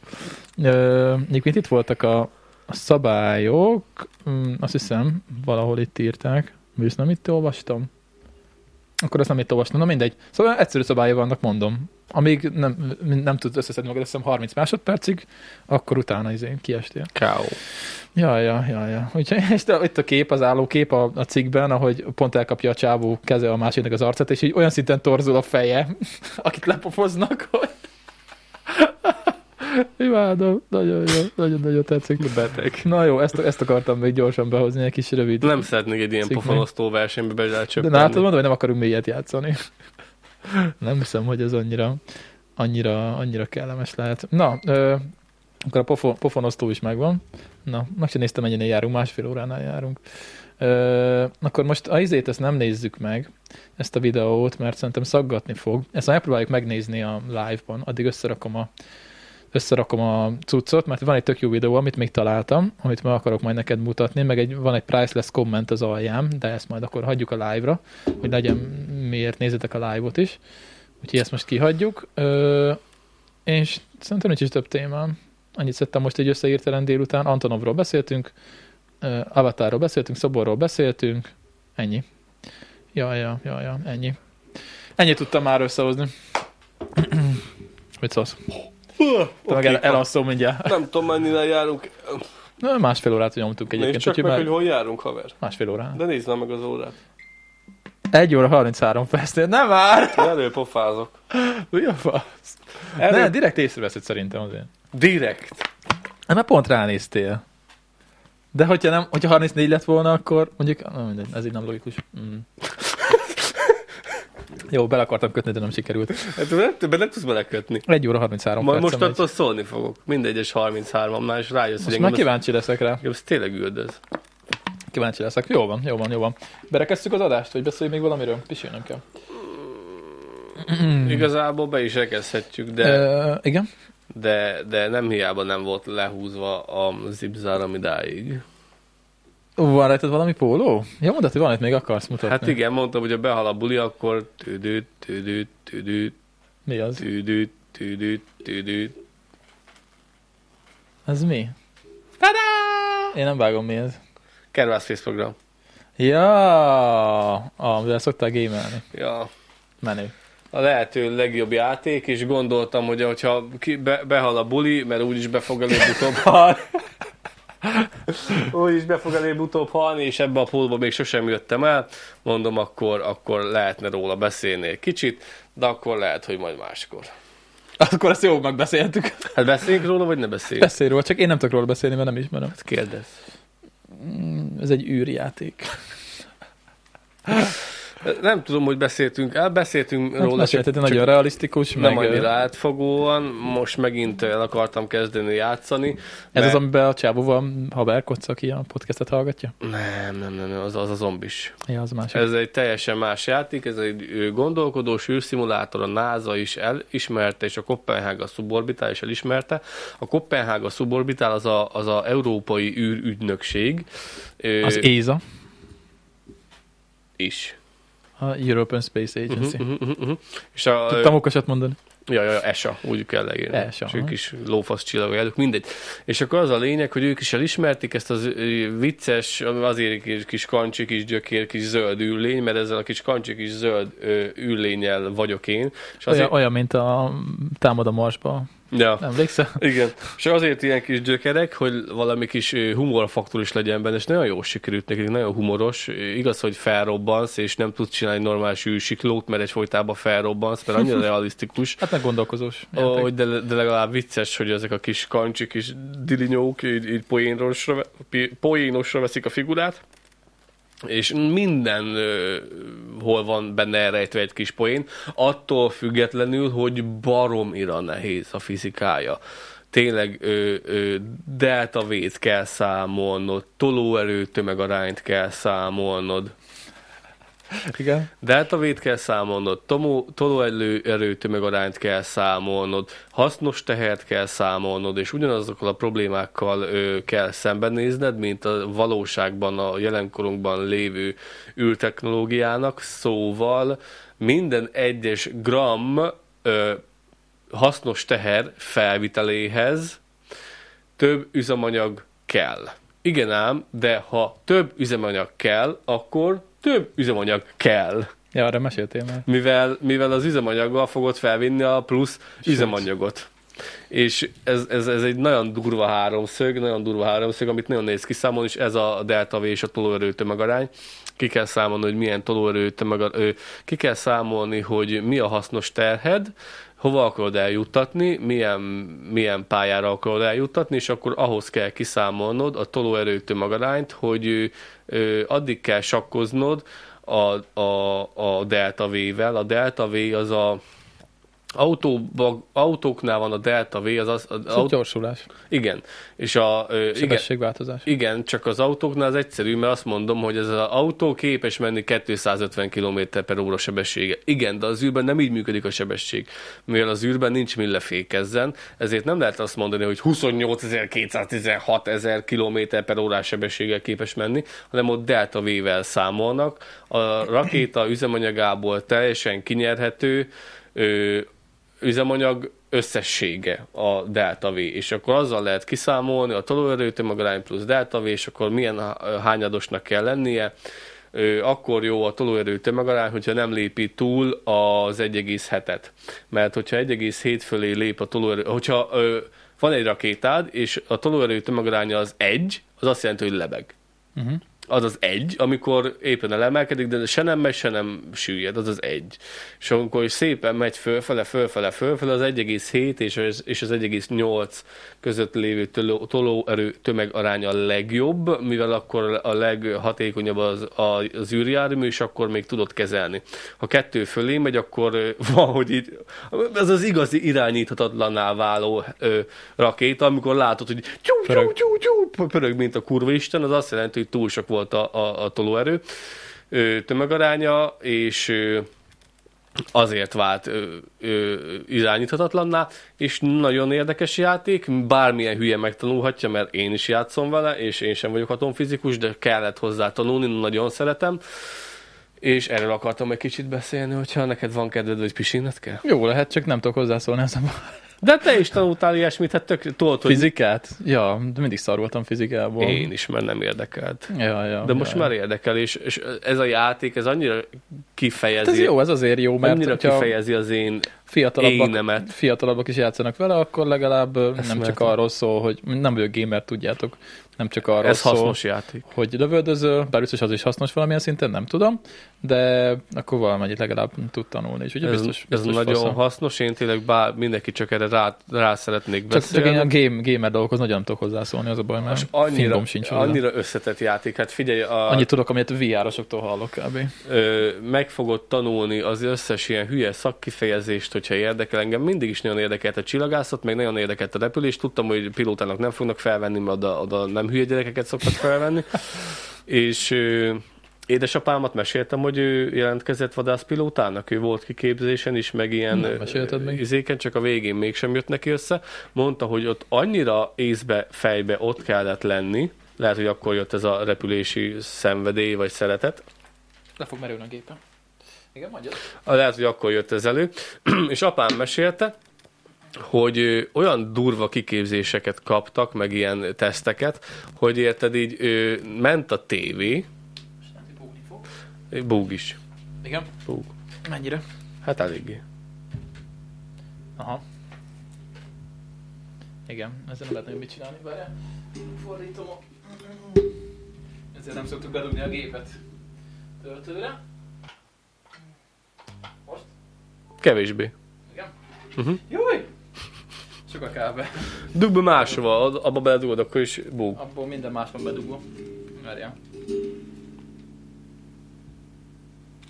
Egyébként itt voltak a, a szabályok, Mm, azt hiszem, valahol itt írták. Visz nem itt olvastam? Akkor azt nem itt olvastam. Na mindegy. Szóval egyszerű szabályai vannak, mondom. Amíg nem, nem tudsz összeszedni magad, azt hiszem 30 másodpercig, akkor utána izé kiestél.
Káó.
Ja, ja, ja, ja. Úgyhogy, és de, itt a kép, az álló kép a, a cikkben, ahogy pont elkapja a csávó keze a másiknak az arcát, és így olyan szinten torzul a feje, akit lepofoznak, hogy... Imádom, nagyon jó, nagyon-nagyon tetszik.
Beteg.
Na jó, ezt, ezt akartam még gyorsan behozni, egy kis rövid.
Nem szeretnék egy ilyen pofonosztó versenybe
De
belecsöppenni.
na, hát mondom, hogy nem akarunk mélyet játszani. Nem hiszem, hogy ez annyira, annyira, annyira kellemes lehet. Na, ö, akkor a pofon, pofonosztó is megvan. Na, meg sem néztem, mennyire járunk, másfél óránál járunk. Ö, akkor most a izét ezt nem nézzük meg, ezt a videót, mert szerintem szaggatni fog. Ezt megpróbáljuk megnézni a live-ban, addig összerakom a összerakom a cuccot, mert van egy tök jó videó, amit még találtam, amit meg akarok majd neked mutatni, meg egy, van egy priceless komment az alján, de ezt majd akkor hagyjuk a live-ra, hogy legyen miért nézzetek a live-ot is. Úgyhogy ezt most kihagyjuk. Ö, és szerintem nincs is több témám. Annyit szedtem most egy összeírtelen délután. Antonovról beszéltünk, Avatarról beszéltünk, Szoborról beszéltünk. Ennyi. Ja, ja, ja, ja, ennyi. Ennyit tudtam már összehozni. Mit szólsz? Te meg el, elalszom mindjárt.
Nem tudom, mennyire járunk.
Na, másfél órát nyomtunk
Nézd
egyébként.
csak
úgyhogy
meg,
már
hogy hol járunk, haver.
Másfél órán.
De nézd meg az órát.
1 óra 33 percnél. Nem már!
Előpofázok.
Mi a fasz?
Elő...
Ne, direkt észreveszed szerintem azért.
Direkt.
Hát mert pont ránéztél. De hogyha, nem, hogyha 34 lett volna, akkor mondjuk, na mindegy, ez így nem logikus. Mm. Jó, bele akartam kötni, de nem sikerült.
Hát nem, többet nem tudsz belekötni.
1 óra 33
Majd most
megy.
attól szólni fogok. Mindegyes 33-nál, és rájössz,
Most már kíváncsi leszek rá.
engem ez tényleg üldöz.
Kíváncsi leszek. Jó van, jó van, jó van. Berekeztük az adást, hogy beszélj még valamiről? Pisilnem kell.
Igazából be is rekezhetjük, de,
Ö, igen?
De, de nem hiába nem volt lehúzva a zipzáram idáig.
Van rajtad valami póló? Ja, mondod, hogy van itt még akarsz mutatni.
Hát igen, mondtam, hogy ha behal a buli, akkor tüdüt, tüdüt, tüdüt,
Mi az?
tüdüt, tüdüt, tüdüt.
Ez mi? Tada! Én nem vágom mi ez.
Kervászfész program.
Ja, amivel szoktál gamelni.
Ja,
Menő.
A lehető legjobb játék, és gondoltam, hogy hogyha ki, be, behal a buli, mert úgyis be fog előbb-utóbb halni. úgyis be fog előbb-utóbb halni, és ebbe a pólba még sosem jöttem el, mondom, akkor, akkor lehetne róla beszélni egy kicsit, de akkor lehet, hogy majd máskor.
Akkor ezt jó megbeszéltük.
Hát beszéljünk róla, vagy ne beszéljünk?
Beszélj róla, csak én nem tudok róla beszélni, mert nem ismerem.
Hát kérdez.
Mm, Ez egy űrjáték.
Nem tudom, hogy beszéltünk el, beszéltünk
Hát
róla,
mesélted, nagyon realisztikus,
nem
meg
annyira átfogóan, most megint el akartam kezdeni játszani.
ez
mert-
az, amiben a csávóval haverkodsz, aki a podcastet hallgatja?
Nem, nem, nem, nem, az, az a zombis.
Ja, az másik.
Ez egy teljesen más játék, ez egy gondolkodós űrszimulátor, a NASA is elismerte, és a Copenhaga Suborbitál is elismerte. A Copenhaga Suborbitál az a, az a európai űrügynökség
Az ESA,
is.
A European Space Agency.
Uh-huh, uh-huh, uh-huh. És a,
Tudtam okosat mondani.
Ja, ja, ESA, úgy kell leírni.
ESA,
És ők is lófasz csillagok, mindegy. És akkor az a lényeg, hogy ők is elismerték ezt az vicces, azért kis, kis kancsi, kis gyökér, kis zöld üllény, mert ezzel a kis kancsi, kis zöld ö, üllénnyel vagyok én. És azért,
Olyan, olyan, mint a Támad a Marsba.
Ja,
Emlékszel?
igen. És azért ilyen kis gyökerek, hogy valami kis humorfaktor is legyen benne, és nagyon jól sikerült nekik, nagyon humoros. Igaz, hogy felrobbansz, és nem tudsz csinálni normális űrsiklót, mert egyfolytában felrobbansz, mert annyira realisztikus.
Hát meg gondolkozós.
Hogy de, de legalább vicces, hogy ezek a kis kancsi, kis dilinyók így, így poénosra, poénosra veszik a figurát, és minden hol van benne elrejtve egy kis poén, attól függetlenül, hogy baromira nehéz a fizikája. Tényleg ö, ö, delta vét kell számolnod, tolóerő tömegarányt kell számolnod,
Igen.
Deltavét kell számolnod, tolóerő erőtömegarányt kell számolnod, hasznos tehert kell számolnod, és ugyanazokkal a problémákkal ö, kell szembenézned, mint a valóságban, a jelenkorunkban lévő űrtechnológiának, szóval minden egyes gram ö, hasznos teher felviteléhez több üzemanyag kell. Igen ám, de ha több üzemanyag kell, akkor több üzemanyag kell.
Ja, arra meséltél már.
Mivel, mivel az üzemanyaggal fogod felvinni a plusz üzemanyagot. És ez, ez, ez egy nagyon durva háromszög, nagyon durva háromszög, amit nagyon néz kiszámolni, és ez a delta V és a tolóerő tömegarány. Ki kell számolni, hogy milyen tolóerő tömegarány, ki kell számolni, hogy mi a hasznos terhed, hova akarod eljuttatni, milyen, milyen pályára akarod eljuttatni, és akkor ahhoz kell kiszámolnod a tolóerő tömegarányt, hogy ö, addig kell sakkoznod a, a, a delta V-vel. A delta V az a autóba, autóknál van a Delta V, az az... az aut-
gyorsulás,
igen. És a... Ö, igen,
sebességváltozás.
igen, csak az autóknál az egyszerű, mert azt mondom, hogy ez az autó képes menni 250 km per óra sebessége. Igen, de az űrben nem így működik a sebesség. Mivel az űrben nincs mi lefékezzen, ezért nem lehet azt mondani, hogy 28.216 ezer km per órás sebességgel képes menni, hanem ott delta V-vel számolnak. A rakéta üzemanyagából teljesen kinyerhető ö, üzemanyag összessége a delta V, és akkor azzal lehet kiszámolni a tolóerő tömegarány plusz delta V, és akkor milyen há- hányadosnak kell lennie, akkor jó a tolóerő tömegarány, hogyha nem lépi túl az 1,7-et. Mert hogyha 1,7 fölé lép a tolóerő, hogyha ö, van egy rakétád, és a tolóerő tömegaránya az egy, az azt jelenti, hogy lebeg
Uh-huh.
Az az egy, amikor éppen elemelkedik, de se nem megy, se nem süllyed, az az egy. És amikor szépen megy fölfele, fölfele, fölfele, az 1,7 és az, és az 1,8 között lévő toló, tolóerő tömeg aránya a legjobb, mivel akkor a leghatékonyabb az, az űrjármű, és akkor még tudod kezelni. Ha kettő fölé megy, akkor ö, valahogy így, ez az igazi irányíthatatlanná váló ö, rakéta, amikor látod, hogy tyú, tyú, tyú, tyú, pörög, mint a kurva isten, az azt jelenti, hogy túl sok volt a, a, a tolóerő tömegaránya, és azért vált ö, ö, irányíthatatlanná, és nagyon érdekes játék, bármilyen hülye megtanulhatja, mert én is játszom vele, és én sem vagyok atomfizikus, de kellett hozzá tanulni, nagyon szeretem, és erről akartam egy kicsit beszélni, hogyha neked van kedved, vagy pisinnet kell.
Jó lehet, csak nem tudok hozzászólni ezen a
De te is tanultál ilyesmit, hát tök, tudod, hogy
fizikát. Ja, de mindig szar voltam fizikából.
én is, mert nem érdekelt.
Ja, ja,
De most
ja.
már érdekel, és, és ez a játék, ez annyira
Hát
kifejezi,
ez jó, ez azért jó, mert
annyira kifejezi az én
fiatalabbak,
énemet.
fiatalabbak is játszanak vele, akkor legalább ö, nem csak arról szól, hogy nem vagyok gamer, tudjátok, nem csak arról
Ez
szól,
hasznos játék.
hogy lövöldözöl, bár biztos az is hasznos valamilyen szinten, nem tudom, de akkor valamennyit legalább tud tanulni, és ugye
Ez,
biztos,
ez
biztos
nagyon
faszom.
hasznos, én tényleg bár mindenki csak erre rá, rá szeretnék
Csak,
beszélni.
csak én a game, gamer dolgokhoz nagyon nem tudok hozzászólni, az a baj, mert
annyira,
sincs hozzá.
annyira összetett játék. Hát figyelj, a,
Annyit tudok, amit VR-osoktól hallok kb.
ö, meg fogod tanulni az összes ilyen hülye szakkifejezést, hogyha érdekel. Engem mindig is nagyon érdekelt a csillagászat, meg nagyon érdekelt a repülés. Tudtam, hogy pilótának nem fognak felvenni, mert oda, oda nem hülye gyerekeket szoktak felvenni. És ö, édesapámat meséltem, hogy ő jelentkezett vadászpilótának, ő volt kiképzésen is, meg ilyen
Nem
izéken, csak a végén mégsem jött neki össze. Mondta, hogy ott annyira észbe, fejbe ott kellett lenni, lehet, hogy akkor jött ez a repülési szenvedély vagy szeretet,
Le fog merülni a gépen. Igen, mondjad.
Lehet, hogy akkor jött ez elő. és apám mesélte, hogy olyan durva kiképzéseket kaptak, meg ilyen teszteket, hogy érted így ment a tévé, búg is.
Igen.
Búg.
Mennyire?
Hát eléggé.
Aha. Igen, ezzel nem lehet mit csinálni, várjál. Fordítom a... Ezért nem szoktuk bedugni a gépet töltőre. Most?
Kevésbé.
Igen.
Uh-huh.
Júj! Sok a kábel.
Dugd be máshova, abba beledugod, akkor is búg.
Abból minden más van bedugva. Várjál.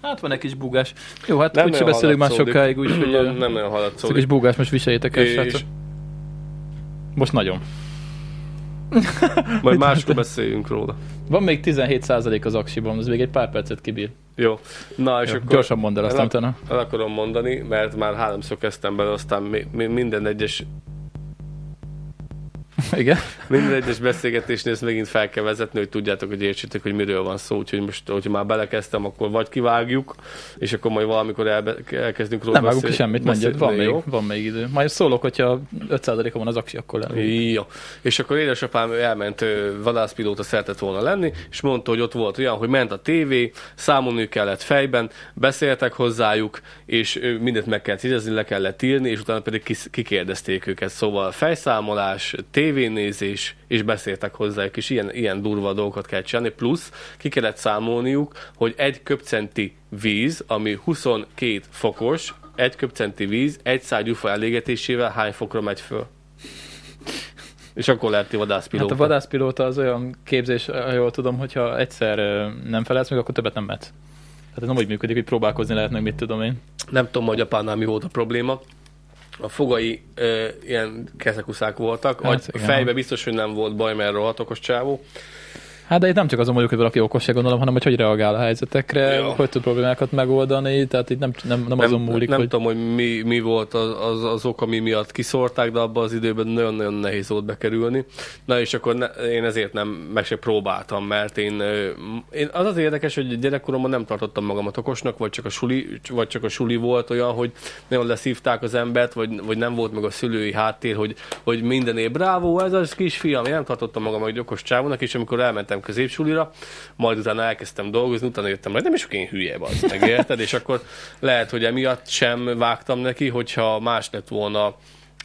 Hát van egy kis bugás. Jó, hát
Nem
úgyse beszélünk már sokáig, úgyhogy
nem,
nem,
nagyon haladszódik.
kis bugás most viseljétek el, srácok. Most nagyon.
majd máskor beszéljünk róla.
Van még 17% az aksiban, ez még egy pár percet kibír.
Jó. Na, és
Jó,
akkor...
gyorsan mondd el, aztán
El-. El akarom mondani, mert már háromszor kezdtem bele, aztán mi, mi, minden egyes
Igen.
Minden egyes beszélgetésnél ezt megint fel kell vezetni, hogy tudjátok, hogy értsétek, hogy miről van szó. Úgyhogy most, hogyha már belekezdtem, akkor vagy kivágjuk, és akkor majd valamikor elbe, elkezdünk róla
Nem vágunk ki semmit, mondjad, van még, van még idő. Majd szólok, hogyha 5%-a van az aksi, akkor
jó?
lenni.
Jó. És akkor édesapám elment vadászpilóta szeretett volna lenni, és mondta, hogy ott volt olyan, hogy ment a tévé, számolni kellett fejben, beszéltek hozzájuk, és mindent meg kellett jegyezni, le kellett írni, és utána pedig kikérdezték őket. Szóval fejszámolás, tévénézés, és beszéltek hozzájuk, és ilyen, ilyen durva dolgokat kell csinálni, plusz ki kellett számolniuk, hogy egy köpcenti víz, ami 22 fokos, egy köpcenti víz, egy száj gyufa elégetésével hány fokra megy föl. És akkor lehet vadászpilóta.
Hát a vadászpilóta az olyan képzés, jól tudom, hogyha egyszer nem felelsz meg, akkor többet nem met. Tehát ez nem úgy működik, hogy próbálkozni lehet meg, mit tudom én.
Nem tudom, hogy apánál mi volt a probléma. A fogai ö, ilyen keszekuszák voltak.
Hát,
a
igen.
fejbe biztos, hogy nem volt baj, mert rohadt okos csávó.
Hát de itt nem csak azon mondjuk, hogy valaki okosság gondolom, hanem hogy hogy reagál a helyzetekre,
Ja.
hogy tud problémákat megoldani, tehát itt nem, nem, nem, azon múlik,
nem
hogy
tudom, hogy mi, mi volt az, az, az ok, ami miatt kiszórták, de abban az időben nagyon-nagyon nehéz volt bekerülni. Na és akkor ne, én ezért nem meg se próbáltam, mert én, én az az érdekes, hogy gyerekkoromban nem tartottam magamat okosnak, vagy csak a suli, vagy csak a suli volt olyan, hogy nagyon leszívták az embert, vagy, vagy nem volt meg a szülői háttér, hogy, hogy minden év brávó, ez az kisfiam, én nem tartottam magam egy okos csávónak, és amikor elmentem középsulira, majd utána elkezdtem dolgozni, utána jöttem, hogy nem is én hülye az, meg érted? És akkor lehet, hogy emiatt sem vágtam neki, hogyha más lett volna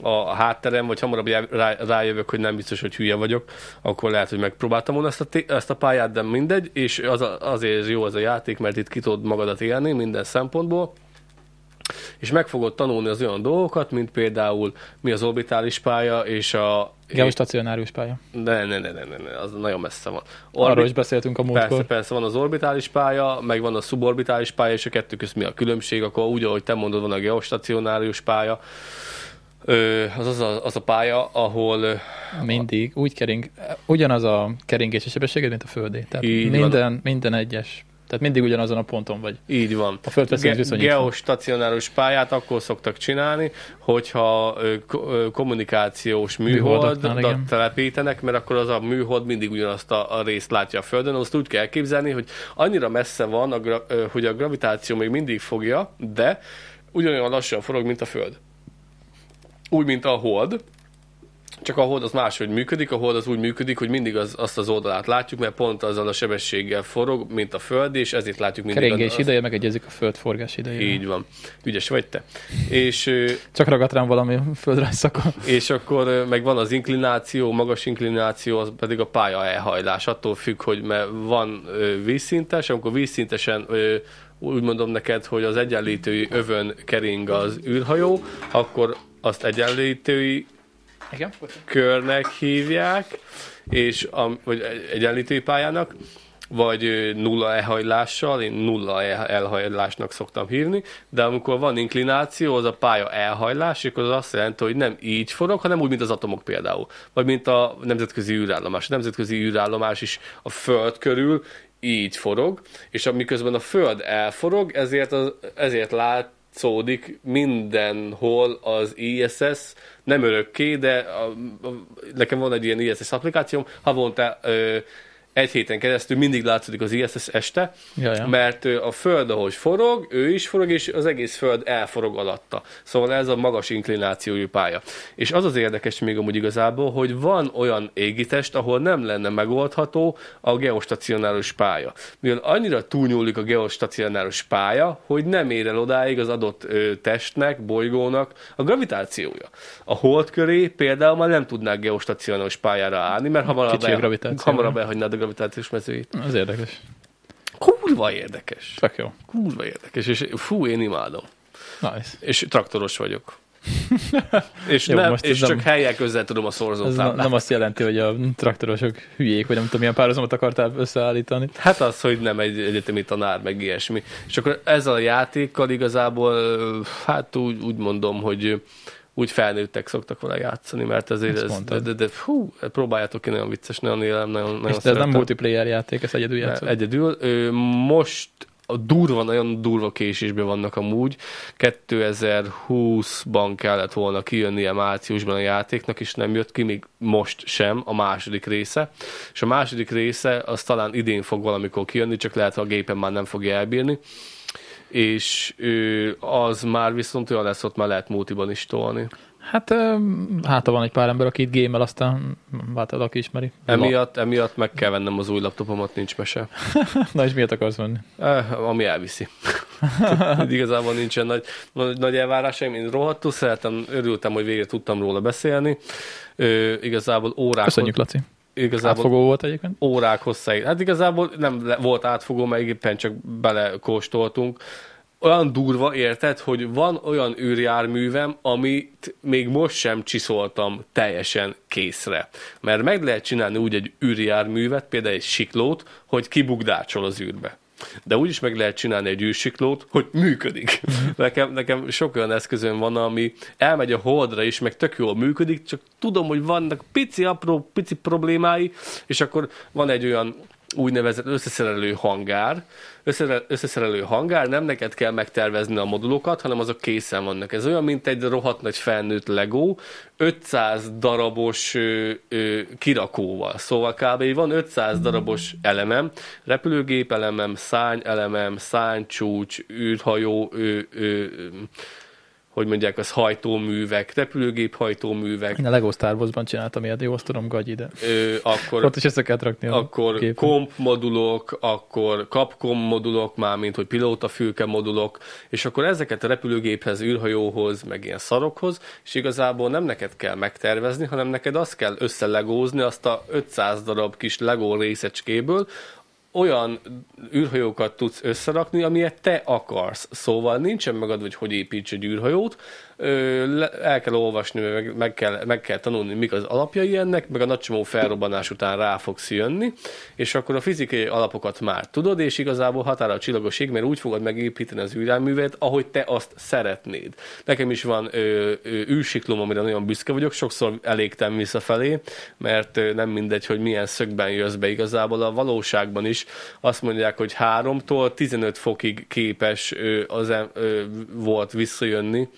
a hátterem, vagy hamarabb rá, rájövök, hogy nem biztos, hogy hülye vagyok, akkor lehet, hogy megpróbáltam volna ezt a, té- ezt a pályát, de mindegy, és az a, azért jó az a játék, mert itt ki tudod magadat élni minden szempontból, és meg fogod tanulni az olyan dolgokat, mint például mi az orbitális pálya, és a...
geostacionárius pálya.
Ne, ne, ne, ne, ne, ne, az nagyon messze van.
Arról is beszéltünk a múltkor.
Persze, persze, van az orbitális pálya, meg van a suborbitális pálya, és a kettő között mi a különbség, akkor úgy, ahogy te mondod, van a geostacionárius pálya, az, az, a, az a pálya, ahol
Mindig úgy kering, ugyanaz a keringési sebességed, mint a földé. Tehát
Így van.
minden, minden egyes. Tehát mindig ugyanazon a ponton vagy.
így van.
A földveszélyhez viszonyítva.
geostacionáris pályát akkor szoktak csinálni, hogyha kommunikációs műholdat telepítenek, mert akkor az a műhold mindig ugyanazt a, a részt látja a Földön. Azt úgy kell képzelni, hogy annyira messze van, a gra, hogy a gravitáció még mindig fogja, de ugyanolyan lassan forog, mint a Föld. Úgy, mint a hold, csak a hold az máshogy működik, a hold az úgy működik, hogy mindig az, azt az oldalát látjuk, mert pont azzal a sebességgel forog, mint a Föld, és ezért látjuk mindig
Keringés
az,
ideje megegyezik a föld forgás idejével.
így van. Ügyes vagy te. És,
Csak ragadt rám valami földrajz szakon.
és akkor meg van az inklináció, magas inklináció, az pedig a pálya elhajlás. Attól függ, hogy mert van vízszintes, amikor vízszintesen úgy mondom neked, hogy az egyenlítői övön kering az űrhajó, akkor azt egyenlítői
Igen?
körnek hívják, és a, vagy egy- egyenlítői pályának, vagy nulla elhajlással, én nulla el- elhajlásnak szoktam hívni, de amikor van inklináció, az a pálya elhajlás, akkor az azt jelenti, hogy nem így forog, hanem úgy, mint az atomok például. Vagy mint a nemzetközi űrállomás. A nemzetközi űrállomás is a Föld körül így forog, és amiközben a Föld elforog, ezért, az, ezért látszódik mindenhol az ISS, nem örökké, de a, a, nekem van egy ilyen ISS applikációm, havonta ö, egy héten keresztül mindig látszódik az ISS este,
Ja, ja.
mert a Föld, ahogy forog, ő is forog, és az egész Föld elforog alatta. Szóval ez a magas inklinációjú pálya. És az az érdekes még amúgy igazából, hogy van olyan égitest, ahol nem lenne megoldható a geostacionáris pálya. Mivel annyira túlnyúlik a geostacionáris pálya, hogy nem ér el odáig az adott testnek, bolygónak a gravitációja. A hold köré például már nem tudnák geostacionáris pályára állni, mert hamarabb, el, hamarabb elhagynád a gravitációs mezőjét.
Az érdekes.
Kurva érdekes.
Tök jó.
Kurva érdekes, és fú, én imádom.
Nice.
És traktoros vagyok. és
Jó,
nem,
most
és
ez
csak
nem-
helyek közel tudom a
Ez
szorzótáblát.
nem azt jelenti, hogy a traktorosok hülyék, vagy nem tudom, milyen párhuzamot akartál összeállítani.
Hát az, hogy nem egy egyetemi tanár, meg ilyesmi. És akkor ezzel a játékkal igazából, hát úgy, úgy mondom, hogy úgy felnőttek szoktak vele játszani, mert ezért
Ezt
ez, de,
mondtad.
de, de, hú, próbáljátok ki, nagyon vicces, nagyon élem, nagyon, nagyon
És ez nem multiplayer játék, ez egyedül
Ne,
játszol.
Egyedül. Most a durva, nagyon durva késésben vannak amúgy. 2020-ban kellett volna kijönnie márciusban a játéknak, és nem jött ki, még most sem a második része. És a második része az talán idén fog valamikor kijönni, csak lehet, hogy a gépen már nem fogja elbírni. És ö, az már viszont olyan lesz, ott már lehet multiban is tolni.
Hát hát van egy pár ember, aki itt gémel, aztán váltad, aki ismeri.
Emiatt, emiatt meg kell vennem az új laptopomat, nincs mese.
Na és miért akarsz venni?
Eh, ami elviszi. Igazából nincsen nagy, nagy, nagy elvárásaim. Én rohadtul szeretem, örültem, hogy végre tudtam róla beszélni. Ö, igazából órák,
Köszönjük, Laci.
Igazából
Átfogó volt egyébként.
órák hosszáig. Hát igazából nem volt átfogó, mert éppen csak belekóstoltunk. Olyan durva, érted, hogy van olyan űrjárművem, amit még most sem csiszoltam teljesen készre. Mert meg lehet csinálni úgy egy űrjárművet, például egy siklót, hogy kibugdácsol az űrbe. De úgy is meg lehet csinálni egy űrsiklót, hogy működik. nekem, nekem sok olyan eszközön van, ami elmegy a holdra is, meg tök jól működik, csak tudom, hogy vannak pici, apró, pici problémái, és akkor van egy olyan úgynevezett összeszerelő hangár. Összeszerelő hangár, nem neked kell megtervezni a modulokat, hanem azok készen vannak. Ez olyan, mint egy rohadt nagy felnőtt Lego, 500 darabos ö, ö, kirakóval. Szóval kb. van 500 darabos elemem, repülőgép elemem, szány elemem, szánycsúcs, űrhajó, ö, ö, hogy mondják, az hajtóművek, repülőgép hajtóművek.
Én a Lego Star Wars-ban csináltam ilyet, jó, azt tudom, gagyi, de
Ö, akkor,
ott is össze kell rakni
akkor komp modulok, akkor Capcom modulok, már mint hogy pilótafülke modulok, és akkor ezeket a repülőgéphez, űrhajóhoz, meg ilyen szarokhoz, és igazából nem neked kell megtervezni, hanem neked azt kell összelegózni azt a 500 darab kis Lego részecskéből, olyan űrhajókat tudsz összerakni, amilyet te akarsz. Szóval nincsen megadva, hogy hogy építs egy űrhajót, el kell olvasni, meg, meg, kell, meg kell tanulni, mik az alapjai ennek, meg a nagy csomó felrobbanás után rá fogsz jönni, és akkor a fizikai alapokat már tudod, és igazából határa a csillagoség, mert úgy fogod megépíteni az űrjárművet, ahogy te azt szeretnéd. Nekem is van ö, ö, űrsiklóm, amire nagyon büszke vagyok, sokszor elégtem visszafelé, mert ö, nem mindegy, hogy milyen szögben jössz be igazából. A valóságban is azt mondják, hogy 3-tól 15 fokig képes ö, az, ö, volt visszajönni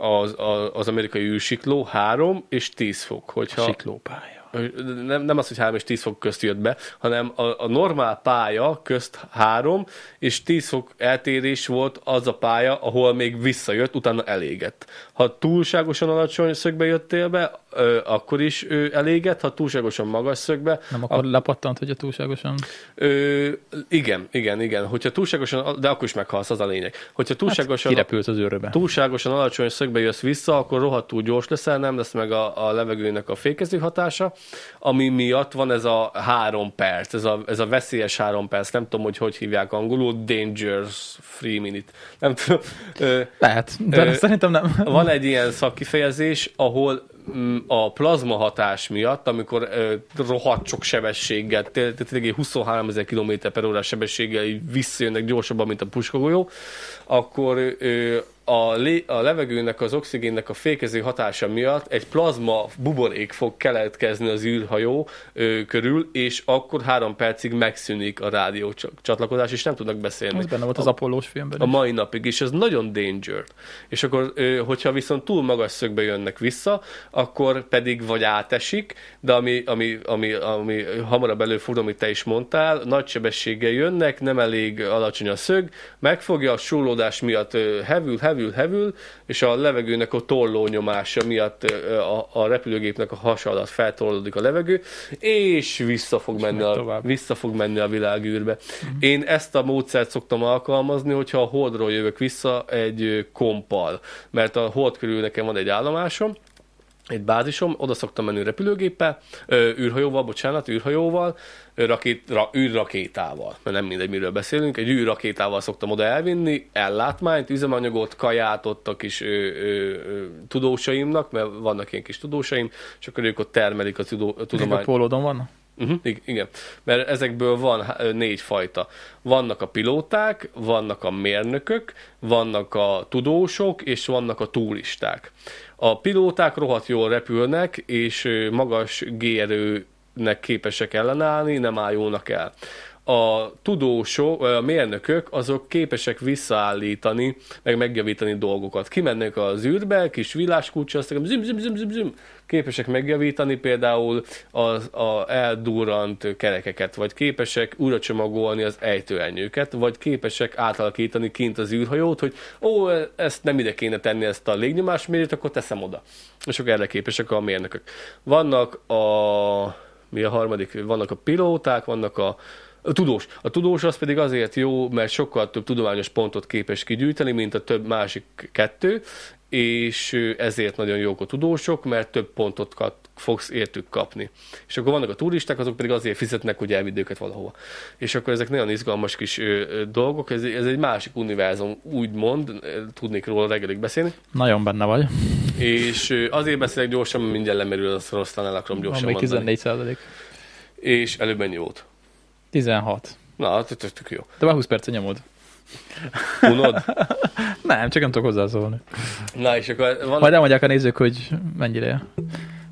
az, az, amerikai űrsikló 3 és 10 fok. Hogyha,
Siklópálya.
Nem, nem az, hogy 3 és 10 fok közt jött be, hanem a, a normál pálya közt 3 és 10 fok eltérés volt az a pálya, ahol még visszajött, utána elégett. Ha túlságosan alacsony szögbe jöttél be, ö, akkor is ö, elégett, ha túlságosan magas szögbe,
Nem akkor lepattant, hogyha túlságosan...
Ö, igen, igen, igen. Hogyha túlságosan, de akkor is meghalsz, az a lényeg. Hogyha túlságosan,
Kirepült az őröbe.
túlságosan alacsony szögbe jössz vissza, akkor rohadtul gyors leszel, nem lesz meg a, a levegőnek a fékező hatása, ami miatt van ez a három perc, ez a, ez a veszélyes három perc, nem tudom, hogy hogy hívják angolul, dangerous free minute. Nem tudom.
Lehet, de
Ö,
szerintem nem.
van egy ilyen szakkifejezés, ahol a plazma hatás miatt, amikor ö, rohadt sok sebességgel, té- té- tényleg 23 ezer km per órás sebességgel visszajönnek gyorsabban, mint a puskagolyó, akkor ö, a, lé, a levegőnek, az oxigénnek a fékező hatása miatt egy plazma buborék fog keletkezni az űrhajó ö, körül, és akkor három percig megszűnik a rádió cs- csatlakozás, és nem tudnak beszélni
Ez benne volt az Apollós filmben
a
is.
mai napig, és ez nagyon danger. És akkor, ö, hogyha viszont túl magas szögbe jönnek vissza, akkor pedig vagy átesik, de ami, ami, ami, ami hamarabb előfordul, amit te is mondtál, nagy sebességgel jönnek, nem elég alacsony a szög, megfogja, a súlódás miatt hevül, hevül, hevül, és a levegőnek a tolló nyomása miatt a, a repülőgépnek a hasa alatt feltollódik a levegő, és vissza fog menni
megy
a, vissza fog menni a világűrbe. Én ezt a módszert szoktam alkalmazni, hogyha a holdról jövök vissza egy kompal, mert a hold körül nekem van egy állomásom, egy bázisom, oda szoktam menni repülőgéppel, űrhajóval, bocsánat, űrhajóval, rakét, ra, űrrakétával, mert nem mindegy, miről beszélünk, egy űrrakétával szoktam oda elvinni, ellátmányt, üzemanyagot, kaját ott a kis ö, ö, ö, tudósaimnak, mert vannak ilyen kis tudósaim, és akkor ők ott termelik a, tudó, a
Ezek a
tudományt.
pólódon vannak?
Uh-huh, igen, mert ezekből van négy fajta. Vannak a pilóták, vannak a mérnökök, vannak a tudósok, és vannak a turisták. A pilóták rohadt jól repülnek, és magas G-erőnek képesek ellenállni, nem ájulnak el. A tudósok, a mérnökök, azok képesek visszaállítani, meg megjavítani dolgokat. Kimennek az űrbe, kis villáskulcsa, aztán zim, zim, zim, zim, zim, képesek megjavítani például az a eldurrant kerekeket, vagy képesek újra csomagolni az ejtőernyőket, vagy képesek átalakítani kint az űrhajót, hogy ó, ezt nem ide kéne tenni ezt a légnyomásmérőt, akkor teszem oda. És akkor erre képesek a mérnökök. Vannak a mi a harmadik? Vannak a pilóták, vannak a a tudós. A tudós az pedig azért jó, mert sokkal több tudományos pontot képes kigyűjteni, mint a több másik kettő, és ezért nagyon jók a tudósok, mert több pontot fogsz értük kapni. És akkor vannak a turisták, azok pedig azért fizetnek, hogy elvidd őket valahova. És akkor ezek nagyon izgalmas kis ö, ö, dolgok, ez, ez egy másik univerzum, úgymond, tudnék róla reggelig beszélni,
Nagyon benne vagy.
és ö, azért beszélek gyorsan, mert mindjárt lemerül, azt aztán el akarom
Van
gyorsan
még
mondani.
14 százalék.
És előbb mennyi volt?
16.
Na, tök, tök jó.
De már 20 percet nyomod.
Unod?
Nem, csak nem tudok hozzászólni.
Na, és akkor van...
Majd elmondják a nézők, hogy mennyire,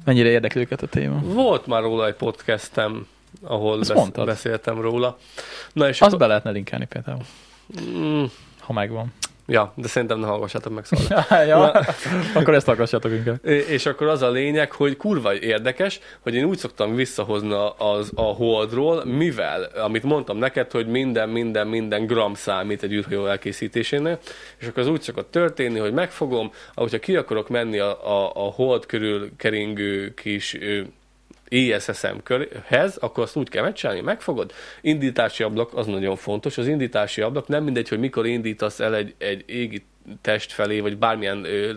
mennyire érdekli őket a téma.
Volt már róla egy podcastem, ahol
Azt
besz-
mondtad.
beszéltem róla. Na, és
Azt
akkor...
be lehetne linkelni például,
Mm,
ha megvan.
Ja, de szerintem ne hallgassátok meg szóval.
ja, akkor ezt hallgassatok inkább.
És akkor az a lényeg, hogy kurva érdekes, hogy én úgy szoktam visszahozni az, a holdról, mivel, amit mondtam neked, hogy minden, minden, minden gram számít egy űrhajó elkészítésénél, és akkor az úgy szokott történni, hogy megfogom, ahogyha ki akarok menni a, a, a hold körül keringő kis ö, ISSM körhez, akkor azt úgy kell megcsinálni, megfogod. Indítási ablak, az nagyon fontos. Az indítási ablak nem mindegy, hogy mikor indítasz el egy, egy égi test felé, vagy bármilyen ö,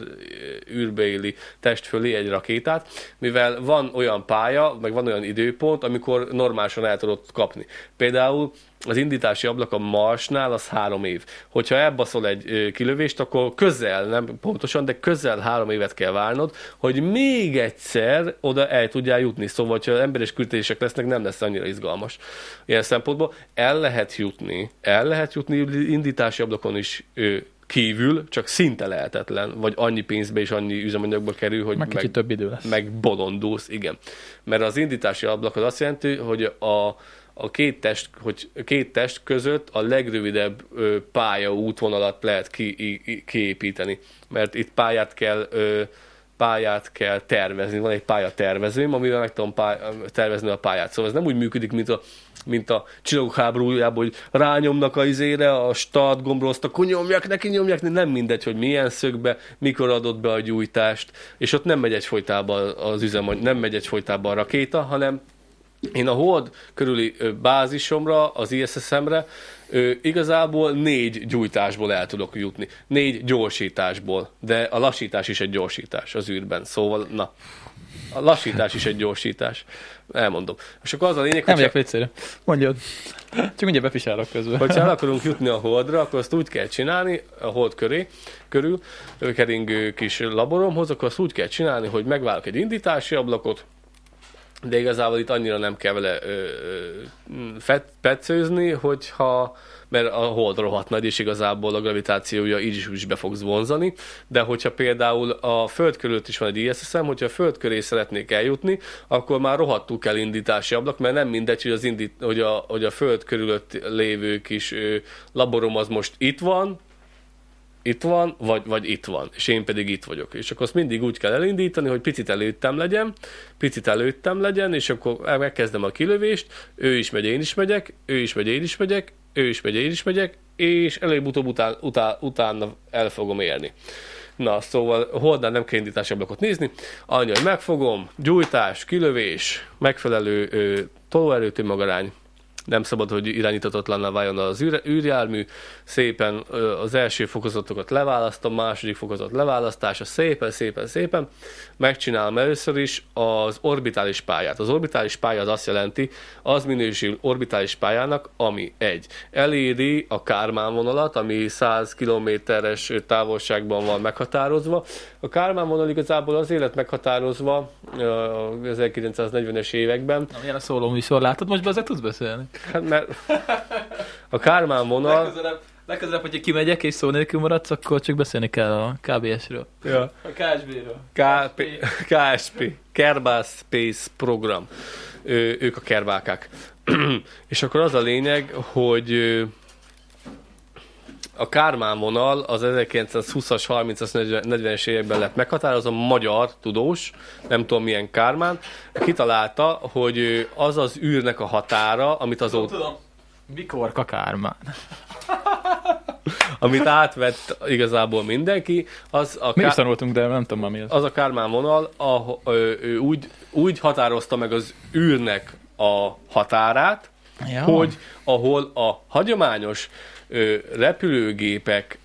űrbeéli test fölé egy rakétát, mivel van olyan pálya, meg van olyan időpont, amikor normálisan el tudod kapni. Például az indítási ablak a Marsnál az három év. Hogyha elbaszol egy kilövést, akkor közel, nem pontosan, de közel három évet kell várnod, hogy még egyszer oda el tudjál jutni. Szóval, ha emberes küldetések lesznek, nem lesz annyira izgalmas. Ilyen szempontból el lehet jutni, el lehet jutni indítási ablakon is kívül, csak szinte lehetetlen, vagy annyi pénzbe és annyi üzemanyagba kerül, hogy
Meg kicsit több idő lesz.
meg bolondulsz, igen. Mert az indítási ablak az azt jelenti, hogy a, a két test, hogy két test között a legrövidebb ö, pálya útvonalat lehet ki, i, kiépíteni. Mert itt pályát kell ö, pályát kell tervezni. Van egy pályatervezőm, amivel meg tudom pály- tervezni a pályát. Szóval ez nem úgy működik, mint a mint a csillagok háborújában, hogy rányomnak a izére, a start gombra, azt akkor nyomják neki, nyomják nem mindegy, hogy milyen szögbe, mikor adott be a gyújtást, és ott nem megy egyfolytában az üzemanyag, nem megy egyfolytában a rakéta, hanem én a hold körüli bázisomra, az ISSM-re ö, igazából négy gyújtásból el tudok jutni. Négy gyorsításból. De a lassítás is egy gyorsítás az űrben. Szóval, na, a lassítás is egy gyorsítás. Elmondom. És akkor az a lényeg,
Nem
hogy
megyek vécére. Mondjad. Csak mindjárt bepisálok közben.
hogyha el akarunk jutni a holdra, akkor azt úgy kell csinálni, a hold köré, körül, keringő kis laboromhoz, akkor azt úgy kell csinálni, hogy megválok egy indítási ablakot, de igazából itt annyira nem kell vele ö, ö, fet, petszőzni, hogyha mert a hold rohadt nagy, és igazából a gravitációja így is, is be fogsz vonzani, de hogyha például a Föld körül is van egy ISSM, hogyha a Föld köré szeretnék eljutni, akkor már rohadtul kell indítási ablak, mert nem mindegy, hogy, az indít, hogy, a, hogy a Föld körülött lévő kis ö, laborom az most itt van, itt van, vagy, vagy itt van, és én pedig itt vagyok. És akkor azt mindig úgy kell elindítani, hogy picit előttem legyen, picit előttem legyen, és akkor megkezdem a kilövést, ő is megy, én is megyek, ő is megy, én is megyek, ő is megy, én is megyek, és előbb-utóbb után, után, utána el fogom érni. Na, szóval holdán nem kell indítási ablakot nézni, annyi, hogy megfogom, gyújtás, kilövés, megfelelő ö, tolóerő tömagarány, nem szabad, hogy irányítatatlan váljon az űr, űrjármű, szépen az első fokozatokat leválasztom, második fokozat leválasztása, szépen, szépen, szépen, megcsinálom először is az orbitális pályát. Az orbitális pálya az azt jelenti, az minősül orbitális pályának, ami egy, eléri a Kármán vonalat, ami 100 kilométeres távolságban van meghatározva. A Kármán vonal igazából az élet meghatározva ö, a 1940-es években,
Na, milyen a szóló műsor, látod? Most be tudsz beszélni.
Hát mert a Kármán vonal...
Legközelebb, legközelebb, hogyha kimegyek és szó nélkül maradsz, akkor csak beszélni kell a KBS-ről.
Ja.
A KSB-ről.
KP, KSP, Kerbal Space Program. Ő, ők a kerbákák. És akkor az a lényeg, hogy a Kármán vonal az 1920-as, 30-as, 40-es években lett meghatározva, magyar tudós, nem tudom milyen Kármán, kitalálta, hogy az az űrnek a határa, amit azóta...
Tudom. Mikor kakármán?
amit átvett igazából mindenki, az a,
Mi is tanultunk, de nem tudom már mi az.
az a Kármán vonal, a, ő, ő úgy, úgy határozta meg az űrnek a határát,
Ja.
hogy ahol a hagyományos ö, repülőgépek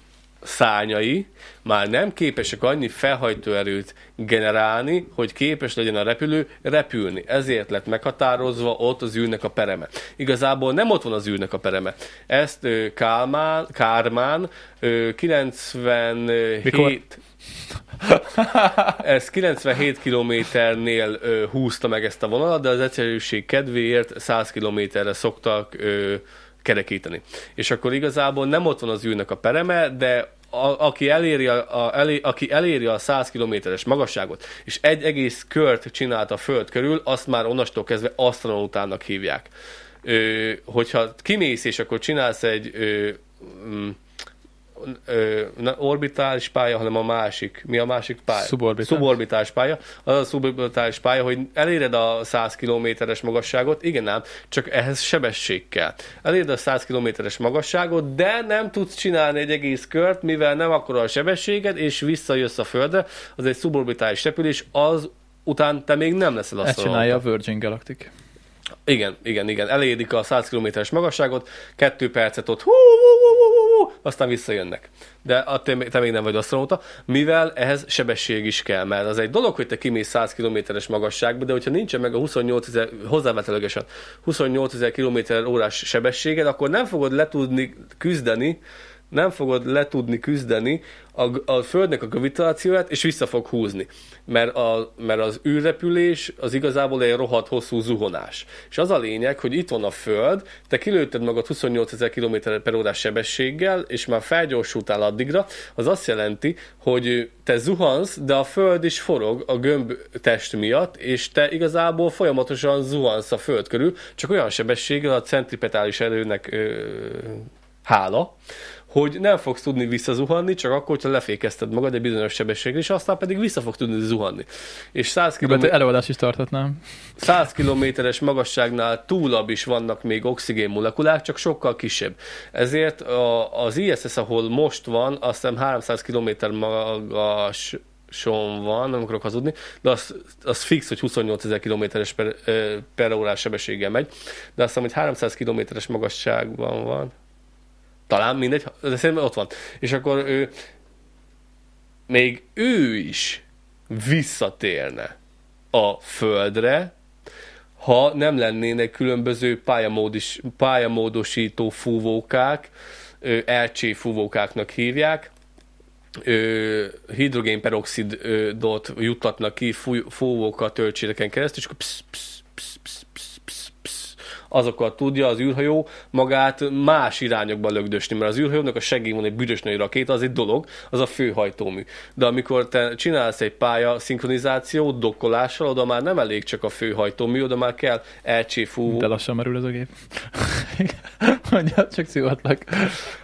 szárnyai már nem képesek annyi felhajtóerőt generálni, hogy képes legyen a repülő repülni. Ezért lett meghatározva ott az űrnek a pereme. Igazából nem ott van az űrnek a pereme. Ezt Kálmán, Kármán ö, 97...
Mikor?
Ez 97 kilométernél húzta meg ezt a vonalat, de az egyszerűség kedvéért 100 kilométerre szoktak ö, kerekíteni. És akkor igazából nem ott van az űrnek a pereme, de a, aki, eléri a, a, elé, aki eléri a 100 kilométeres magasságot, és egy egész kört csinált a Föld körül, azt már onnastól kezdve asztronautának hívják. Ö, hogyha kimész, és akkor csinálsz egy ö, mm, ö, orbitális pálya, hanem a másik. Mi a másik pálya?
Suborbitális.
Suborbitális pálya. Az a suborbitális pálya, hogy eléred a 100 kilométeres magasságot, igen ám, csak ehhez sebesség kell. Eléred a 100 kilométeres magasságot, de nem tudsz csinálni egy egész kört, mivel nem akkora a sebességed, és visszajössz a Földre, az egy suborbitális repülés, az után te még nem leszel
Ezt csinálja a Virgin Galactic.
Igen, igen, igen. Elérik a 100 km-es magasságot, kettő percet ott, hú, hú, hú, hú, aztán visszajönnek. De a, te, te még nem vagy asztronauta, mivel ehhez sebesség is kell, mert az egy dolog, hogy te kimész 100 km-es magasságba, de hogyha nincsen meg a 28 ezer, hozzávetőlegesen 28 ezer km órás sebességed, akkor nem fogod letudni küzdeni nem fogod letudni küzdeni a, a Földnek a gravitációját, és vissza fog húzni. Mert, a, mert az űrrepülés az igazából egy rohadt hosszú zuhonás. És az a lényeg, hogy itt van a Föld, te kilőtted magad 28 ezer km per órás sebességgel, és már felgyorsultál addigra, az azt jelenti, hogy te zuhansz, de a Föld is forog a gömb test miatt, és te igazából folyamatosan zuhansz a Föld körül, csak olyan sebességgel a centripetális erőnek ö, hála, hogy nem fogsz tudni visszazuhanni, csak akkor, hogyha lefékezted magad egy bizonyos sebességre, és aztán pedig vissza fog tudni zuhanni. És 100 km...
előadás is tarthatnám.
100 kilométeres magasságnál túlabb is vannak még oxigén molekulák, csak sokkal kisebb. Ezért a, az ISS, ahol most van, azt hiszem 300 km magas son van, nem akarok hazudni, de az, az fix, hogy 28 ezer kilométeres per, per órás sebességgel megy, de azt hiszem, hogy 300 kilométeres magasságban van, talán mindegy, de szerintem ott van. És akkor ő, még ő is visszatérne a földre, ha nem lennének különböző pályamódis, pályamódosító fúvókák, LC fúvókáknak hívják, hidrogénperoxidot juttatnak ki fúvókat töltségeken keresztül, és akkor psz, psz, azokat tudja az űrhajó magát más irányokba lögdösni, mert az űrhajónak a segély van egy büdös nagy rakéta, az egy dolog, az a főhajtómű. De amikor te csinálsz egy pálya szinkronizációt dokkolással, oda már nem elég csak a főhajtómű, oda már kell elcséfú.
De lassan merül ez a gép. Mondja, csak szívatlak.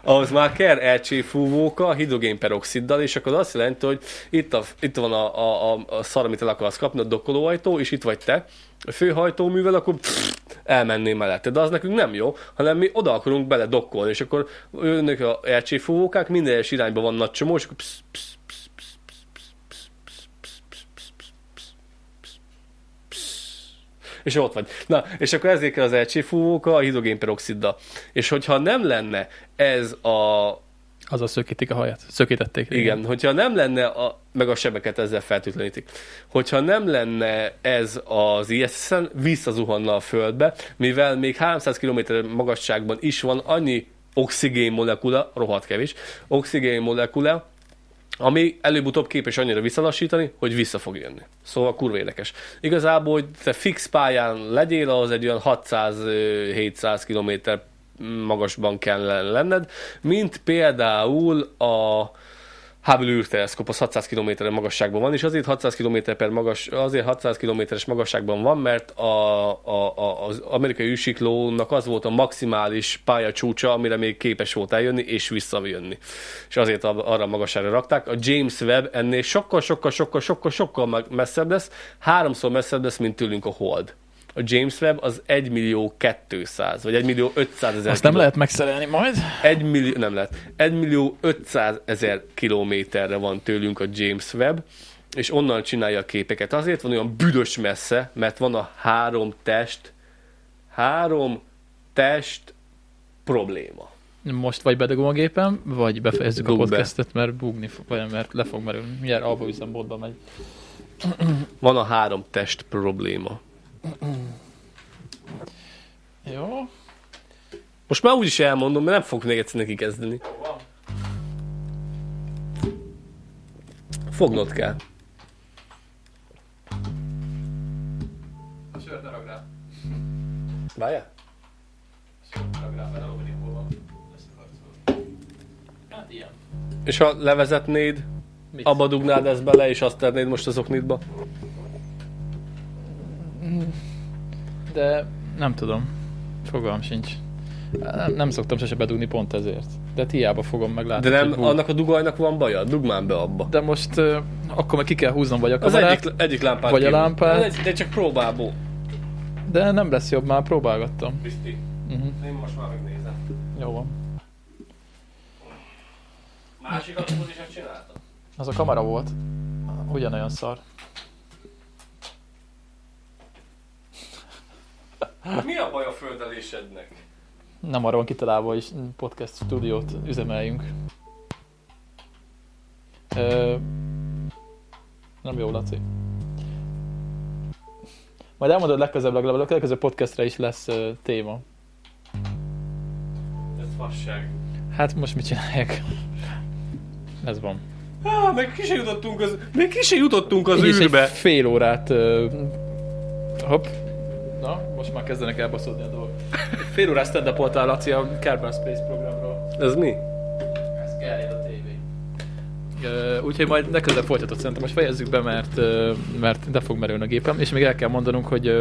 Ahhoz már kell elcséfúvóka hidrogénperoxiddal, és akkor azt jelenti, hogy itt, a, itt van a, a, a, a szar, amit el akarsz kapni, a dokkolóajtó, és itt vagy te, főhajtóművel, akkor pff, elmenné mellette. De az nekünk nem jó, hanem mi oda akarunk bele dokkolni, és akkor jönnek a RC fúvókák, minden egyes irányban van nagy csomó, és akkor psz, psz, és ott vagy. Na, és akkor ezért kell az LC fúvóka a hidrogénperoxiddal. És hogyha nem lenne ez a
az a szökítik a haját. Szökítették.
Igen, igen. hogyha nem lenne, a, meg a sebeket ezzel feltűtlenítik. Hogyha nem lenne ez az ISS-en, visszazuhanna a Földbe, mivel még 300 km magasságban is van annyi oxigén molekula, rohadt kevés, oxigén molekula, ami előbb-utóbb képes annyira visszalassítani, hogy vissza fog jönni. Szóval kurva érdekes. Igazából, hogy te fix pályán legyél, az egy olyan 600-700 km magasban kell lenned, mint például a Hubble űrteleszkóp az 600 km magasságban van, és azért 600 km per magas, azért 600 km-es magasságban van, mert a, a, a, az amerikai űrsiklónak az volt a maximális pályacsúcsa, amire még képes volt eljönni és visszajönni. És azért arra a magasságra rakták. A James Webb ennél sokkal, sokkal, sokkal, sokkal, sokkal messzebb lesz, háromszor messzebb lesz, mint tőlünk a Hold a James Webb az 1 millió 200, vagy 1 millió 500 ezer
Azt nem lehet megszerelni majd?
1 millió, nem lehet. 1 millió 500 ezer kilométerre van tőlünk a James Webb, és onnan csinálja a képeket. Azért van olyan büdös messze, mert van a három test, három test probléma.
Most vagy bedugom a gépem, vagy befejezzük Dug a podcastet, be. mert bugni fog, vagy mert le fog merülni. Mindjárt alba üzembódba megy.
Van a három test probléma.
Jó.
Most már úgy is elmondom, mert nem fogok még egyszer neki kezdeni. Fognod kell.
A sört ne rá.
Várjál? És ha levezetnéd,
Mit?
abba dugnád ezt bele, és azt tennéd most azok oknitba?
De nem tudom. Fogalm sincs. Nem, nem szoktam sose bedugni pont ezért. De hiába fogom meg látni.
De nem,
hogy
annak a dugajnak van baja? Dugd már be abba.
De most uh, akkor meg ki kell húznom vagy a
Az
kamerát,
egyik, egyik lámpát
Vagy a
kívül.
lámpát.
De, de csak próbálból.
de nem lesz jobb, már próbálgattam.
Pisti,
Uh-huh.
én most már megnézem.
Jó van.
Is ezt csináltam.
Az a kamera volt. Ugyanolyan szar.
Mi a baj a földelésednek?
Nem arra van kitalálva, hogy podcast stúdiót üzemeljünk. Ö, nem jó, Laci. Majd elmondod legközelebb, legalább a legközelebb podcastre is lesz ö, téma.
Ez fasság.
Hát most mit csinálják? Ez van.
Ah, meg ki se jutottunk az, még ki se jutottunk az
Így
űrbe.
fél órát... Ö, hopp. Na, most már kezdenek elbaszódni a dolgok. Fél órát stand up Laci a Kerbal Space programról.
Ez mi?
Ez gerjed a tévé. Ö, Úgyhogy majd legközelebb folytatott szerintem. Most fejezzük be, mert, mert de fog merülni a gépem. És még el kell mondanunk, hogy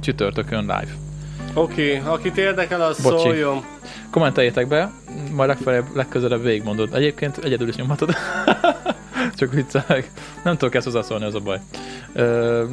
csütörtökön live.
Oké, okay, akit érdekel, az
Bocsi.
szóljon.
Kommenteljétek be, majd legfeljebb, legközelebb végigmondod. Egyébként egyedül is nyomhatod. Csak viccelek. Nem tudok ezt hozzászólni, az a baj. Ö,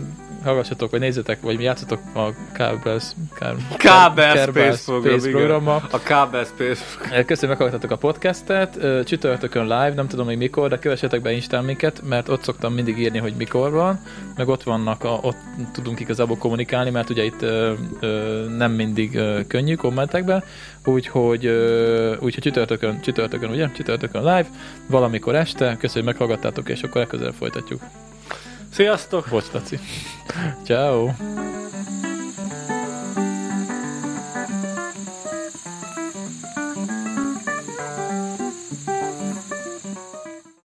hallgassatok, vagy nézzetek, vagy játszatok a Kábel
Space program,
programmal.
A Kábel Space.
Köszönöm, meghallgattatok a podcastet. Csütörtökön live, nem tudom még mikor, de kövessetek be Instán minket, mert ott szoktam mindig írni, hogy mikor van, meg ott vannak, a, ott tudunk igazából kommunikálni, mert ugye itt ö, ö, nem mindig ö, könnyű kommentekben, úgyhogy, ö, úgyhogy csütörtökön, csütörtökön, ugye? Csütörtökön live, valamikor este, köszönöm, hogy meghallgattátok, és akkor legközelebb folytatjuk.
Sziasztok!
Volt Taci. Ciao.